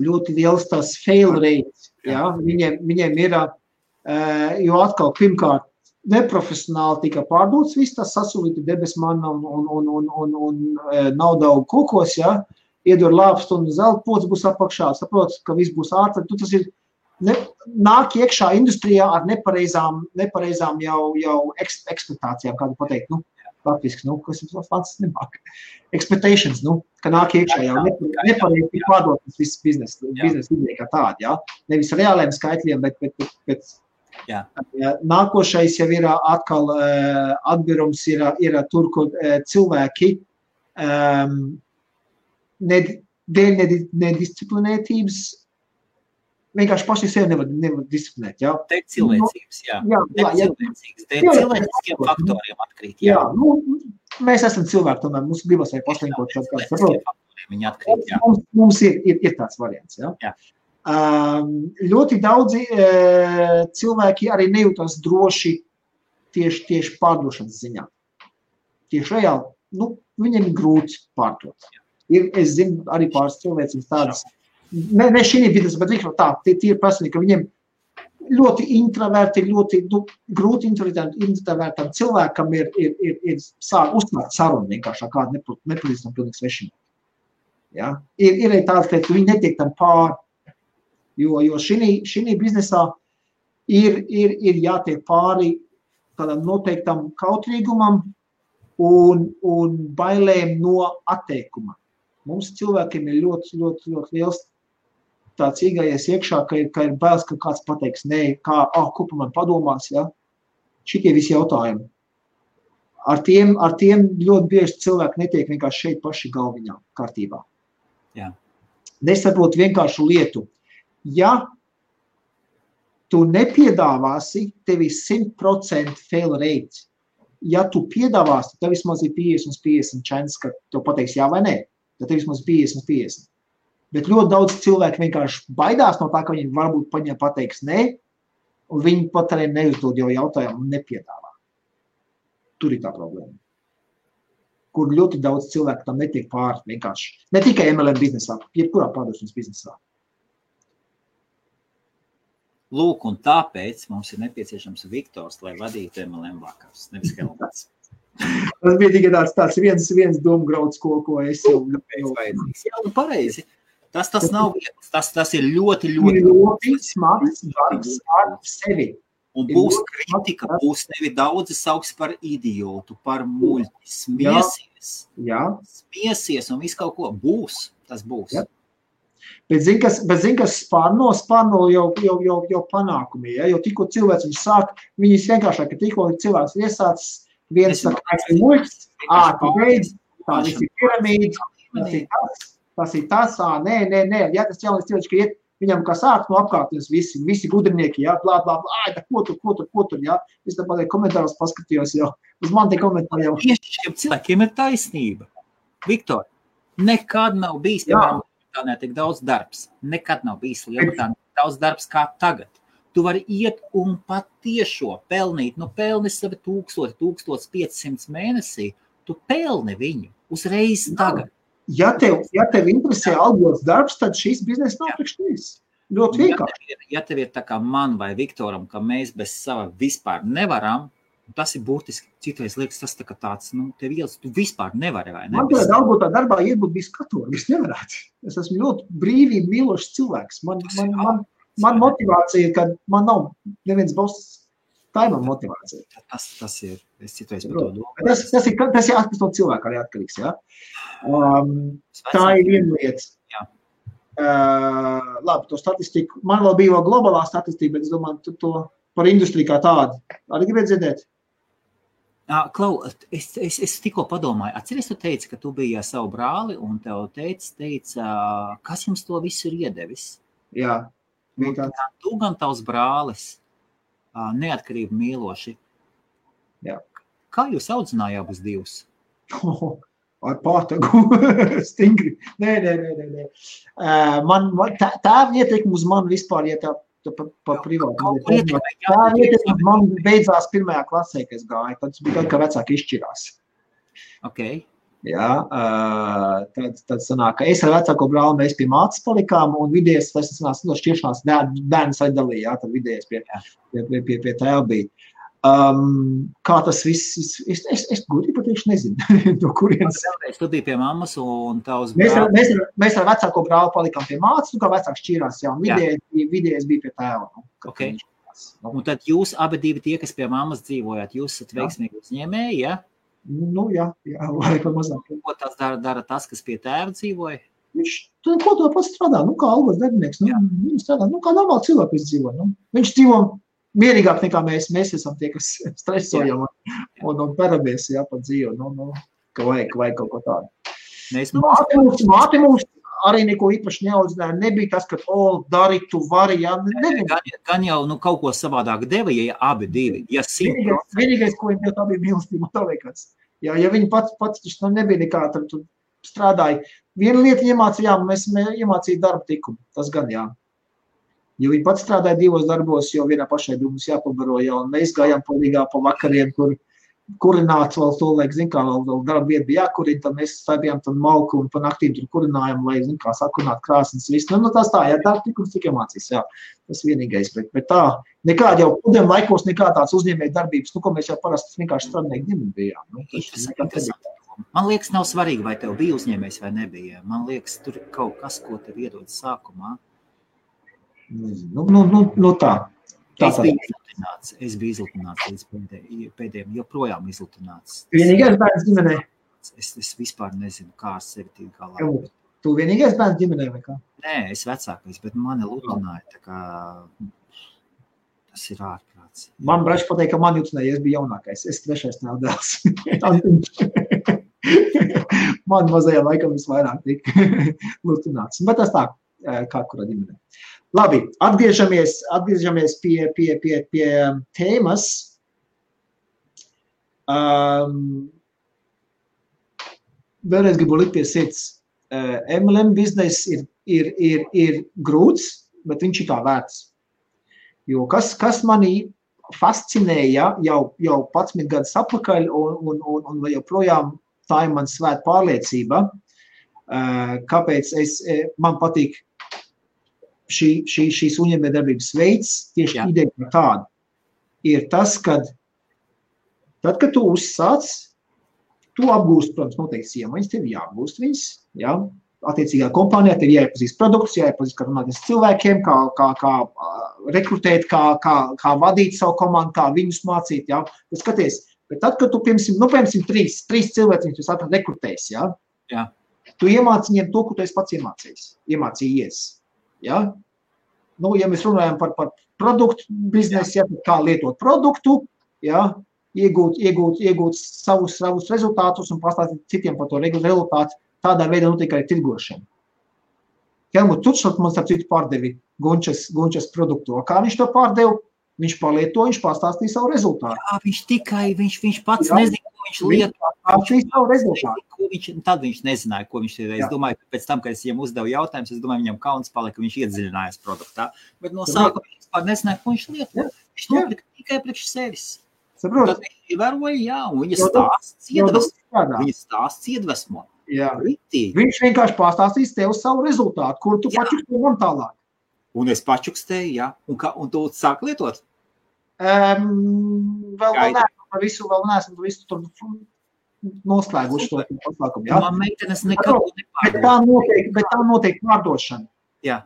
ļoti liels tas fail rate. Ja? Viņiem, viņiem ir, uh, jo atkal, pirmkārt, neprofesionāli tika pārdots, viss tas sasulīti debesmanna un, un, un, un, un, un e, naudaugu kukos, ja, iedur lāpstu un zelta pots būs apakšā, saprot, ka viss būs ātri, tu tas ir, ne, nāk iekšā industrijā ar nepareizām, nepareizām jau, jau ekspektācijām, kādu pateikt, nu, latviski, nu, kas ir tāds nemāk. Expectations, nu, ka nāk iekšā jau nepareizi pārdotas viss biznesa, biznesa ideja kā tāda, ja, nevis reāliem skaitļiem, bet, bet, bet, bet Jā. Nākošais jau ir atkal atbirums, ir, ir tur, kur cilvēki um, ned, dēļ nedisciplinētības vienkārši paši sevi nevar, nevar disciplinēt. Jā, tā ir cilvēcības. Jā, jā, jā, jā, jā, jā cilvēciskiem faktoriem atkrīt. Jā, jā nu, mēs esam cilvēki, tomēr mums gribas vai paslinkot kaut kāds. Viņi atkrīt, jā. Mums, mums ir, ir, ir tāds variants, jā. jā. Um, ļoti daudzi uh, cilvēki arī nejūtas droši tieši, tieši pārdošanas ziņā. Tieši reāli, nu, viņiem ir grūti pārdot. Ir, es zinu, arī pāris cilvēks tādas, ne, ne šī vidus, bet vienkārši tā, tie, tie ir personīgi, ka viņiem ļoti introverti, ļoti nu, grūti introvertam cilvēkam ir, ir, ir, ir sāk uzsākt sarunu vienkārši ar kādu nepazīstamu pilnīgi svešinieku. Ja? Ir, ir arī tāds, ka viņi netiek tam pāri Jo, jo šī biznesā ir, ir, ir jātiek pāri tādam noteiktam kautrīgumam un, un bailēm no atteikuma. Mums cilvēkiem ir ļoti, ļoti, ļoti liels tāds īgājies iekšā, ka ir, ka ir bailes, ka kāds pateiks, nē, kā, ah, ko par man padomās, ja? Šitie visi jautājumi. Ar tiem, ar tiem ļoti bieži cilvēki netiek vienkārši šeit paši galviņā kārtībā. Jā. Nesaprot vienkāršu lietu ja tu nepiedāvāsi, tev ir 100% fail rate. Ja tu piedāvāsi, tev vismaz ir 50, 50 chance, ka tev pateiks jā vai nē. Tad tev vismaz 50, 50. Bet ļoti daudz cilvēku vienkārši baidās no tā, ka viņi varbūt paņem pateiks nē, un viņi pat arī neuzdod jau jautājumu un nepiedāvā. Tur ir tā problēma. Kur ļoti daudz cilvēku tam netiek pāri vienkārši. Ne tikai MLM biznesā, jebkurā pārdošanas biznesā. Lūk, un tāpēc mums ir nepieciešams Viktors, lai vadītu MLM vakars, nevis Helmuts. Tas bija tikai tāds, tāds viens, viens domgrauds, ko, ko es jau vajadzīgs. Jā, nu pareizi. Tas, tas nav viegls. Tas, tas ir ļoti, ļoti, ļoti smags darbs ar sevi. Un būs kritika, būs tevi daudzi sauks par idiotu, par muļķi, smiesies. Jā. Smiesies un visu kaut ko. Būs, tas būs. Jā. Bet, zin, kas, bet zin, kas spārno, spārno jau, jau, jau, jau panākumi. Ja? Jo tikko cilvēks viņš sāk, viņas vienkāršāk, ka tikko cilvēks iesācis, viens saka, ka ir muļķis, ā, tu beidz, tā viss ir piramīda, tas ir tas, tas ir tas, ā, nē, nē, nē, ja tas jaunais cilvēks, ka iet, viņam kā sāk no apkārtnes visi, visi gudrinieki, jā, blā, blā, blā, ai, ko tur, ko tur, ko tur, jā. Es tā pateicu komentāros paskatījos jau, uz man tie komentāri jau. Tieši šiem cilvēkiem ir taisnība. Viktor, nekad nav bijis, piemēram, lietotājā tik daudz darbs. Nekad nav bijis lietotājā daudz darbs kā tagad. Tu vari iet un patiešo pelnīt, nu pelni savi 1000, 1500 mēnesī, tu pelni viņu uzreiz tagad. Ja tev, ja tev interesē algots darbs, tad šīs biznesa nav priekš tevis. Ļoti vienkārši. Ja tev, ir, ja tev ir tā kā man vai Viktoram, ka mēs bez sava vispār nevaram, tas ir būtiski. Citreiz liekas, tas tā tāds, nu, tev ielas, tu vispār nevari. Ne? Man tādā algotā darbā iebūt bija skatori, es nevarētu. Es esmu ļoti brīvību mīlošs cilvēks. Man, man, man, man motivācija, kad man nav neviens balsts Tā ir mana motivācija. Tas, tas ir. Es citreiz par to domāju. Tas, tas ir, tas ir atkarīgs no cilvēka arī atkarīgs. Ja? Um, tā ir viena lieta. Jā. Uh, labi, to statistiku. Man vēl bija globālā statistika, bet es domāju, tu to par industriju kā tādu. Arī gribētu dzirdēt? Klau, es, es, es tikko padomāju, atceries, tu teici, ka tu biji ar savu brāli un tev teica, teica, kas jums to visu ir iedevis? Jā, bija tāds. Tu gan tavs brālis neatkarību mīloši. Jā. Kā jūs audzinājāt abus divus? Oh, ar pātagu, stingri. Nē, nē, nē. nē. Man, man tā, tā ietekme uz mani vispār, ja tā pa, pa privātu. Tā ietekme man beidzās pirmajā klasē, kad es gāju. Tad bija tad, kad vecāki izšķirās. Okay. Jā, tad, tad sanāk, ka es ar vecāko brāli mēs pie mācas palikām, un vidējais, tas sanāk, no šķiršanās bērns aidalīja, jā, tad vidējais pie, pie, pie, pie, pie tēva bija. Um, kā tas viss, es, es, es gudri patiešām nezinu, no kurienes. Tu biji pie mammas un tavs mēs ar, mēs, ar, mēs ar vecāko brāli palikām pie mācas, nu kā vecāks šķīrās, jā, un vidējais, vidējais bija pie tēva. Nu, okay. Nu. Un tad jūs abi divi tie, kas pie mammas dzīvojat, jūs esat veiksmīgi uzņēmēji, ja? Nu, jā, jā, vai pa mazāk. Ko tas dara, dara tas, kas pie tēva dzīvoja? Viņš to, ko to pats strādā, nu, kā algas darbinieks. Nu, viņš strādā, nu, kā normāli cilvēki dzīvo. Nu. Viņš dzīvo mierīgāk nekā mēs. Mēs esam tie, kas stresojam un, un, un peramies, jā, pa dzīvi. Nu, nu, ka vajag, vajag kaut ko tādu. Mēs māte mums, māte mums arī neko īpaši neaudzināja. Nebija tas, ka, o, dari, tu vari, jā. Nebija. Gan, gan jau, nu, kaut ko savādāk deva, ja abi divi. Ja vienīgais, vienīgais, ko viņi tā bija mīlestība, tā liekas. Jā, ja viņi pats, pats tas nu, nebija nekā, tad tu strādāji. Viena lieta iemācījām, mēs iemācījām darba tikumu. Tas gan jā. Jo viņi pats strādāja divos darbos, jo vienā pašai bija mums jāpabaro, jau, un mēs gājām palīgā pa vakariem, kur kurināts vēl to laiku, zin kā, vēl, vēl darba vieta bija jākurina, tad mēs staigājām tam malku un pa naktīm tur kurinājām, lai, zin kā, sakurināt krāsnes viss. Nu, nu tas tā, jā, darba tikums tikai mācīs, jā, tas vienīgais, bet, bet tā, nekāda jau pudiem laikos, nekā tāds uzņēmēja darbības, nu, ko mēs jau parasti vienkārši strādnieki ģimeni bijām. Nu, tas, Man liekas, nav svarīgi, vai tev bija uzņēmējs vai nebija. Man liekas, tur ir kaut kas, ko tev iedod sākumā. Nu, nu, nu, nu tā. tā es biju izlutināts, es biju izlutināts līdz pēdējiem, pēdējiem joprojām izlutināts. Vienīgais bērns ģimenē? Es, es vispār nezinu, kā ar sevi tik labi. Tu vienīgais bērns ģimenē vai kā? Nē, es vecākais, bet mani lutināja, tā kā tas ir ārprāts. Man braši pateica, ka man jutnēja, es biju jaunākais. Es trešais nav dēls. man mazajā laikam visvairāk tika lutināts. Bet tas tā, kā kura ģimenē. Labi, atgriežamies, atgriežamies pie, pie, pie, pie tēmas. Um, vēlreiz gribu likt pie sirds. Uh, MLM bizness ir, ir, ir, ir grūts, bet viņš ir tā vērts. Jo kas, kas manī fascinēja jau, jau 11 gadus atpakaļ, un, un, un, un joprojām tā ir mana svēta pārliecība, uh, kāpēc es, man patīk šī, šī, šīs uzņēmējdarbības veids, tieši Jā. ideja par tādu, ir tas, ka tad, kad tu uzsāc, tu apgūsti, protams, noteikti iemaņas, tev jāapgūst viņas, jā, attiecīgā kompānijā, tev jāiepazīst produktus, jāiepazīst, kā runāt ar cilvēkiem, kā, kā, kā rekrutēt, kā, kā, kā vadīt savu komandu, kā viņus mācīt, jā, bet skaties, bet tad, kad tu, piemēram, nu, piemēram trīs, trīs cilvēki, tu saprati rekrutēs, jā, jā Tu iemāci viņiem to, ko tu esi pats iemācījies. iemācījies. Ja? Nu, ja mēs runājam par, par produktu biznesu, ja, kā lietot produktu, ja, iegūt, iegūt, iegūt savus, savus rezultātus un pastāstīt citiem par to rezultātu, tādā veidā notiek arī tirgošana. Helmut Tutšot mums ar citu pārdevi Gunčas, Gunčas produktu. Kā viņš to pārdeva? Viņš palieto, viņš pastāstīja savu rezultātu. Jā, viņš tikai, viņš, viņš pats Jā. nezina, ko viņš lieto. Viņš tad viņš nezināja, ko viņš ir. Es domāju, ka pēc tam, kad es viņam uzdevu jautājumus, es domāju, viņam kauns palika, ka viņš iedziļinājās produktā. Bet no sākuma viņš vispār nezināja, ko viņš lieto. Viņš nopirka tikai priekš sevis. Saprotu? Tad viņš ievēroja, jā, un viņa stāsts iedvesmo. Viņa stāsts iedvesmo. Jā. Viņš vienkārši pastāstīs tev savu rezultātu, kur tu pačukstēji man tālāk. Un es pačukstēju, jā. Un, kā, un tu sāk lietot? Um, vēl vēl neesmu par visu, vēl neesmu visu tur noslēguši to pasākumu. Jā, man meitenes nekad nepārdod. Bet tā notiek, bet tā notiek pārdošana. Jā.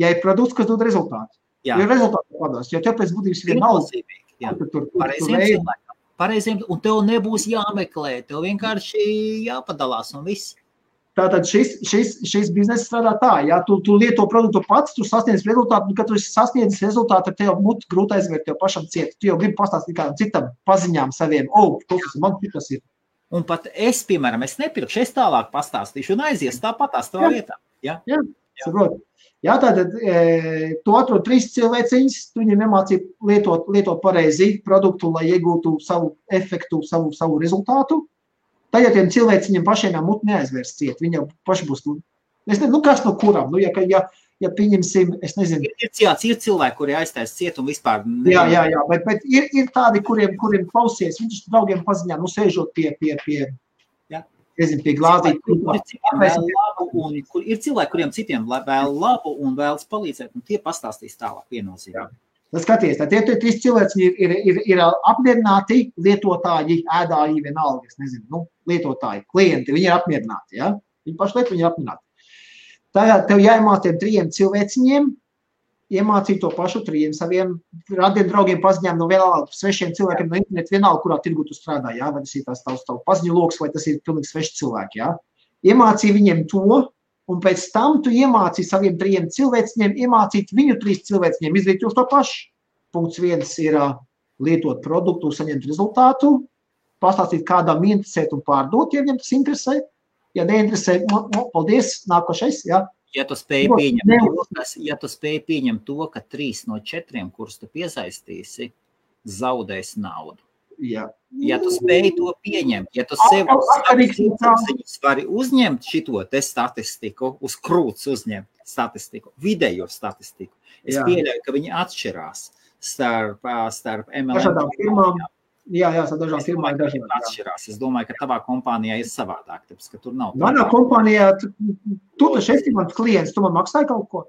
Ja ir produkts, kas dod rezultātu. Jā. Ja rezultātu pārdos, jo tev pēc būtības ir nauda. Jā, tur, tur, tur, pareiziem cilvēkiem. Pareiziem, un tev nebūs jāmeklē, tev vienkārši jāpadalās un viss. Tātad šis, šis, šis bizness strādā tā, ja tu, tu lieto produktu pats, tu sasniedz rezultātu, un kad tu sasniedz rezultātu, tad tev mutu grūti aizvērt tev pašam ciet. Tu jau gribi pastāstīt kādam citam paziņām saviem, o, oh, tas man tas ir. Un pat es, piemēram, es nepirkšu, es tālāk pastāstīšu un aizies tāpat tās tā vietā. Ja? Jā, jā. saprot. Jā, tātad e, tu atrod trīs cilvēciņas, tu viņiem iemācīji lietot, lietot pareizi produktu, lai iegūtu savu efektu, savu, savu rezultātu. Tad jau tiem cilvēciņiem pašiem jau muti neaizvērs ciet, viņi jau paši būs, nu, es nezinu, nu, kas no kuram, nu, ja, ja, ja pieņemsim, es nezinu. Ir, jā, ir cilvēki, kuri aiztais ciet un vispār. Ne... Jā, jā, jā, bet, bet ir, ir tādi, kuriem, kuriem klausies, viņš draugiem paziņā, nu, sēžot pie, pie, pie, nezinu, pie glāzīt. Un, kur ir cilvēki, kuriem citiem vēl labu un vēlas palīdzēt, un tie pastāstīs tālāk viennozīmīgi. Nu, skaties, tad tie trīs cilvēki ir, ir, ir, ir apmierināti, lietotāji, ēdāji, vienalga, es nezinu, nu, lietotāji, klienti, viņi ir apmierināti, ja? Viņi lietu, viņi ir apmierināti. Tagad tev jāiemāc tiem trijiem cilvēciņiem, iemācīt to pašu trijiem saviem radiem draugiem paziņām no vienalga svešiem cilvēkiem no interneta, vienalga, kurā tirgu tu strādā, jā, vai tas ir tās tavs tavu paziņu loks, vai tas ir pilnīgi sveši cilvēki, jā. Iemācīja viņiem to, un pēc tam tu iemācīji saviem trijiem cilvēkiem, iemācīt viņu trīs cilvēkiem izdarīt to pašu. Punkts viens ir lietot produktu, saņemt rezultātu, pastāstīt, kādam interesēt un pārdot, ja viņam tas interesē. Ja neinteresē, no, no, paldies, nākošais. Ja. Ja tu kas, ja tu spēj pieņemt to, ka trīs no četriem, kurus tu piesaistīsi, zaudēs naudu. Jā. Ja tu spēj to pieņemt, ja tu sev uz vari uzņemt šito te statistiku, uz krūts uzņemt statistiku, vidējo statistiku, es Jā. pieļauju, ka viņi atšķirās starp, starp MLM. Dažādām firmām. Jā, jā, dažām firmām ir dažādi. Atšķirās. Es domāju, ka tavā kompānijā ir savādāk, tāpēc, ka tur nav. Manā kompānijā, tu, tu taču esi mans klients, tu man maksāji kaut ko?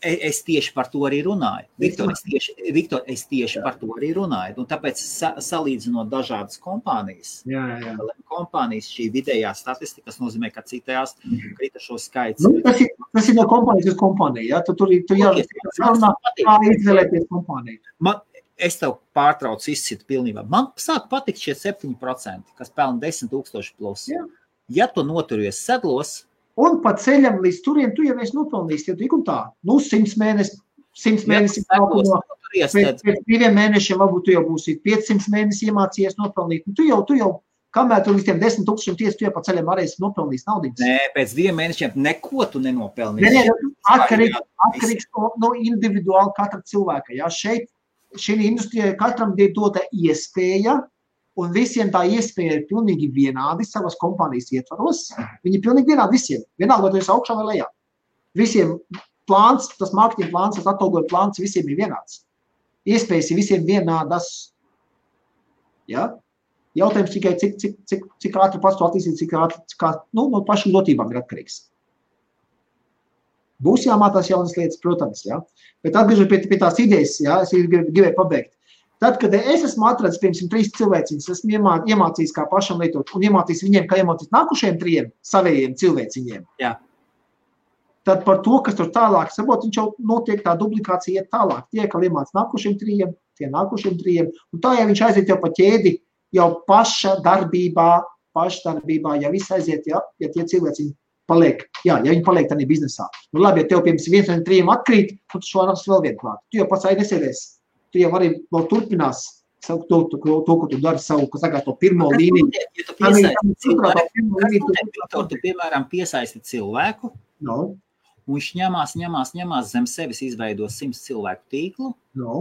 Es tieši par to arī runāju. Viktor, es tieši, Viktor, es tieši par to arī runāju. Un tāpēc, sa, salīdzinot dažādas kompānijas, jā, jā. kompānijas šī vidējā statistika, tas nozīmē, ka citās mhm. krita šo skaits. Nu, tas, ir, tas ir no kompānijas uz kompāniju. Ja? Tu tur tu jārunā, kā izvēlēties kompāniju. Man, es tev pārtraucu izcitu pilnībā. Man sāk patikt šie 7%, kas pelna 10 tūkstoši plus. Jā. Ja tu noturies sedlos, Un pa ceļam līdz turien tu jau esi nopelnījis, ja tik un tā, nu, simts mēnesi, simts mēnesi no, pēc, pēc diviem mēnešiem varbūt tu jau būsi 500 mēnesi iemācījies nopelnīt. Nu, tu jau, tu jau, kamēr tu līdz tiem 10 tūkstošiem tiesi, tu jau pa ceļam arī esi nopelnījis naudiņas. Nē, pēc diviem mēnešiem neko tu nenopelnīsi. Nē, nē, atkarīgs, atkarīgs no, no individuāli katra cilvēka. Ja? Šeit, šī industrijā katram ir dota iespēja un visiem tā iespēja ir pilnīgi vienādi savas kompānijas ietvaros. Viņi ir pilnīgi vienādi visiem. Vienalga, vai tu esi augšā vai lejā. Visiem plāns, tas mārketinga plāns, tas atalgojuma plāns visiem ir vienāds. Iespējas ir visiem vienādas. Ja? Jautājums tikai, cik, cik, cik, cik ātri pats to attīstīt, cik ātri, kā, nu, no pašu dotībām ir atkarīgs. Būs jāmācās jaunas lietas, protams, ja? bet atgriežoties pie, pie tās idejas, ja? es gribēju pabeigt. Tad, kad es esmu atradzis, piemēram, trīs cilvēkus, esmu iemācījis, kā pašam lietot, un iemācījis viņiem, kā iemācīt nākušiem trijiem saviem cilvēciņiem. Jā. Tad par to, kas tur tālāk, saprot, viņš jau notiek tā duplikācija iet tālāk. Tie, kā iemācīt nākušiem trijiem, tie nākušiem trijiem, un tā, ja viņš aiziet jau pa ķēdi, jau paša darbībā pašdarbībā, ja viss aiziet, ja, ja tie cilvēki paliek, jā, ja viņi paliek tādā biznesā. Nu, labi, ja tev, piemēram, viens no trim atkrīt, tad tu šo rastu vēl klāt. Tu jau pats nesēdies. Tu jau arī vēl turpinās savu, to, to, to, to, ko tu dari, savu, kas saka, to pirmo līniju. Ja tu piesaisti cilvēku, tu, piemēram, piesaisti cilvēku, no. un viņš ņemās, ņemās, ņemās zem sevis, izveido simts cilvēku tīklu, no.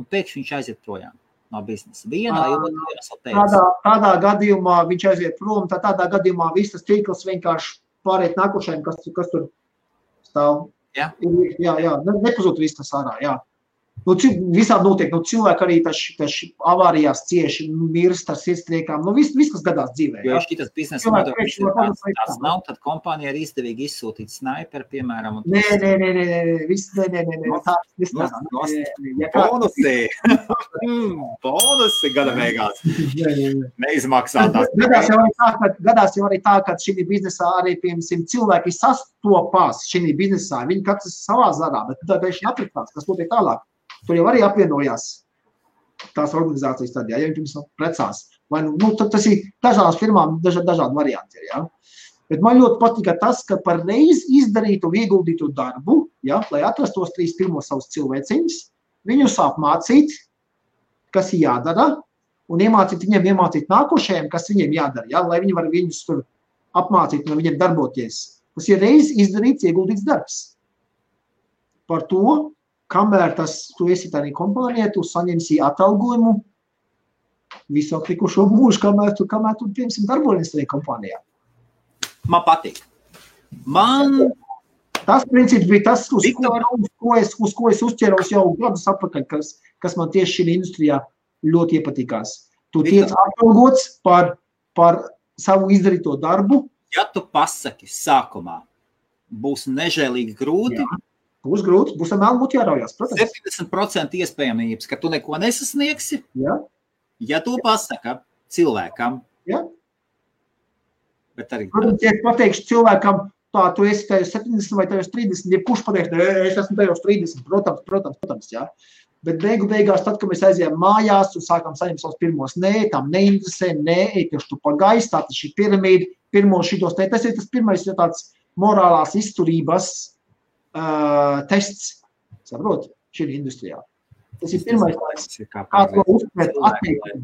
un pēkšņi viņš aiziet projām no biznesa. Vienā otrā tādā, tādā gadījumā viņš aiziet prom, tad tādā gadījumā viss tas tīkls vienkārši pāriet nākošajam, kas, kas tur stāv. Jā, jā, jā. nepazūd viss tas ārā. Jā. Nu, visādi notiek. Nu, cilvēki arī taši avārijās cieši, mirst ar sirdstriekām. Nu, viss, vis, kas gadās dzīvē. Jo šis biznesa modelis ir tāds, tāds nav, tad kompānija ir izdevīgi izsūtīt snaiperu, piemēram. Nē, nē, nē, nē, nē, viss, nē, nē, nē, nē, tā, viss tā. Bonusi! Bonusi gada beigās. Neizmaksātās. Gadās jau arī tā, ka, gadās jau arī tā, ka šī biznesā arī, piemēram, cilvēki sastopās šī biznesā. Viņi katrs savā zarā, bet tad viņš atritās, kas notiek tālāk. Tur jau arī apvienojās tās organizācijas tādā, ja viņi precās. Vai, nu, tas ir dažādām firmām, dažādi, dažādi varianti. Ir, ja? Bet man ļoti patika tas, ka par reizi izdarītu, ieguldītu darbu, ja, lai atrastu tos trīs pirmos savus cilvēciņus, viņus apmācīt, kas ir jādara, un iemācīt viņiem, iemācīt nākošajiem, kas viņiem jādara, ja, lai viņi var viņus tur apmācīt un viņiem darboties. Tas ir reizi izdarīts, ieguldīts darbs. Par to kamēr tas, tu esi tādā kompānijā, tu saņemsi atalgojumu visu atlikušo mūžu, kamēr tu, kamēr tu piemēram, darbojies tajā kompānijā. Man patīk. Man Tas princips bija tas, uz, Victor. ko, uz, ko, es, uz ko es uzķeros jau gadus atpakaļ, kas, kas man tieši šī industrijā ļoti iepatikās. Tu Victor. tiec atalgots par, par savu izdarīto darbu. Ja tu pasaki sākumā, būs nežēlīgi grūti, Jā. Būs grūti, būs melnu būtu jāraujas. Protams. 70% iespējamības, ka tu neko nesasniegsi. Ja, ja to pasaka cilvēkam. Ja. Bet arī. Protams, ja es pateikšu cilvēkam, tā, tu esi tajos 70 vai tajos 30, jebkurš pateiks, es esmu tajos 30, protams, protams, protams, jā. Bet beigu beigās, tad, kad mēs aizējām mājās un sākām saņemt savus pirmos, nē, tam neinteresē, nē, ej, tu pagaisi, tā tas ir piramīda, pirmo šitos, ne, tas ir tas pirmais, jo tāds morālās izturības, uh, tests, saprot, šī industrijā. Tas ir pirmais, uztvert, attiekt.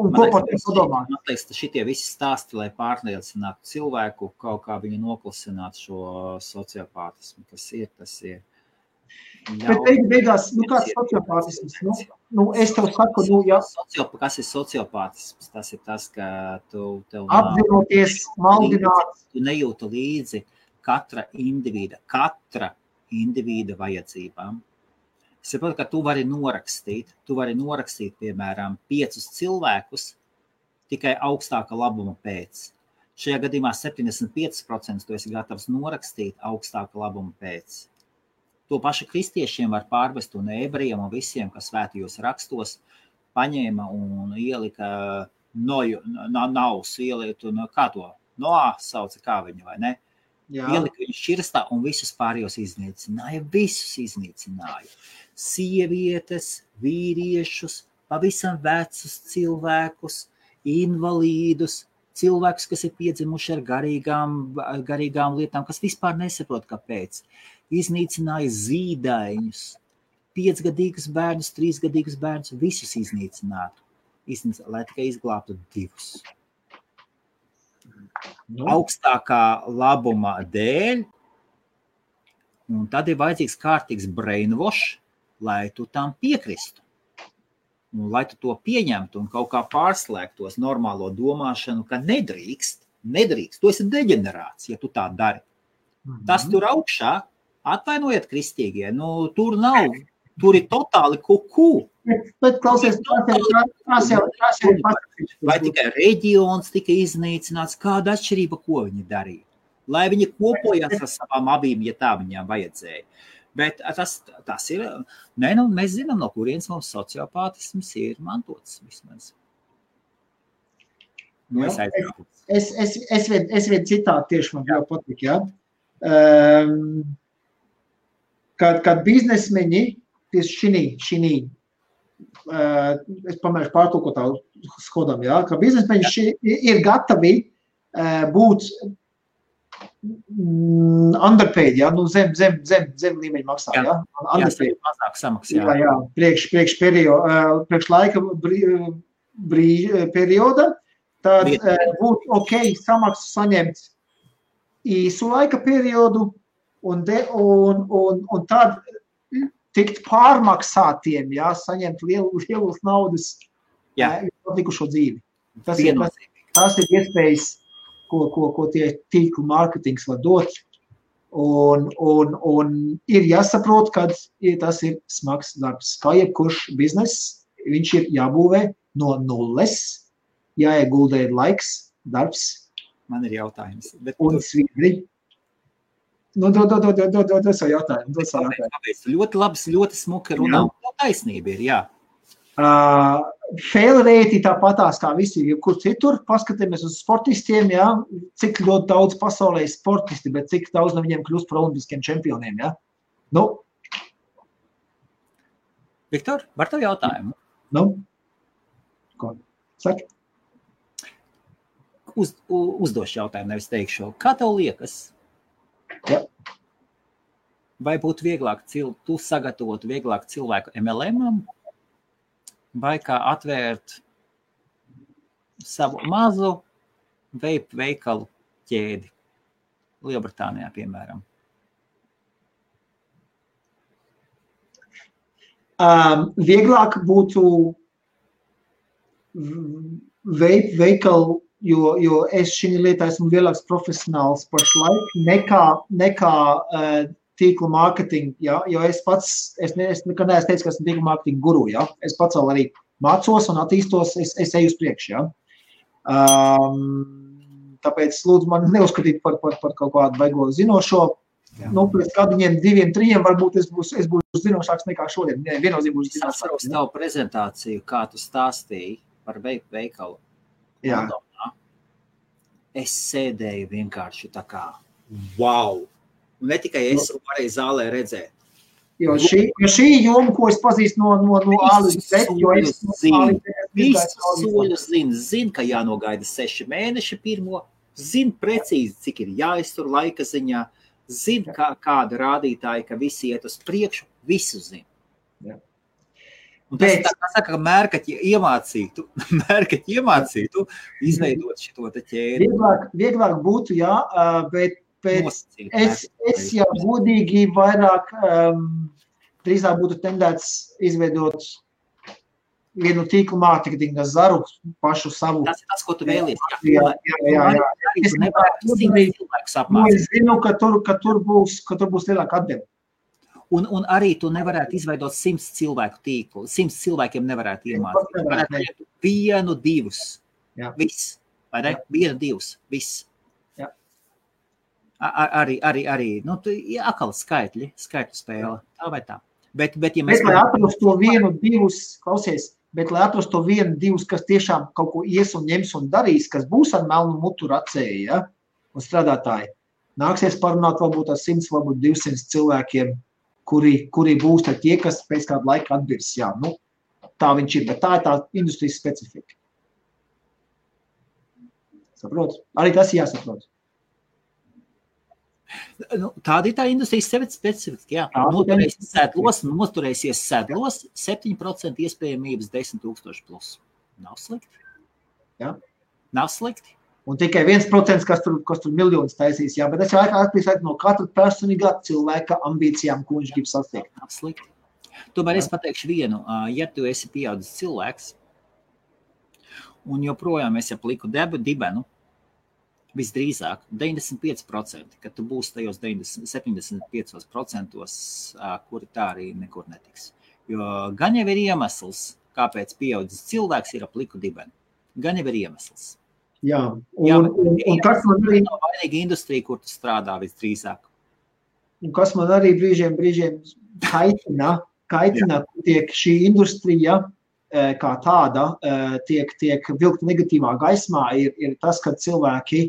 Un ko par to padomāt? Man liekas, ka šitie visi stāsti, lai pārliecinātu cilvēku, kaut kā viņu noklusinātu šo sociopātismu, tas ir, tas ir. Jau, Bet beig, beigās, nu kāds sociopātisms? Nu, nu, es tev saku, nu, ja. Sociop, kas ir sociopātisms? Tas ir tas, ka tu tev apzinoties, maldināt. Tu nejūtu līdzi katra individa, katra indivīda vajadzībām. Saprotu, ka tu vari norakstīt, tu vari norakstīt, piemēram, piecus cilvēkus tikai augstāka labuma pēc. Šajā gadījumā 75% tu esi gatavs norakstīt augstāka labuma pēc. To pašu kristiešiem var pārvest un ebrejiem un visiem, kas svētījos rakstos, paņēma un ielika noju, nausu, ieliet un kā to noā sauca, kā viņu vai ne. Jā. Ielika viņu šķirstā un visus pārējos iznīcināja. Visus iznīcināja. Sievietes, vīriešus, pavisam vecus cilvēkus, invalīdus, cilvēkus, kas ir piedzimuši ar garīgām, garīgām lietām, kas vispār nesaprot, kāpēc. Iznīcināja zīdaiņus, piecgadīgus bērnus, trīsgadīgus bērnus, visus iznīcinātu. Iznīcinātu, lai tikai izglābtu divus nu. augstākā labuma dēļ. Un tad ir vajadzīgs kārtīgs brainwash, lai tu tam piekristu. Un, lai tu to pieņemtu un kaut kā pārslēgtos normālo domāšanu, ka nedrīkst, nedrīkst. Tu esi deģenerāts, ja tu tā dari. Mm -hmm. Tas tur augšā, atvainojiet, kristīgie, nu, tur nav, tur ir totāli kuku. Bet, klausies, tās jau, jau ir pasakas. Vai tikai reģions tika iznīcināts, kāda atšķirība, ko viņi darīja? Lai viņi kopojās ar savām abīm, ja tā viņām vajadzēja. Bet tas, tas ir, nē, nu, mēs zinām, no kurienes mums sociopātisms ir mantots vismaz. Nu, es, es, es, es, vien, es vien citātu tieši man ļoti patīk, ja? Um, kad, kad biznesmeņi tieši šī, šī es pamēģināšu pārtulkot tā skodam, jā, ka biznesmeņi ir gatavi uh, būt mm, underpaid, jā, nu zem, zem, zem, zem līmeņa maksā, jā, underpaid. Jā, mazāk samaksā, jā. Jā, jā, priekš, priekš, periodu, uh, priekš laika brī, brī, perioda, tad būtu ok samaksu saņemt īsu laika periodu un, de, un, un, un tad tikt pārmaksātiem, jā, saņemt lielu, lielus naudas notikušo dzīvi. Tas ir, tas, tas ir iespējas, ko, ko, ko tie tīklu mārketings var dot. Un, un, un ir jāsaprot, ka tas ir smags darbs. Kā jebkurš bizness, viņš ir jābūvē no nulles, jāiegulda ir laiks, darbs. Man ir jautājums. Bet un sviedri. Nu, dod, dod, dod, dod, dod, dod savu jautājumu. Dod savu jautājumu. Ļoti labs, ļoti smuki runā. Taisnība ir, jā. Uh, fail rate tāpatās kā visi, kur citur. Paskatāmies uz sportistiem, jā, cik ļoti daudz pasaulē ir sportisti, bet cik daudz no viņiem kļūst par olimpiskiem čempioniem. Jā. Nu. Viktor, var tev jautājumu? Nu? Ko? Saki. Uz, uzdošu jautājumu, nevis teikšu. Kā tev liekas, Ja. Vai būtu vieglāk cil, tu sagatavot vieglāk cilvēku MLM, vai kā atvērt savu mazu veipu veikalu ķēdi Lielbritānijā, piemēram? Um, vieglāk būtu veipu veikalu jo, jo es šī lietā esmu lielāks profesionāls pašlaik nekā, nekā uh, tīkla mārketinga. Ja? Jo es pats, es, ne, es nekad neesmu teicis, ka esmu tīkla mārketinga guru. Ja? Es pats vēl arī mācos un attīstos, es, es eju uz priekšu. Ja? Um, tāpēc lūdzu man neuzskatīt par, par, par kaut kādu baigo zinošo. Jā. Nu, pēc kādiem diviem, trim varbūt es būšu, es būšu zinošāks nekā šodien. Nē, viennozīmīgi būšu zinošāks. Es atceros tavu prezentāciju, kā tu stāstīji par veikalu. Jā. London es sēdēju vienkārši tā kā. Wow! Un ne tikai es nu. varēju zālē redzēt. Jo šī, jo šī joma, ko es pazīstu no, no, no A līdz Z, jo es zinu, visus soļus zinu, zinu, ka jānogaida seši mēneši pirmo, zinu precīzi, cik ir jāiztur laika ziņā, zinu, kā, kāda rādītāja, ka visi iet uz priekšu, visu zinu. Un tas ir tā, kā mērkaķi iemācītu, mērkaķi iemācītu izveidot šo ķēdi. Vieglāk, vieglāk būtu, jā, bet, bet Nosacīt, es, es jau godīgi vairāk um, drīzāk būtu tendēts izveidot vienu tīklu mārketinga zaru pašu savu. Tas ir tas, ko tu vēlies. Jā, jā, jā. jā, jā. Es, es zinu, ka tur, ka tur būs, ka tur būs lielāka atdeve. Un, un arī tu nevarētu izveidot simts cilvēku tīklu. Simts cilvēkiem nevarētu iemācīt. Varētu vienu, divus. Jā. Viss. Vai ne? Jā. Vienu, divus. Viss. Jā. Ar, arī, arī, arī. Nu, tu, jā, akal skaitļi, skaitļu spēle. Tā vai tā. Bet, bet ja mēs. Bet, lai atrastu to vienu, divus, klausies, bet, lai atrastu to vienu, divus, kas tiešām kaut ko ies un ņems un darīs, kas būs ar melnu mutu racēju, ja? un strādātāji, nāksies parunāt varbūt ar 100, varbūt 200 cilvēkiem, kuri, kuri būs tie, kas pēc kāda laika atbirs. Jā, nu, tā viņš ir, bet tā ir tā industrijas specifika. Saprot? Arī tas jāsaprot. Nu, tāda ir tā industrijas specifika. Jā, noturēsies sēdlos, noturēsies sēdlos 7% iespējamības 10,000 plus. Nav slikti. Jā. Nav slikti. Un tikai viens procents, kas tur, kas tur miljonus taisīs, jā, bet tas jau atkarīgs no katra personīgā cilvēka ambīcijām, ko viņš grib sasniegt. Slikti. Tomēr es pateikšu vienu, ja tu esi pieaudzis cilvēks un joprojām esi ap liku debu dibenu, visdrīzāk 95%, ka tu būsi tajos 90, 75%, kuri tā arī nekur netiks. Jo gan jau ir iemesls, kāpēc pieaudzis cilvēks ir ap liku dibenu. Gan jau ir iemesls. Jā, un, Jā, un, un kas man arī ir vainīga industrija, kur tu strādā visdrīzāk. Un kas man arī brīžiem, brīžiem kaitina, kaitina tiek šī industrija eh, kā tāda eh, tiek, tiek vilkta negatīvā gaismā, ir, ir tas, ka cilvēki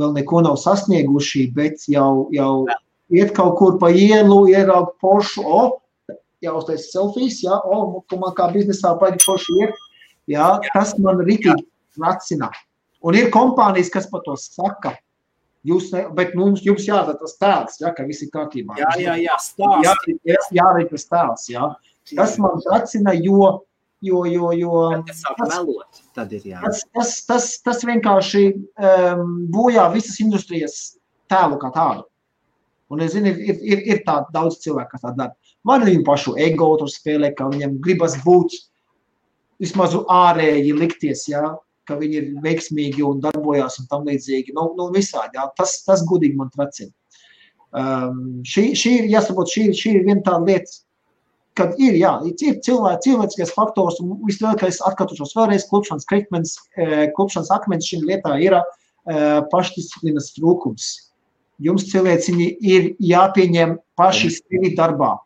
vēl neko nav sasnieguši, bet jau, jau iet kaut kur pa ielu, ieraug pošu, o, jāuztais selfijas, jā, o, man kā biznesā baigi poši iet, Jā, tas man rītīgi racina. Un ir kompānijas, kas par to saka. Jūs, ne, bet mums, jums jādara tas tēls, ja, ka viss ir kārtībā. Jā, jā, jā stāst. Jā, jā, jārīt tas tēls, jā. Tas man racina, jo, jo, jo, jo tas, melot, tad ir jā. Tas, tas, tas, tas vienkārši um, bojā visas industrijas tēlu kā tādu. Un es zinu, ir, ir, ir tā daudz cilvēku, kas tā dara. Man viņu pašu ego tur spēlē, ka viņam gribas būt vismaz ārēji likties, jā, ka viņi ir veiksmīgi un darbojās un tam līdzīgi. Nu, nu visādi, jā. Tas, tas gudīgi man tracina. Um, šī, šī ir, jāsaprot, šī, šī ir viena tāda lieta, kad ir, jā, ir cilvēks, cilvēciskais faktors, un vislielākais atkārtošos vēlreiz, klupšanas krikmens, klupšanas akmens šī lietā ir uh, pašdisciplinas trūkums. Jums cilvēciņi ir jāpieņem paši sevi darbā.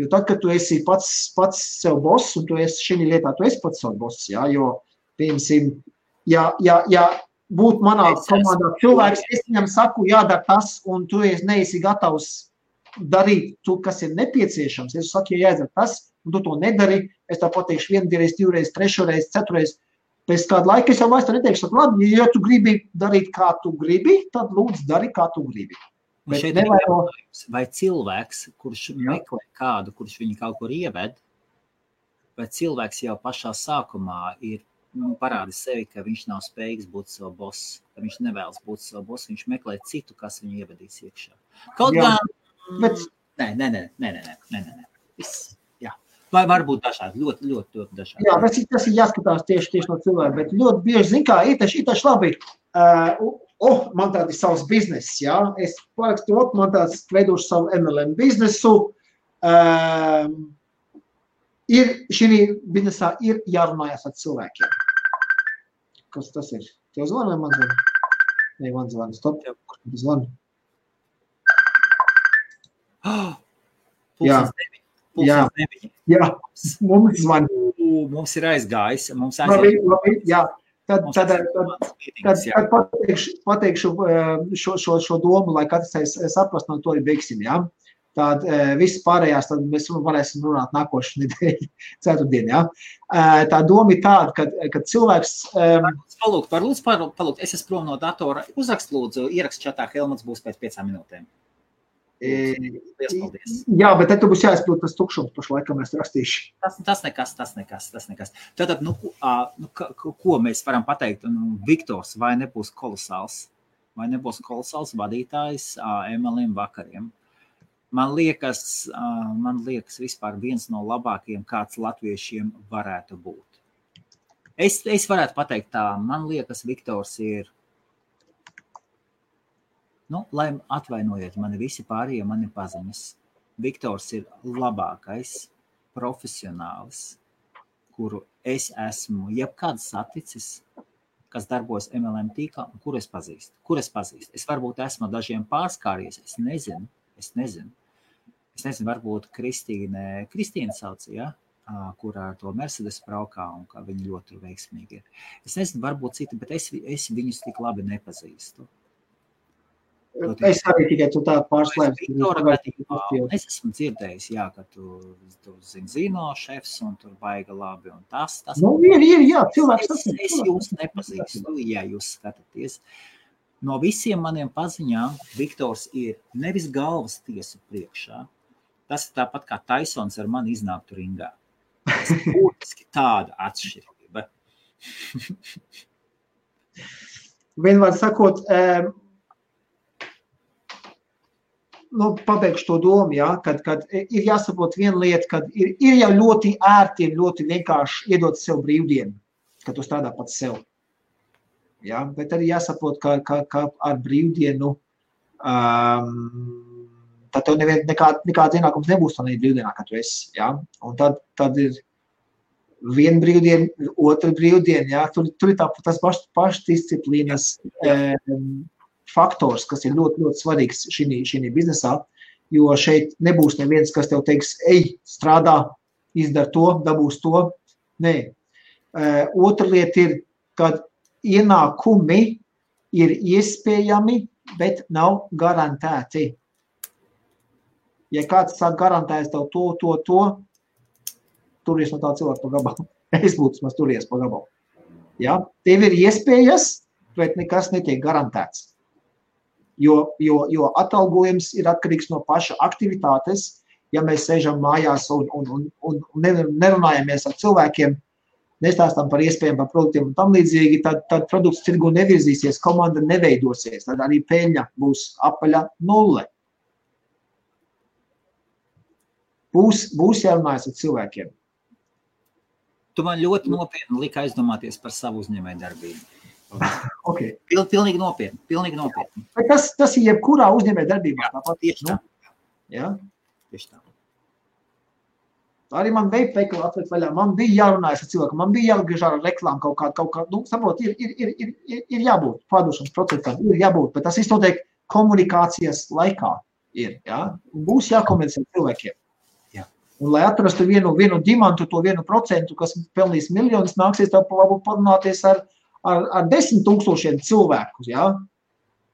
Jo tad, kad tu esi pats, pats sev boss, un tu esi šī lietā, tu esi pats sev boss, jā, jo, piemēram, ja, ja, ja būtu manā komandā cilvēks, es viņam saku, jādara tas, un tu neesi gatavs darīt to, kas ir nepieciešams. Es saku, ja jāizdara tas, un tu to nedari, es tā pateikšu vienu reizi, divreiz, trešreiz, ceturreiz. Pēc kāda laika es jau vairs neteikšu, labi, ja tu gribi darīt, kā tu gribi, tad lūdzu dari, kā tu gribi. Bet šeit ir jautājums, vai cilvēks, kurš Jā. meklē kādu, kurš viņu kaut kur ieved, vai cilvēks jau pašā sākumā ir nu, parādījis sevi, ka viņš nav spējīgs būt savs boss, ka viņš nevēlas būt savs boss, viņš meklē citu, kas viņu ievedīs iekšā. Kaut gan. Bet... Nē, nē, nē, nē, nē, nē, nē, nē. Viss. Jā. Vai var būt dažādi, ļoti, ļoti, ļoti dažādi. Jā, tas, tas ir jāskatās tieši, tieši no cilvēka, bet ļoti bieži, zin kā, ir ir taču labi, uh, oh, man tāds ir savs bizness, jā, es parakstu, oh, man tāds veidošu savu MLM biznesu. Um, ir šī biznesā ir jārunājas ar cilvēkiem. Kas tas ir? Tev zvana vai man zvana? Nē, man zvana. Stop. Kurš zvana? Oh, jā. Jā. jā, mums zvana. Mums ir aizgājis. Mums aizgājis. Labi, labi, jā. Tad, tad, tad, tad, tad pateikšu, pateikšu šo, šo, šo domu, lai katrs saprastu, no to ir beigsim. Ja? Tad viss pārējās, tad mēs varēsim runāt nākošu nedēļu, ceturtdien. Ja? Tā doma ir tāda, ka, ka cilvēks. Palūk, par lūdzu, palūk, es esmu prom no datora. Uzrakst lūdzu, ierakst čatā, Helmuts būs pēc piecām minūtēm. Paldies. Jā, bet tad būs jāizpild tas tukšums, pašlaik mēs rakstīšu. Tas, tas nekas, tas nekas, tas nekas. Tātad, nu, nu, ko mēs varam pateikt? Nu, Viktors vai nebūs kolosāls, vai nebūs kolosāls vadītājs MLM vakariem? Man liekas, man liekas, vispār viens no labākajiem, kāds latviešiem varētu būt. Es, es varētu pateikt tā, man liekas, Viktors ir Nu, lai atvainojiet mani visi pārējie mani paziņas. Viktors ir labākais profesionālis, kuru es esmu jebkad saticis, kas darbojas MLM tīklā, un kur es pazīstu. Kur es pazīstu? Es varbūt esmu dažiem pārskāries, es nezinu, es nezinu. Es nezinu, varbūt Kristīne, Kristīne sauc, ja? kurā ar to Mercedes braukā un kā viņi ļoti veiksmīgi ir. Es nezinu, varbūt citi, bet es, es viņus tik labi nepazīstu. Es arī tikai tādu pārslēdzu. Es esmu dzirdējis, jā, ka tu, tu zini, zino šefs un tur baiga labi tas, tas. Nu, ir, ir, jā, cilvēks. Es, es, es jūs nepazīstu, ja jūs skatāties. No visiem maniem paziņām Viktors ir nevis galvas tiesu priekšā. Tas ir tāpat kā Taisons ar mani iznāktu ringā. Tas ir būtiski tāda atšķirība. Vienmēr sakot, um, nu, pabeigšu to domu, ja, kad, kad ir jāsaprot viena lieta, ka ir, ir jau ļoti ērti, ir ļoti vienkārši iedot sev brīvdienu, kad tu strādā pats sev. Ja, bet arī jāsaprot, ka, ka, ka ar brīvdienu um, tad tev nevien, nekād, nekāds ienākums nebūs tādā brīvdienā, kad tu esi. Ja? Un tad, tad ir viena brīvdiena, otra brīvdiena. Ja? Tur, tur ir tā, tas pašs pašdisciplīnas um, faktors, kas ir ļoti, ļoti svarīgs šī biznesā. Jo šeit nebūs neviens, kas tev teiks, ej, strādā, izdara to, dabūs to. Nē. Uh, otra lieta ir, ka ienākumi ir iespējami, bet nav garantēti. Ja kāds sāk garantēt tev to, to, to, turies no tā cilvēka pa gabalu. es būtu turies pa gabalu. Ja? Tev ir iespējas, bet nekas netiek garantēts. Jo, jo, jo atalgojums ir atkarīgs no paša aktivitātes. Ja mēs sēžam mājās un, un, un, un nerunājamies ar cilvēkiem, nestāstām par iespējām, par produktiem un tam līdzīgi, tad, tad produkts tirgu nevirzīsies, komanda neveidosies, tad arī peļņa būs apaļa nulle. Būs, būs jārunājas ar cilvēkiem. Tu man ļoti nopietni lika aizdomāties par savu uzņēmēju darbību. okay. Pil, pilnīgi nopietni. Pilnīgi nopietni. Bet tas, tas ir jebkurā uzņēmēju darbībā. Tāpat tieši tā. Nu? Ja? Tieši tā. Arī man bija veikala atvērt vaļā. Man bija jārunājas ar cilvēku, man bija jāatgriež ar reklāmu kaut kā, kaut kā, nu, saprot, ir, ir, ir, ir, ir, ir jābūt pārdošanas procesam, ir jābūt, bet tas viss notiek komunikācijas laikā. Ir, ja? Būs jākomunicē cilvēkiem. Un, lai atrastu vienu, vienu dimantu, to vienu procentu, kas pelnīs miljonus, nāksies tev varbūt parunāties ar, ar, ar desmit tūkstošiem cilvēku, ja?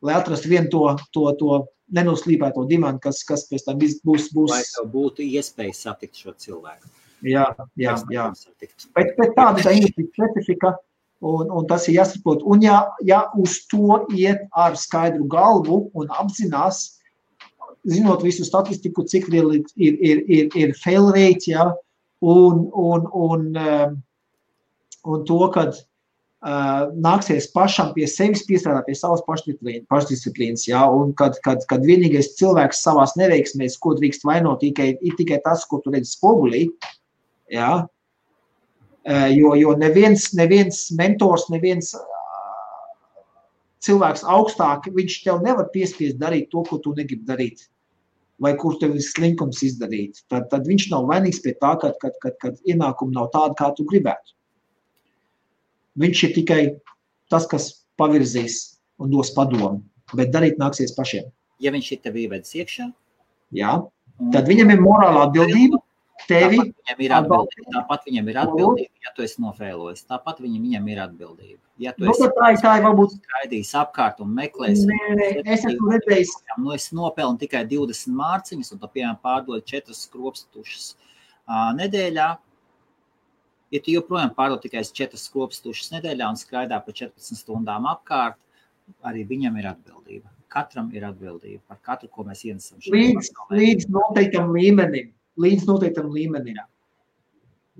lai atrastu vienu to, to, to nenoslīpēto dimantu, kas, kas pēc tam būs. būs... Lai tev būtu iespēja satikt šo cilvēku. Jā, jā, jā. Bet, bet tāda ir industrijas specifika, un, un tas ir jāsaprot. Un ja, ja uz to iet ar skaidru galvu un apzinās, zinot visu statistiku, cik liela ir, ir, ir, ir fail rate, ja, un, un, un, um, un to, kad Uh, nāksies pašam pie sevis piestrādāt, pie savas pašdisciplīnas. Ja? Un kad, kad, kad vienīgais cilvēks savā neveiksmēs, ko drīkst vainot, tikai, ir tikai tas, ko tu redzi spogulī. Ja? Uh, jo, jo neviens, neviens mentors, neviens cilvēks augstāk, viņš tev nevar piespiest darīt to, ko tu negribi darīt. Vai kur tev ir slinkums izdarīt. Tad, tad viņš nav vainīgs pie tā, kad, kad, kad, kad ienākumi nav tādi, kā tu gribētu. Viņš ir tikai tas, kas pavirzīs un dos padomu, bet darīt nāksies pašiem. Ja viņš ir tev ievedis iekšā, Jā, tad viņam ir morāla atbildība. Tevi tāpat viņam ir atbildība. Tāpat viņam ir atbildība, ja tu esi nofēlojis. Tāpat viņam, viņam ir atbildība. Ja tu nu, esi tā, tā ir varbūt skraidījis apkārt un meklējis, nē, es esmu redzējis. Nu, es nopelnu tikai 20 mārciņas, un tu, piemēram, pārdod 4 skropstušas uh, nedēļā, Ja tu joprojām pārdod tikai 4 skopus tušas nedēļā un skraidā pa 14 stundām apkārt, arī viņam ir atbildība. Katram ir atbildība par katru, ko mēs ienesam. Līdz, līdz noteiktam līmenim. Līdz noteiktam līmenim.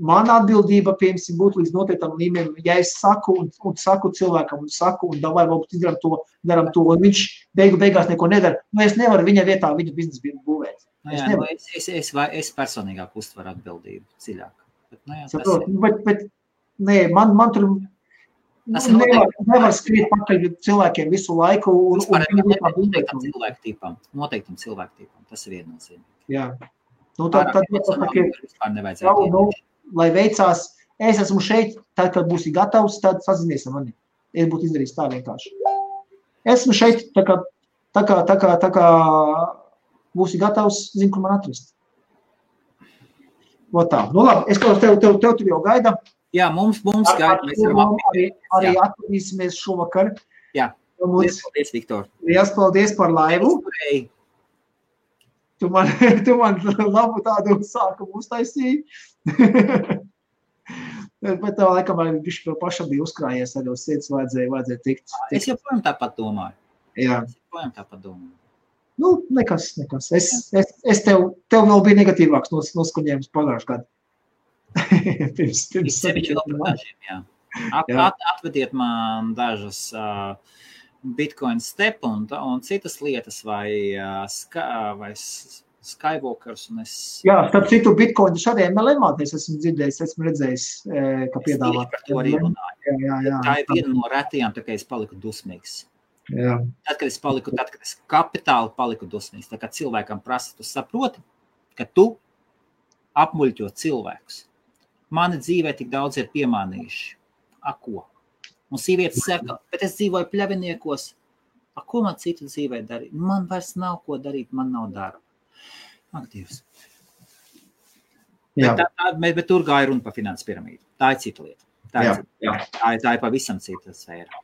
Mana atbildība, piemēram, būtu līdz noteiktam līmenim. Ja es saku un, un saku cilvēkam, un saku, un davai varbūt izdarām to, darām to, un viņš beigu beigās neko nedara, nu es nevaru viņa vietā viņu biznesu būvēt. Nu, jā, es, nu, es, es, es, es personīgāk uztveru atbildību dziļāk. Bet, nu, jā, Saprot, ir... bet, bet nē, man, man tur Tas nu, nevar, nevar skriet pakaļ cilvēkiem visu laiku. Un, un, un, noteiktam cilvēku tipam. Noteiktam cilvēku tipam. Tas ir viennozīmīgi. Nu, tad, tad, tad, tad, jau, nu, lai veicās, es esmu šeit, tad, kad būsi gatavs, tad sazinies ar mani. Es būtu izdarījis tā vienkārši. Esmu šeit, tā kā, tā kā, tā kā, tā kā būsi gatavs, zinu, kur man atrast. O tā. Nu, labi, es klausos tev, tev, tev tur jau gaida. Jā, mums, mums gaida. Mēs varam arī, arī atradīsimies šovakar. Jā. Paldies, Viktor. Liels paldies par laivu. Tu man, tu man labu tādu sākumu uztaisīji. Bet tā laikam arī viņš pašam bija uzkrājies, arī uz sirds vajadzēja, vajadzēja tikt, tikt. Es joprojām tāpat domāju. Jā. Es joprojām tāpat domāju. Nu, nekas, nekas. Es, es, es tev, tev vēl bija negatīvāks nos, noskaņojums pagājušajā gadā. pirms, pirms sevišķi par dažiem, jā. At, jā. At, atvediet man dažas uh, Bitcoin step un, citas lietas vai, ska, vai Skywalkers. Es... Jā, starp citu, Bitcoin šādiem MLM es esmu dzirdējis, esmu redzējis, ka piedāvā. Par to arī runāju. Jā, jā, jā. Tā ir viena no retajām, tā kā es paliku dusmīgs. Jā. Tad, kad es paliku, tad, kad es kapitāli paliku dusmīgs, tad, kad cilvēkam prasa, tu saproti, ka tu apmuļķo cilvēkus. Mani dzīvē tik daudz ir piemānījuši. A, ko? Un sievietes saka, bet es dzīvoju pļaviniekos. A, ko man citu dzīvē darīt? Man vairs nav ko darīt, man nav darba. Ak, Dievs. Bet, tā, tā, bet, bet tur gāja runa par finanses piramīdu. Tā ir cita lieta. Tā ir, jā. Jā. Tā ir, tā ir pavisam cita sfēra.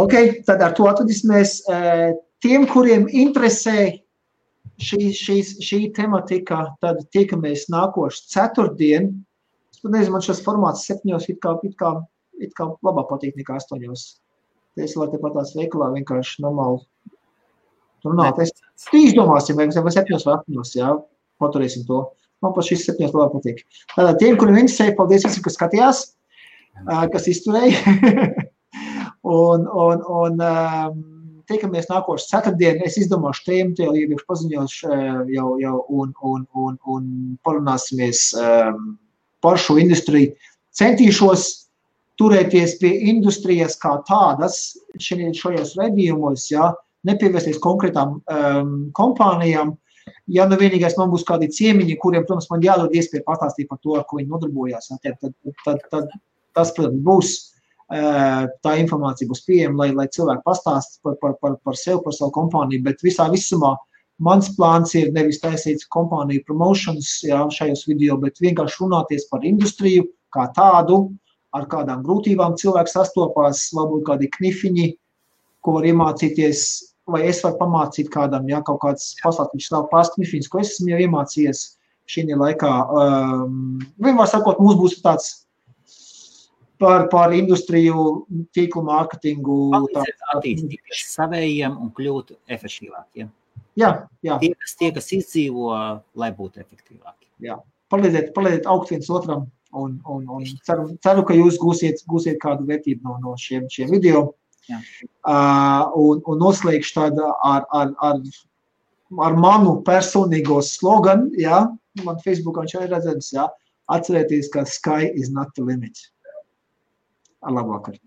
Ok, tad ar to atvadīsimies. Eh, tiem, kuriem interesē šī, šī, šī tematika, tad tikamies nākošu ceturtdien Es pat nezinu, man šis formāts septiņos it kā, it kā, it kā labāk patīk nekā astoņos. Es varu te pat tās veikalā vienkārši normāli runāt. Es izdomāsim, vai, vai septiņos vai astoņos, jā, paturēsim to. Man pat šis septiņos labāk patīk. Tātad tiem, kuri interesēja, paldies visiem, kas skatījās, kas izturēja. un, un, un um, Tiekamies nākošais ceturtdien. Es izdomāšu tēmu, jau iepriekš paziņošu, jau, jau un, un, un, un parunāsimies um, par šo industriju. Centīšos turēties pie industrijas kā tādas šajos redzījumos, ja, nepievērsties konkrētām um, kompānijām. Ja nu vienīgais man būs kādi ciemiņi, kuriem, protams, man jādod iespēja pastāstīt par to, ar ko viņi nodarbojās, tad, tad, tad, tad tas, protams, būs tā informācija būs pieejama, lai, lai cilvēki pastāstītu par, par, par, par sevi, par savu kompāniju. Bet visā visumā mans plāns ir nevis taisīt kompāniju promotions jā, šajos video, bet vienkārši runāties par industriju kā tādu, ar kādām grūtībām cilvēks sastopās, varbūt kādi knifiņi, ko var iemācīties, vai es varu pamācīt kādam, ja kaut kāds pastāstīt savu pāris knifiņus, ko es esmu jau iemācījies šī laikā. Um, vienmēr sakot, mums būs tāds par, par industriju, tīklu mārketingu. Attīstīties savējiem un kļūt efektīvākiem. Jā, jā. Tie, kas, tie, kas izdzīvo, lai būtu efektīvāki. Jā. Palīdziet, palīdziet augt viens otram un, un, un ceru, ceru, ka jūs gūsiet, gūsiet kādu vērtību no, no šiem, šiem video. Jā. Uh, un, un noslēgšu tādu ar, ar, ar, ar manu personīgo sloganu, jā, man Facebookā viņš ir redzams, jā, atcerieties, ka sky is not the limit. Ar labvakar!